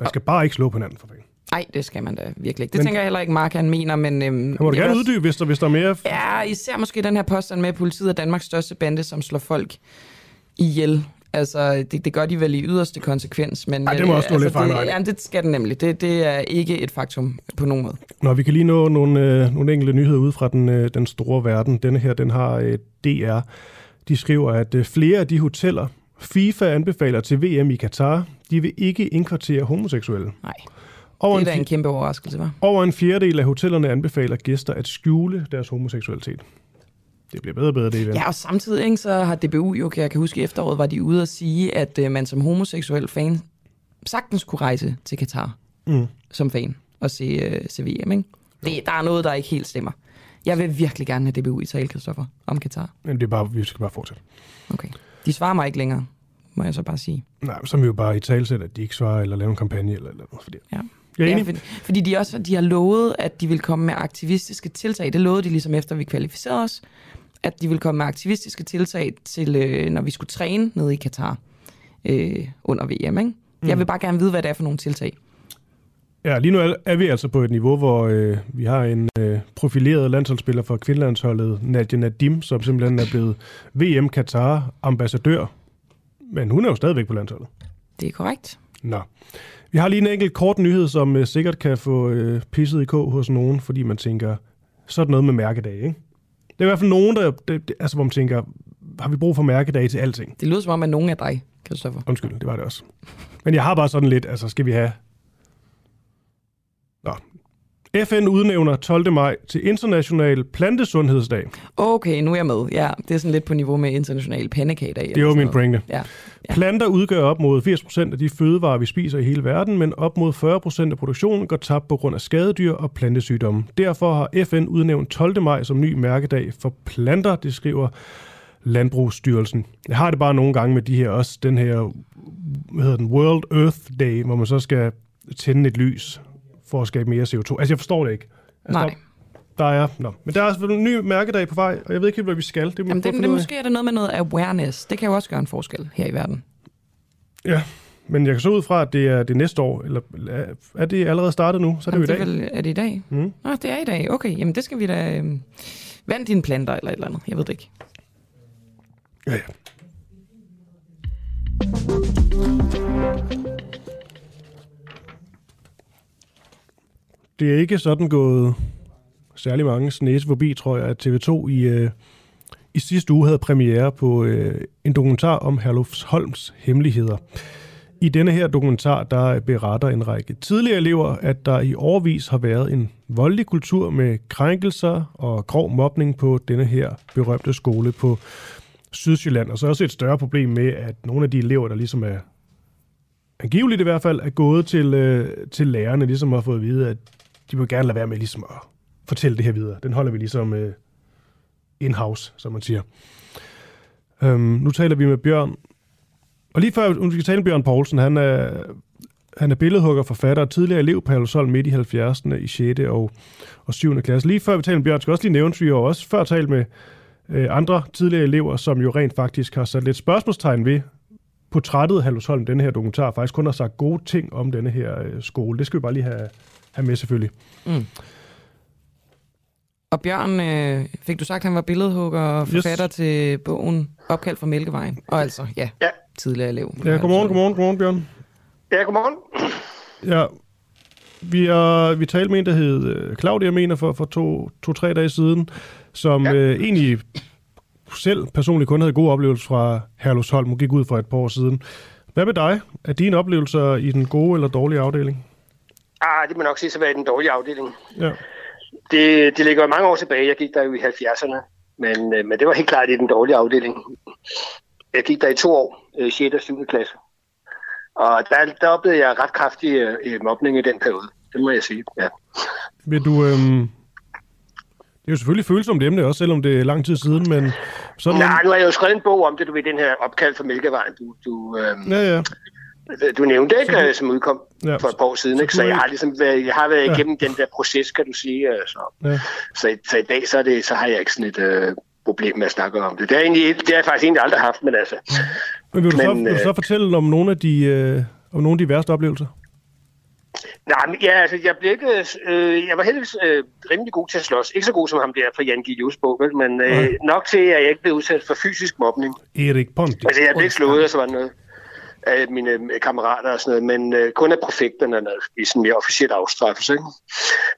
Man skal bare ikke slå på hinanden for fanden. Nej, det skal man da virkelig ikke. Det men, tænker jeg heller ikke, Mark han mener, men... Øhm, han må du gerne uddybe, hvis der, hvis der er mere... Ja, især måske den her påstand med, at politiet er Danmarks største bande, som slår folk ihjel. Altså, det, det gør de vel i yderste konsekvens, men... Ej, det må også øh, altså, lidt det, Ja, det skal det nemlig. Det, det er ikke et faktum på nogen måde. Nå, vi kan lige nå nogle, øh, nogle enkelte nyheder ud fra den, øh, den store verden. Denne her, den har øh, DR. De skriver, at øh, flere af de hoteller, FIFA anbefaler til VM i Katar, de vil ikke indkvartere homoseksuelle. Nej. Over det er da en kæmpe overraskelse, var. Over en fjerdedel af hotellerne anbefaler gæster at skjule deres homoseksualitet. Det bliver bedre og bedre, det igen. Ja, og samtidig ikke, så har DBU jo, kan jeg kan huske i efteråret, var de ude at sige, at øh, man som homoseksuel fan sagtens kunne rejse til Katar mm. som fan og se, øh, se VM. Ikke? Det, der er noget, der ikke helt stemmer. Jeg vil virkelig gerne have DBU i tale, Kristoffer, om Katar. Men det er bare, vi skal bare fortsætte. Okay. De svarer mig ikke længere, må jeg så bare sige. Nej, så er vi jo bare i talsæt, at de ikke svarer, eller lave en kampagne, eller, eller noget. Fordi... Ja. Jeg er enig. Ja, fordi, fordi de også de har lovet, at de vil komme med aktivistiske tiltag. Det lovede de ligesom efter, vi kvalificerede os at de ville komme med aktivistiske tiltag til, øh, når vi skulle træne nede i Katar øh, under VM. Ikke? Mm. Jeg vil bare gerne vide, hvad det er for nogle tiltag. Ja, lige nu er vi altså på et niveau, hvor øh, vi har en øh, profileret landsholdsspiller for kvindelandsholdet, Nadia Nadim, som simpelthen er blevet VM Katar ambassadør. Men hun er jo stadigvæk på landsholdet. Det er korrekt. Nå. Vi har lige en enkelt kort nyhed, som øh, sikkert kan få øh, pisset i k hos nogen, fordi man tænker, sådan noget med mærkedag, ikke? Det er i hvert fald nogen, der, det, altså, hvor man tænker, har vi brug for mærkedage til alting? Det lyder som om, at nogen af dig, Christoffer. Undskyld, det var det også. Men jeg har bare sådan lidt, altså skal vi have... FN udnævner 12. maj til International Plantesundhedsdag. Okay, nu er jeg med. Ja, det er sådan lidt på niveau med International Pandekagedag. Det er jo min pointe. Ja. Ja. Planter udgør op mod 80% af de fødevarer, vi spiser i hele verden, men op mod 40% af produktionen går tabt på grund af skadedyr og plantesygdomme. Derfor har FN udnævnt 12. maj som ny mærkedag for planter, det skriver Landbrugsstyrelsen. Jeg har det bare nogle gange med de her også, den her hvad hedder den, World Earth Day, hvor man så skal tænde et lys for at skabe mere CO2. Altså, jeg forstår det ikke. Altså, Nej. Der er, nå. Men der er altså en ny mærkedag på vej, og jeg ved ikke helt, hvad vi skal. Det, Jamen, det, det, måske er det noget med noget awareness. Det kan jo også gøre en forskel her i verden. Ja, men jeg kan så ud fra, at det er det næste år, eller er det allerede startet nu? Så er det Jamen, jo i dag. Det er, vel, er det i dag? Mm. Nå, det er i dag. Okay, jamen det skal vi da... Øh, vand dine planter eller et eller andet. Jeg ved det ikke. Ja, ja. Det er ikke sådan gået særlig mange snæse forbi, tror jeg, at TV2 i, øh, i sidste uge havde premiere på øh, en dokumentar om Herlufsholms hemmeligheder. I denne her dokumentar, der beretter en række tidligere elever, at der i årvis har været en voldelig kultur med krænkelser og grov mobning på denne her berømte skole på Sydsjælland. Og så også et større problem med, at nogle af de elever, der ligesom er angiveligt i hvert fald, er gået til, øh, til lærerne, ligesom har fået at vide, at de vil gerne lade være med ligesom at fortælle det her videre. Den holder vi ligesom øh, in-house, som man siger. Øhm, nu taler vi med Bjørn. Og lige før vi skal tale med Bjørn Poulsen, han er, han er billedhugger, forfatter og tidligere elev på Halvsholm midt i 70'erne i 6. og, og 7. klasse. Lige før vi taler med Bjørn, skal også lige nævne, at vi har også før talt med øh, andre tidligere elever, som jo rent faktisk har sat lidt spørgsmålstegn ved portrættet Halvsholm, denne her dokumentar, faktisk kun har sagt gode ting om denne her øh, skole. Det skal vi bare lige have, have med selvfølgelig. Mm. Og Bjørn, øh, fik du sagt, at han var billedhugger og forfatter yes. til bogen Opkald fra Mælkevejen. Og altså, ja, ja. tidligere elev. Ja, godmorgen, godmorgen, godmorgen, Bjørn. Ja, godmorgen. Ja, vi, er, vi talte med en, der hed øh, Claudia, mener, for, for to-tre to, to, dage siden, som ja. øh, egentlig selv personligt kun havde gode oplevelser fra Herlufsholm. Hun gik ud for et par år siden. Hvad med dig? Er dine oplevelser i den gode eller dårlige afdeling? Ah, det må nok sige at være i den dårlige afdeling. Ja. Det, det ligger jo mange år tilbage. Jeg gik der jo i 70'erne, men, øh, men det var helt klart i den dårlige afdeling. Jeg gik der i to år, 6. Øh, og 7. klasse. Og der, der oplevede jeg ret kraftig øh, mobning i den periode. Det må jeg sige, ja. Vil du, øhm, Det er jo selvfølgelig følsomt emne også, selvom det er lang tid siden, men... Sådan Nej, nu har jeg jo skrevet en bog om det, du ved, den her opkald for Mælkevejen, du, du, øhm, ja, ja. Du nævnte, ikke, så, som udkom ja, for et par år siden, ikke? Så, jeg har ligesom været, jeg har været ja. igennem den der proces, kan du sige. Så, ja. så, så i dag, så, er det, så har jeg ikke sådan et øh, problem med at snakke om det. Det, er egentlig, det har jeg faktisk egentlig aldrig haft, men altså... Men vil du, men, så, vil du så øh, fortælle om nogle af de, øh, om nogle af de værste oplevelser? Nej, men ja, altså, jeg, blev ikke, øh, jeg var heldigvis øh, rimelig god til at slås. Ikke så god som ham der fra Jan Gilius bog, men øh, okay. nok til, at jeg ikke blev udsat for fysisk mobning. Erik Ponti. Altså, jeg blev ikke slået, og så var det noget af mine øh, kammerater og sådan noget, men øh, kun af præfekterne i sådan mere officielt afstraffelse. Ikke?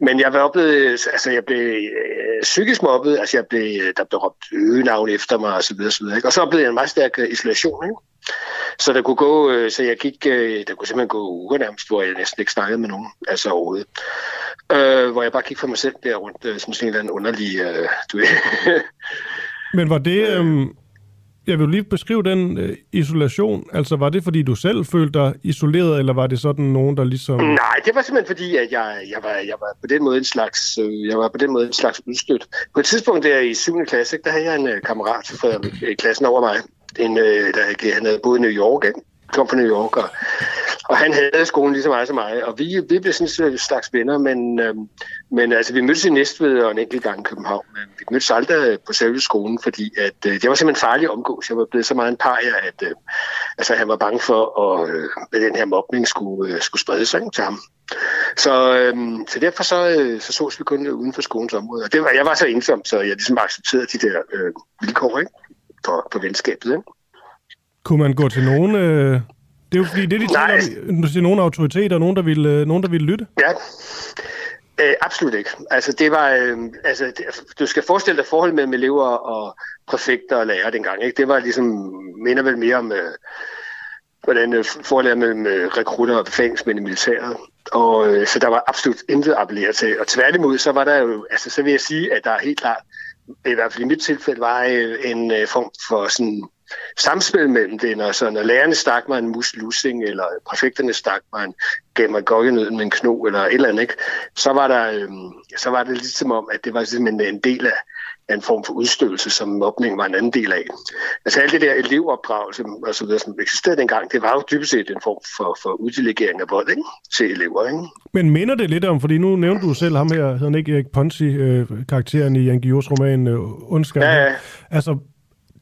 Men jeg var oplevet, altså jeg blev øh, psykisk mobbet, altså jeg blev, der blev råbt øgenavn efter mig og så videre, så videre ikke? og så oplevede jeg en meget stærk øh, isolation. Ikke? Så der kunne gå, øh, så jeg gik, øh, der kunne simpelthen gå uger nærmest, hvor jeg næsten ikke snakkede med nogen, altså overhovedet. Øh, hvor jeg bare gik for mig selv der rundt, øh, som sådan en eller anden underlig, øh, du ved. Men var det, øh, jeg vil lige beskrive den øh, isolation. Altså, var det, fordi du selv følte dig isoleret, eller var det sådan nogen, der ligesom... Nej, det var simpelthen fordi, at jeg, jeg, var, jeg var på den måde en slags, øh, jeg var på den måde en slags udstødt. På et tidspunkt der i 7. klasse, der havde jeg en øh, kammerat fra øh, klassen over mig, en, øh, der, han havde boet i New York, ikke? Kom fra New York, og, og han havde skolen lige så meget som mig, og vi, vi blev sådan en slags venner, men, øh, men altså, vi mødtes i Næstved og en enkelt gang i København, men vi mødtes aldrig på selve skolen, fordi at, øh, det var simpelthen farligt at omgås. Jeg var blevet så meget en par, at øh, altså, han var bange for, øh, at øh, den her mobning skulle, øh, skulle sprede sig til ham. Så, øh, så derfor så, øh, så sås vi kun uden for skolens område. Og det var, jeg var så ensom, så jeg ligesom accepterede de der øh, vilkår ikke? For, for venskabet. Ikke? Kunne man gå til nogen... Øh, det er jo fordi, det de taler om, til nogle autoriteter, nogen der ville, øh, nogen, der ville lytte. Ja, øh, absolut ikke. Altså, det var, øh, altså, det, du skal forestille dig forholdet mellem elever og præfekter og lærere dengang. Ikke? Det var ligesom, minder vel mere om, øh, hvordan øh, forholdet mellem øh, rekrutter og befalingsmænd i militæret. Og, øh, så der var absolut intet at appellere til. Og tværtimod, så var der jo, altså så vil jeg sige, at der er helt klart, i hvert fald i mit tilfælde, var øh, en øh, form for sådan samspil mellem det, når, så, når lærerne stak mig en muslussing, eller præfekterne stak mig en, gav mig gokkenøden med en kno, eller et eller andet, ikke? Så, var der, øhm, så var det lidt som om, at det var simpelthen en del af, en form for udstødelse, som mobning var en anden del af. Altså alt det der elevopdragelse og så videre, som eksisterede dengang, det var jo dybest set en form for, for uddelegering af vold ikke? til elever. Ikke? Men minder det lidt om, fordi nu nævnte du selv ham her, hedder han ikke Erik Ponsi, øh, karakteren i Jan Gios roman øh, Ondskab. Ja, ja. Altså,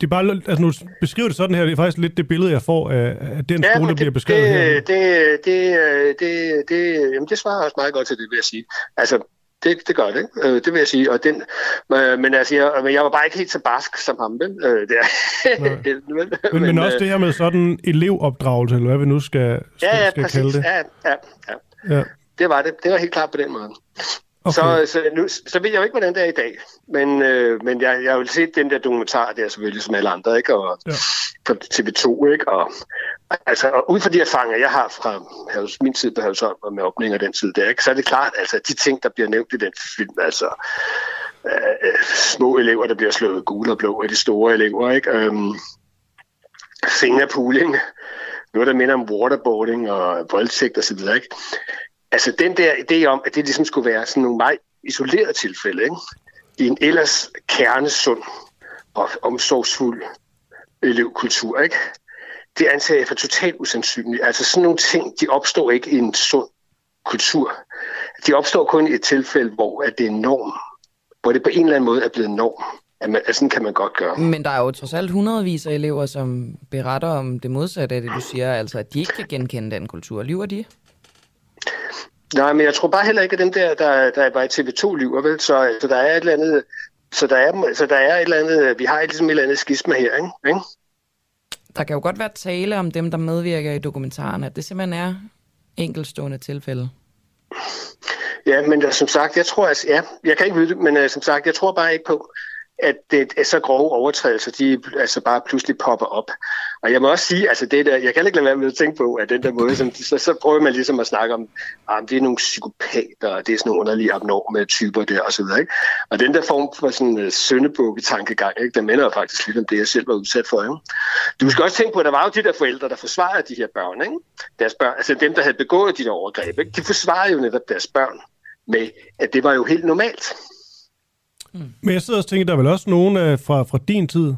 det er bare, altså nu beskriver det sådan her, det er faktisk lidt det billede, jeg får af, af den ja, skole, der bliver beskrevet det, her. Det, det, det, det, jamen det svarer også meget godt til det, vil jeg sige. Altså, det, det gør det? Øh, det vil jeg sige. Og den, øh, men altså, jeg, men jeg var bare ikke helt så barsk som ham, vel? Øh, der. men, men, men, men også øh, det her med sådan elevopdragelse, eller hvad vi nu skal, skal, ja, ja, skal præcis. kalde det. Ja, ja, ja, ja. Det var det. Det var helt klart på den måde. Okay. Så, så, nu, så ved jeg jo ikke, hvordan det er i dag. Men, øh, men jeg, jeg har jo set den der dokumentar der, selvfølgelig som alle andre, ikke? Og, ja. på TV2, ikke? Og, altså, og ud fra de erfaringer, jeg har fra min tid på Havsholm og med åbning af den tid der, ikke? så er det klart, altså de ting, der bliver nævnt i den film, altså øh, små elever, der bliver slået gule og blå af de store elever, ikke? Øhm, fingerpooling, noget, der minder om waterboarding og voldtægt og så videre, ikke? Altså den der idé om, at det ligesom skulle være sådan nogle meget isolerede tilfælde, ikke? i en ellers kernesund og omsorgsfuld elevkultur, ikke? det antager jeg for totalt usandsynligt. Altså sådan nogle ting, de opstår ikke i en sund kultur. De opstår kun i et tilfælde, hvor at det er norm. Hvor det på en eller anden måde er blevet norm. At man, altså, sådan kan man godt gøre. Men der er jo trods alt hundredvis af elever, som beretter om det modsatte af det, du siger. Altså, at de ikke kan genkende den kultur. Lyver de? Nej, men jeg tror bare heller ikke, at dem der, der, der var i TV2 lyver, vel? Så, så der er et eller andet... Så der er, så der er et eller andet... Vi har ligesom et eller andet skisma her, ikke? ikke? Der kan jo godt være tale om dem, der medvirker i dokumentaren, at det simpelthen er enkelstående tilfælde. Ja, men som sagt, jeg tror, altså, ja, jeg kan ikke vide det, men uh, som sagt, jeg tror bare ikke på, at det er så grove overtrædelser, de altså bare pludselig popper op. Og jeg må også sige, altså det der, jeg kan ikke lade være med at tænke på, at den der måde, som, så, så prøver man ligesom at snakke om, ah, at det er nogle psykopater, og det er sådan nogle underlige abnorme typer der, og så videre. Ikke? Og den der form for sådan uh, søndebukke-tankegang, ikke? der minder faktisk lidt om det, jeg selv var udsat for. Ikke? Du skal også tænke på, at der var jo de der forældre, der forsvarede de her børn. Ikke? Deres børn altså dem, der havde begået de der overgreb, ikke? de forsvarede jo netop deres børn med, at det var jo helt normalt. Mm. Men jeg sidder og tænker, der er vel også nogle fra, fra din tid,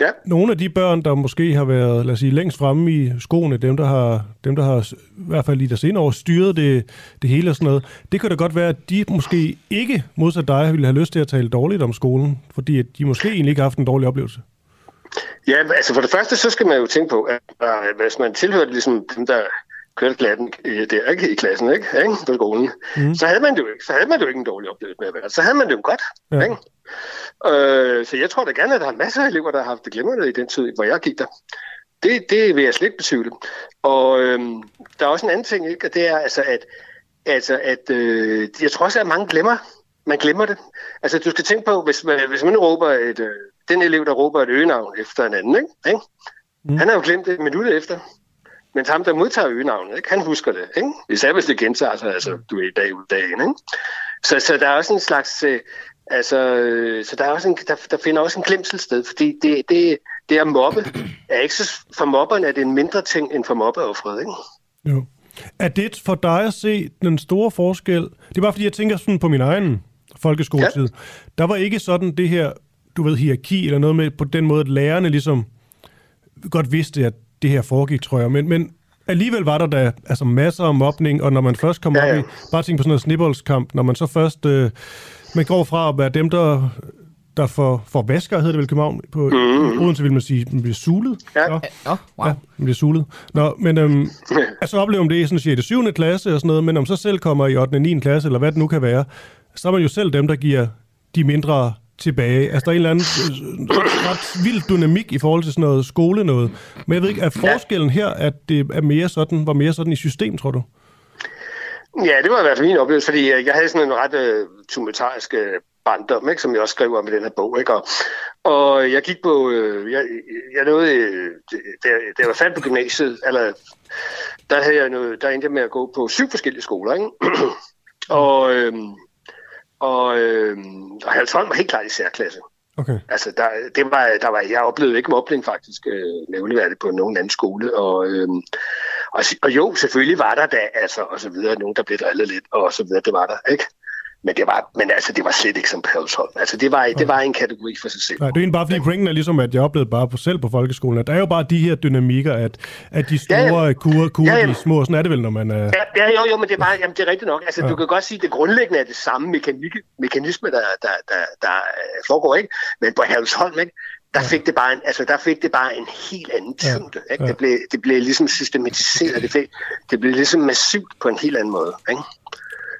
Ja. Nogle af de børn, der måske har været, lad os sige, længst fremme i skoene, dem der har, dem, der har i hvert fald lige der senere år styret det, det hele og sådan noget, det kan da godt være, at de måske ikke, modsat dig, ville have lyst til at tale dårligt om skolen, fordi at de måske egentlig ikke har haft en dårlig oplevelse. Ja, altså for det første, så skal man jo tænke på, at hvis man tilhørte ligesom dem, der kørte glatten der ikke, i klassen, ikke, ikke på skolen, mm. så havde man det jo ikke. Så havde man det jo ikke en dårlig oplevelse med at være. Så havde man det jo godt. Ja. Ikke? Øh, så jeg tror da gerne, at der er masser af elever, der har haft det glimrende i den tid, hvor jeg gik der. Det, det vil jeg slet ikke betvivle. Og øh, der er også en anden ting, ikke? og det er altså, at, altså, at øh, jeg tror også, at mange glemmer, man glemmer det. Altså, du skal tænke på, hvis man, hvis man råber et, øh, den elev, der råber et øgenavn efter en anden, ikke? ikke? Mm. han har jo glemt det et minut efter. Men ham, der modtager øgenavnet, ikke? han husker det. Ikke? Især hvis det gentager sig, altså, du er i dag ud dagen. Ikke? Så, så der er også en slags... Øh, altså, øh, så der, er også en, der, der finder også en glemsel sted, fordi det, det, det at mobbe er ikke så... For mobberne er det en mindre ting end for mobbeoffret, ikke? Jo. Er det for dig at se den store forskel? Det er bare fordi, jeg tænker sådan på min egen folkeskoletid. Ja. Der var ikke sådan det her, du ved, hierarki eller noget med på den måde, at lærerne ligesom godt vidste, at det her foregik, tror jeg. Men, men alligevel var der da altså masser af mobning, og når man først kom ja, ja. op i, bare tænk på sådan noget snibboldskamp, når man så først, øh, man går fra at være dem, der der får, får vasker, hedder det vel København. På mm. Odense vil man sige, man bliver sulet. Ja. Oh, wow. Ja, man bliver sulet. Nå, men øhm, altså oplever man det i sådan 6. 7. klasse og sådan noget, men om så selv kommer i 8. og 9. klasse, eller hvad det nu kan være, så er man jo selv dem, der giver de mindre tilbage. Altså, der er en eller anden øh, ret vild dynamik i forhold til sådan noget skole noget. Men jeg ved ikke, er forskellen her, at det er mere sådan, var mere sådan i system, tror du? Ja, det var i hvert fald min oplevelse, fordi jeg havde sådan en ret uh, tumultarisk uh, barndom, ikke, som jeg også skrev om i den her bog. Ikke? Og, og jeg gik på, uh, jeg, jeg nåede, da, da jeg var færdig på gymnasiet, eller der, havde jeg noget, der endte jeg med at gå på syv forskellige skoler. Ikke? og, øh, og, øh, og Halvtrøm var helt klart i særklasse. Okay. Altså, der, det var, der var, jeg oplevede ikke mobning faktisk øh, nævneværdigt på nogen anden skole. Og, øh, og, og jo, selvfølgelig var der da, altså, og så videre, nogen, der blev drillet lidt, og så videre, det var der, ikke? Men det var, men altså, det var slet ikke som Pelsholm. Altså, det var, det var en kategori for sig selv. Nej, det er egentlig bare fordi pointen er ligesom, at jeg oplevede bare på, selv på folkeskolen, at der er jo bare de her dynamikker, at, at de store ja, kurer, kurer ja, ja. de små, sådan er det vel, når man... Uh... Ja, ja, jo, jo, men det er, bare, jamen, det er rigtigt nok. Altså, ja. du kan godt sige, at det grundlæggende er det samme mekanik, mekanisme, der, der, der, der øh, foregår, ikke? Men på Herlevsholm, ikke? der fik det bare en, altså der fik det bare en helt anden tyngde. Ja, ja. Det, blev, det blev ligesom systematiseret, det, fik, det blev ligesom massivt på en helt anden måde. Ikke?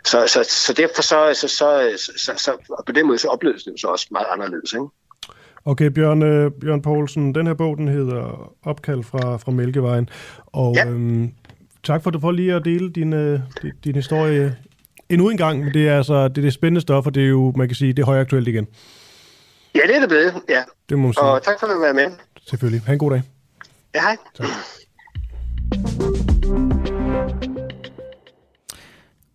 Så, så, så derfor så, så, så, så, så, på den måde så opleves det jo så også meget anderledes. Ikke? Okay, Bjørn, øh, Bjørn Poulsen, den her bog, den hedder Opkald fra, fra Mælkevejen. Og ja. øhm, tak for, for lige at dele din, øh, din, din historie endnu en gang. Men det er altså det er det spændende stof, og det er jo, man kan sige, det er højaktuelt igen. Ja, det er det blevet, ja. Det må man sige. Og tak for at være med. Selvfølgelig. Ha' en god dag. Ja, hej. Tak.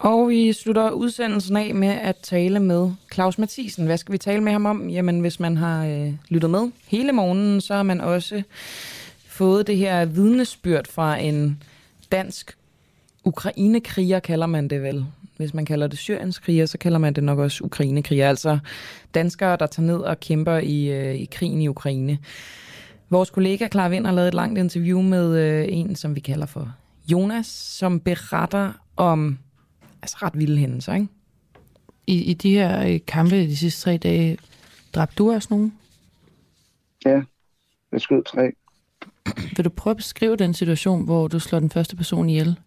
Og vi slutter udsendelsen af med at tale med Claus Mathisen. Hvad skal vi tale med ham om? Jamen, hvis man har øh, lyttet med hele morgenen, så har man også fået det her vidnesbyrd fra en dansk Ukrainekriger, kalder man det vel. Hvis man kalder det Syriens-kriger, så kalder man det nok også Ukrainekriger. Altså danskere, der tager ned og kæmper i, øh, i krigen i Ukraine. Vores kollega Clara Vind har lavet et langt interview med øh, en, som vi kalder for Jonas, som beretter om altså ret vilde hændelser, ikke? I, I de her øh, kampe de sidste tre dage, dræbte du også nogen? Ja, jeg skød tre. Vil du prøve at beskrive den situation, hvor du slår den første person ihjel?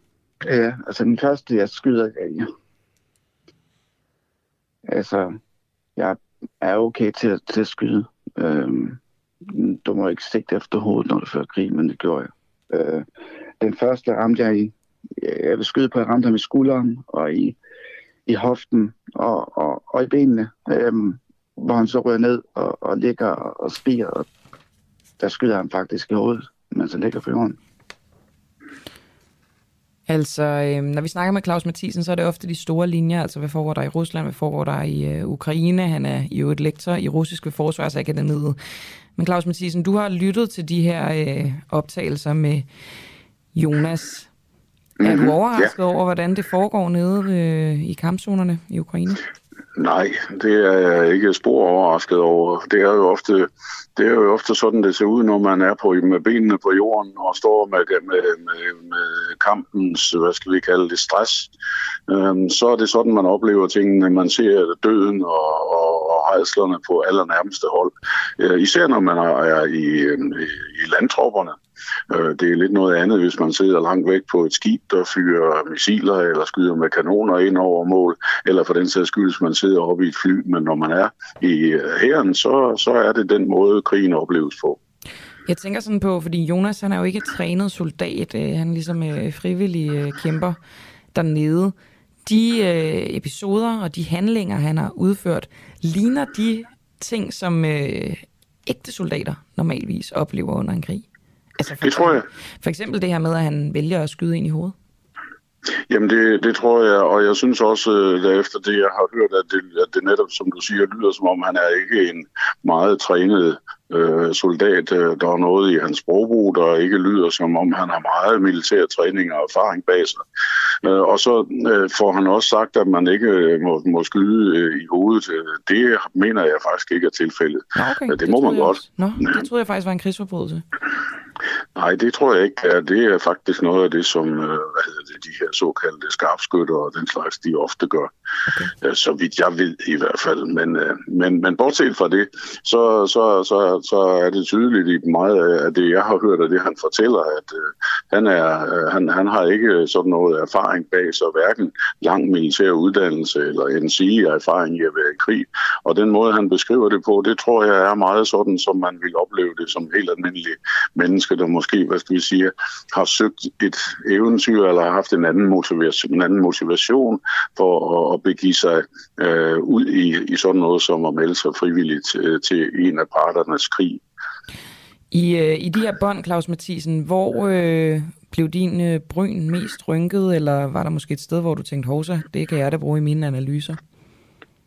Ja, altså den første, jeg skyder, ja. altså, jeg er okay til, at, til at skyde. Øhm, du må ikke sigte efter hovedet, når du fører krig, men det gjorde jeg. Øh, den første ramte jeg i jeg vil skyde på, at jeg ramte ham i skulderen og i, i hoften og, og, og i benene, øhm, hvor han så rører ned og, og ligger og, spiger, og der skyder han faktisk i hovedet, mens han ligger på jorden. Altså, øh, når vi snakker med Claus Mathisen, så er det ofte de store linjer, altså hvad foregår der i Rusland, hvad foregår der i øh, Ukraine. Han er jo et lektor i russisk ved Forsvarsakademiet. Men Claus Mathisen, du har lyttet til de her øh, optagelser med Jonas. Er du mhm. overrasket ja. over, hvordan det foregår nede øh, i kampzonerne i Ukraine? Nej, det er jeg ikke spor overrasket over. Det er jo ofte, det er jo ofte sådan, det ser ud, når man er på, med benene på jorden og står med, med, med, med kampens, hvad skal vi kalde det, stress. Øhm, så er det sådan, man oplever tingene. Man ser døden og, og, og rejslerne på allernærmeste hold. Øh, især når man er i, i, i landtropperne. Øh, det er lidt noget andet, hvis man sidder langt væk på et skib, der fyrer missiler eller skyder med kanoner ind over mål, eller for den sags skyld, hvis man sidder oppe i et fly. Men når man er i øh, hæren, så, så er det den måde, krigen opleves på. Jeg tænker sådan på, fordi Jonas han er jo ikke trænet soldat, øh, han er ligesom øh, frivillig kæmper dernede. De episoder og de handlinger, han har udført, ligner de ting, som ægte soldater normalvis oplever under en krig? Altså for det tror jeg. For eksempel det her med, at han vælger at skyde ind i hovedet. Jamen det, det tror jeg, og jeg synes også, at efter det jeg har hørt, at det, at det netop, som du siger, lyder som om han er ikke en meget trænet øh, soldat. Der er noget i hans sprogbrug, der ikke lyder som om han har meget militær træning og erfaring bag sig. Øh, og så øh, får han også sagt, at man ikke øh, må, må skyde øh, i hovedet. Det mener jeg faktisk ikke er tilfældet. Okay, det, det må man godt. Nå, det troede jeg faktisk var en krigsforbrydelse. Nej, det tror jeg ikke. Det er faktisk noget af det, som hvad hedder det, de her såkaldte skarpskytter og den slags, de ofte gør. Okay. Øh, så vidt jeg ved i hvert fald. Men, øh, men, men bortset fra det, så, så, så, så er det tydeligt i meget af det, jeg har hørt, og det han fortæller, at øh, han, er, han, han har ikke sådan noget erfaring bag sig, hverken lang militær uddannelse eller en sige erfaring i at være i krig. Og den måde, han beskriver det på, det tror jeg er meget sådan, som man vil opleve det som helt almindelige menneske, der måske, hvad skal vi sige, har søgt et eventyr eller har haft en anden motivation, en anden motivation for at, at begive sig øh, ud i, i sådan noget som at melde sig frivilligt til, til en af parternes krig. I, øh, I de her bånd, Claus Mathisen, hvor øh, blev din øh, bryn mest rynket, eller var der måske et sted, hvor du tænkte, hovsa, det kan jeg da bruge i mine analyser?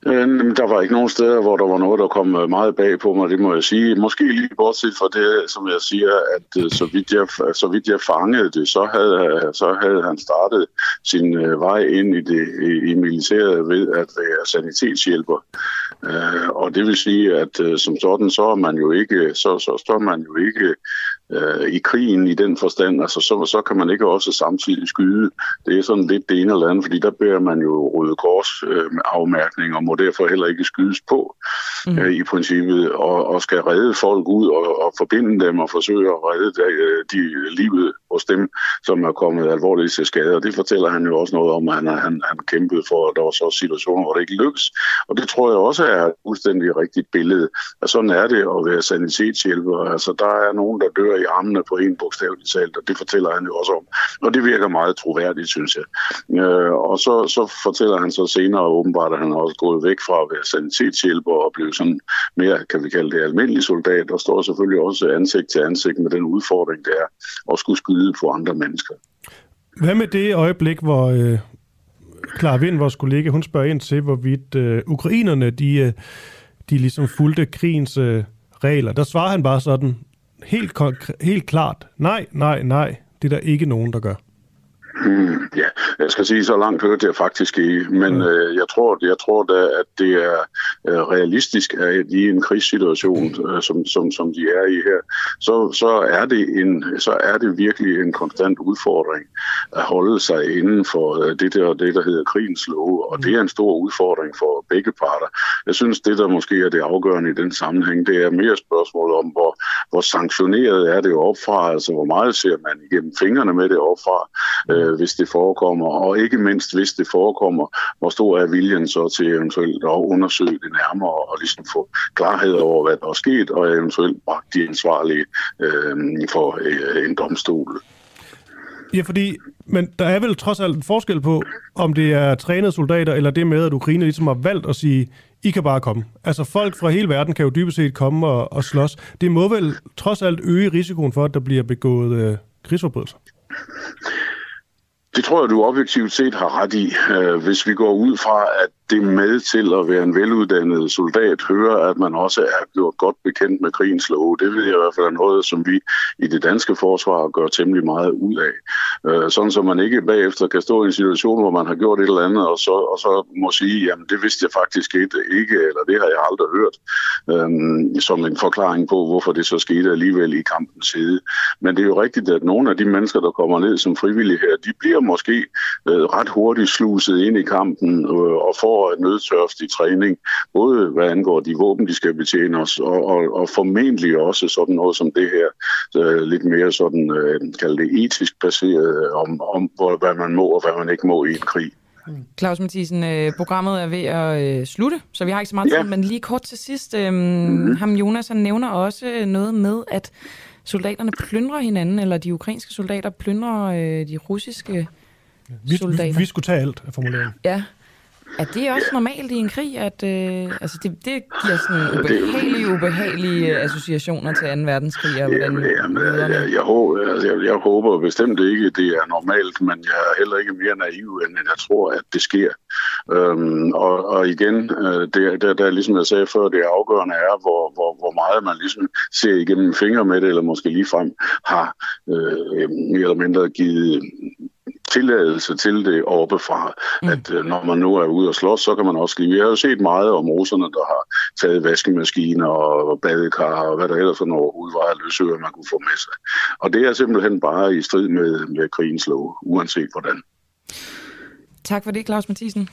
Øh, der var ikke nogen steder, hvor der var noget, der kom øh, meget bag på mig, det må jeg sige. Måske lige bortset fra det, som jeg siger, at øh, så vidt jeg, så vidt jeg fangede det, så havde, øh, så havde han startet sin vej ind i, det, i, i militæret ved at være sanitetshjælper. Og det vil sige, at som sådan, så er man jo ikke, så, så står man jo ikke øh, i krigen i den forstand, altså så, så kan man ikke også samtidig skyde. Det er sådan lidt det ene eller andet, fordi der bærer man jo Røde Kors øh, afmærkning og må derfor heller ikke skydes på mm. øh, i princippet, og, og skal redde folk ud og, og forbinde dem og forsøge at redde de, øh, de livet hos dem, som er kommet alvorligt til skade. Og det fortæller han jo også noget om, at han, han, han kæmpede for, at der var så situationer, hvor det ikke lykkes. Og det tror jeg også er et fuldstændig rigtigt billede. Og sådan er det at være sanitetshjælper. Altså der er nogen, der dør i armene på en bogstaveligt talt, og det fortæller han jo også om. Og det virker meget troværdigt, synes jeg. Øh, og så, så fortæller han så senere åbenbart, at han også gået væk fra at være sanitetshjælper og blev sådan mere, kan vi kalde det, almindelig soldat, og står selvfølgelig også ansigt til ansigt med den udfordring, det er at skulle skyde på andre mennesker. Hvad med det øjeblik, hvor øh, Clara Vind, vores kollega, hun spørger ind til, hvorvidt øh, ukrainerne, de, øh, de ligesom fulgte krigens øh, regler. Der svarer han bare sådan, helt, helt klart, nej, nej, nej, det er der ikke nogen, der gør. Hmm, ja, jeg skal sige, så langt hørte jeg faktisk ikke, men mm. øh, jeg tror, jeg tror da, at det er øh, realistisk, at i en krigssituation, øh, som, som, som de er i her, så, så, er det en, så er det virkelig en konstant udfordring at holde sig inden for øh, det der, det, der hedder krigens love, og mm. det er en stor udfordring for begge parter. Jeg synes, det der måske er det afgørende i den sammenhæng, det er mere spørgsmål om, hvor, hvor sanktioneret er det opfra, altså hvor meget ser man igennem fingrene med det opfra, øh, øh, hvis det forekommer, og ikke mindst hvis det forekommer, hvor stor er viljen så til eventuelt at undersøge det nærmere og ligesom få klarhed over, hvad der er sket, og eventuelt bragt de ansvarlige øh, for øh, en domstol. Ja, fordi, men der er vel trods alt en forskel på, om det er trænede soldater, eller det med, at Ukraine ligesom har valgt at sige, I kan bare komme. Altså folk fra hele verden kan jo dybest set komme og, og slås. Det må vel trods alt øge risikoen for, at der bliver begået øh, krigsforbrydelser? Det tror jeg, du objektivt set har ret i. Øh, hvis vi går ud fra, at det med til at være en veluddannet soldat hører, at man også er gjort godt bekendt med krigens love. Det vil i hvert fald være noget, som vi i det danske forsvar gør temmelig meget ud af. Øh, sådan så man ikke bagefter kan stå i en situation, hvor man har gjort et eller andet, og så, og så må sige, jamen det vidste jeg faktisk ikke, eller det har jeg aldrig hørt, øhm, som en forklaring på, hvorfor det så skete alligevel i kampens side. Men det er jo rigtigt, at nogle af de mennesker, der kommer ned som frivillige her, de bliver måske øh, ret hurtigt sluset ind i kampen øh, og får får nødtørftig træning, både hvad angår de våben, de skal betjene os, og, og, og formentlig også sådan noget som det her, øh, lidt mere sådan, øh, kalde det etisk baseret, om, om hvor, hvad man må og hvad man ikke må i en krig. Claus Mathisen, øh, programmet er ved at øh, slutte, så vi har ikke så meget ja. tid, men lige kort til sidst. Øh, mm-hmm. Ham Jonas han nævner også noget med, at soldaterne plyndrer hinanden, eller de ukrainske soldater plyndrer øh, de russiske vi, soldater. Vi, vi skulle tage alt af formuleringen. Ja, er det også normalt i en krig, at øh, altså det, det giver sådan ubehagelige, ubehagelige associationer til 2. verdenskrig? Og hvordan jamen, jeg, jeg, jeg, håber, altså, jeg, jeg håber bestemt ikke, det er normalt, men jeg er heller ikke mere naiv, end at jeg tror, at det sker. Øhm, og, og igen, øh, det, der, der, ligesom jeg sagde før, det afgørende er, hvor, hvor, hvor meget man ligesom ser igennem fingre med det, eller måske ligefrem har øh, mere eller mindre givet tilladelse til det oppefra, mm. at øh, når man nu er ude og slås, så kan man også lide. Vi har jo set meget om russerne, der har taget vaskemaskiner og badekar og hvad der ellers for var af løsøger, man kunne få med sig. Og det er simpelthen bare i strid med, med krigens lov, uanset hvordan. Tak for det, Claus Mathisen.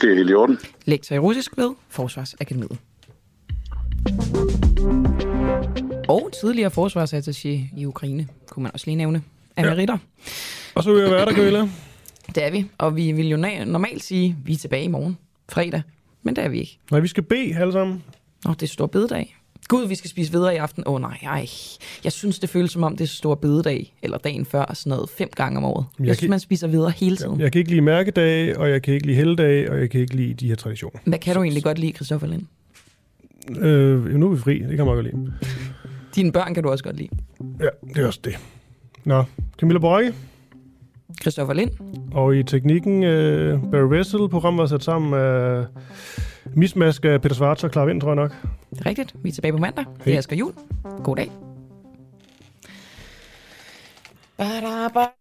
Det er helt i orden. Lektor i russisk ved Forsvarsakademiet. Og tidligere forsvarsattaché i Ukraine, kunne man også lige nævne. Ameritter. Ja. Og så vil jeg være der, Camilla. Det er vi, og vi vil jo normalt sige, at vi er tilbage i morgen, fredag, men det er vi ikke. Nej, vi skal bede alle sammen. Nå, det er stor bededag. Gud, vi skal spise videre i aften. Åh oh, nej, ej. Jeg synes, det føles som om, det er stor bededag, eller dagen før, sådan noget fem gange om året. Jeg, jeg synes, man spiser videre hele tiden. Jeg, jeg kan ikke lide mærkedag, og jeg kan ikke lide helligdag, og jeg kan ikke lide de her traditioner. Hvad kan du egentlig godt lide, Christoffer Lind? Øh, nu er vi fri, det kan man godt lide. Dine børn kan du også godt lide? Ja, det er også det. Nå, Camilla Borge. Christoffer Lind. Og i teknikken, uh, Barry Wessel, programmet var sat sammen af mismask af Peter Svarts og Clara Vind, tror jeg nok. Rigtigt. Vi er tilbage på mandag. Hey. Det er Asger Jul. God dag. Ba-da-ba.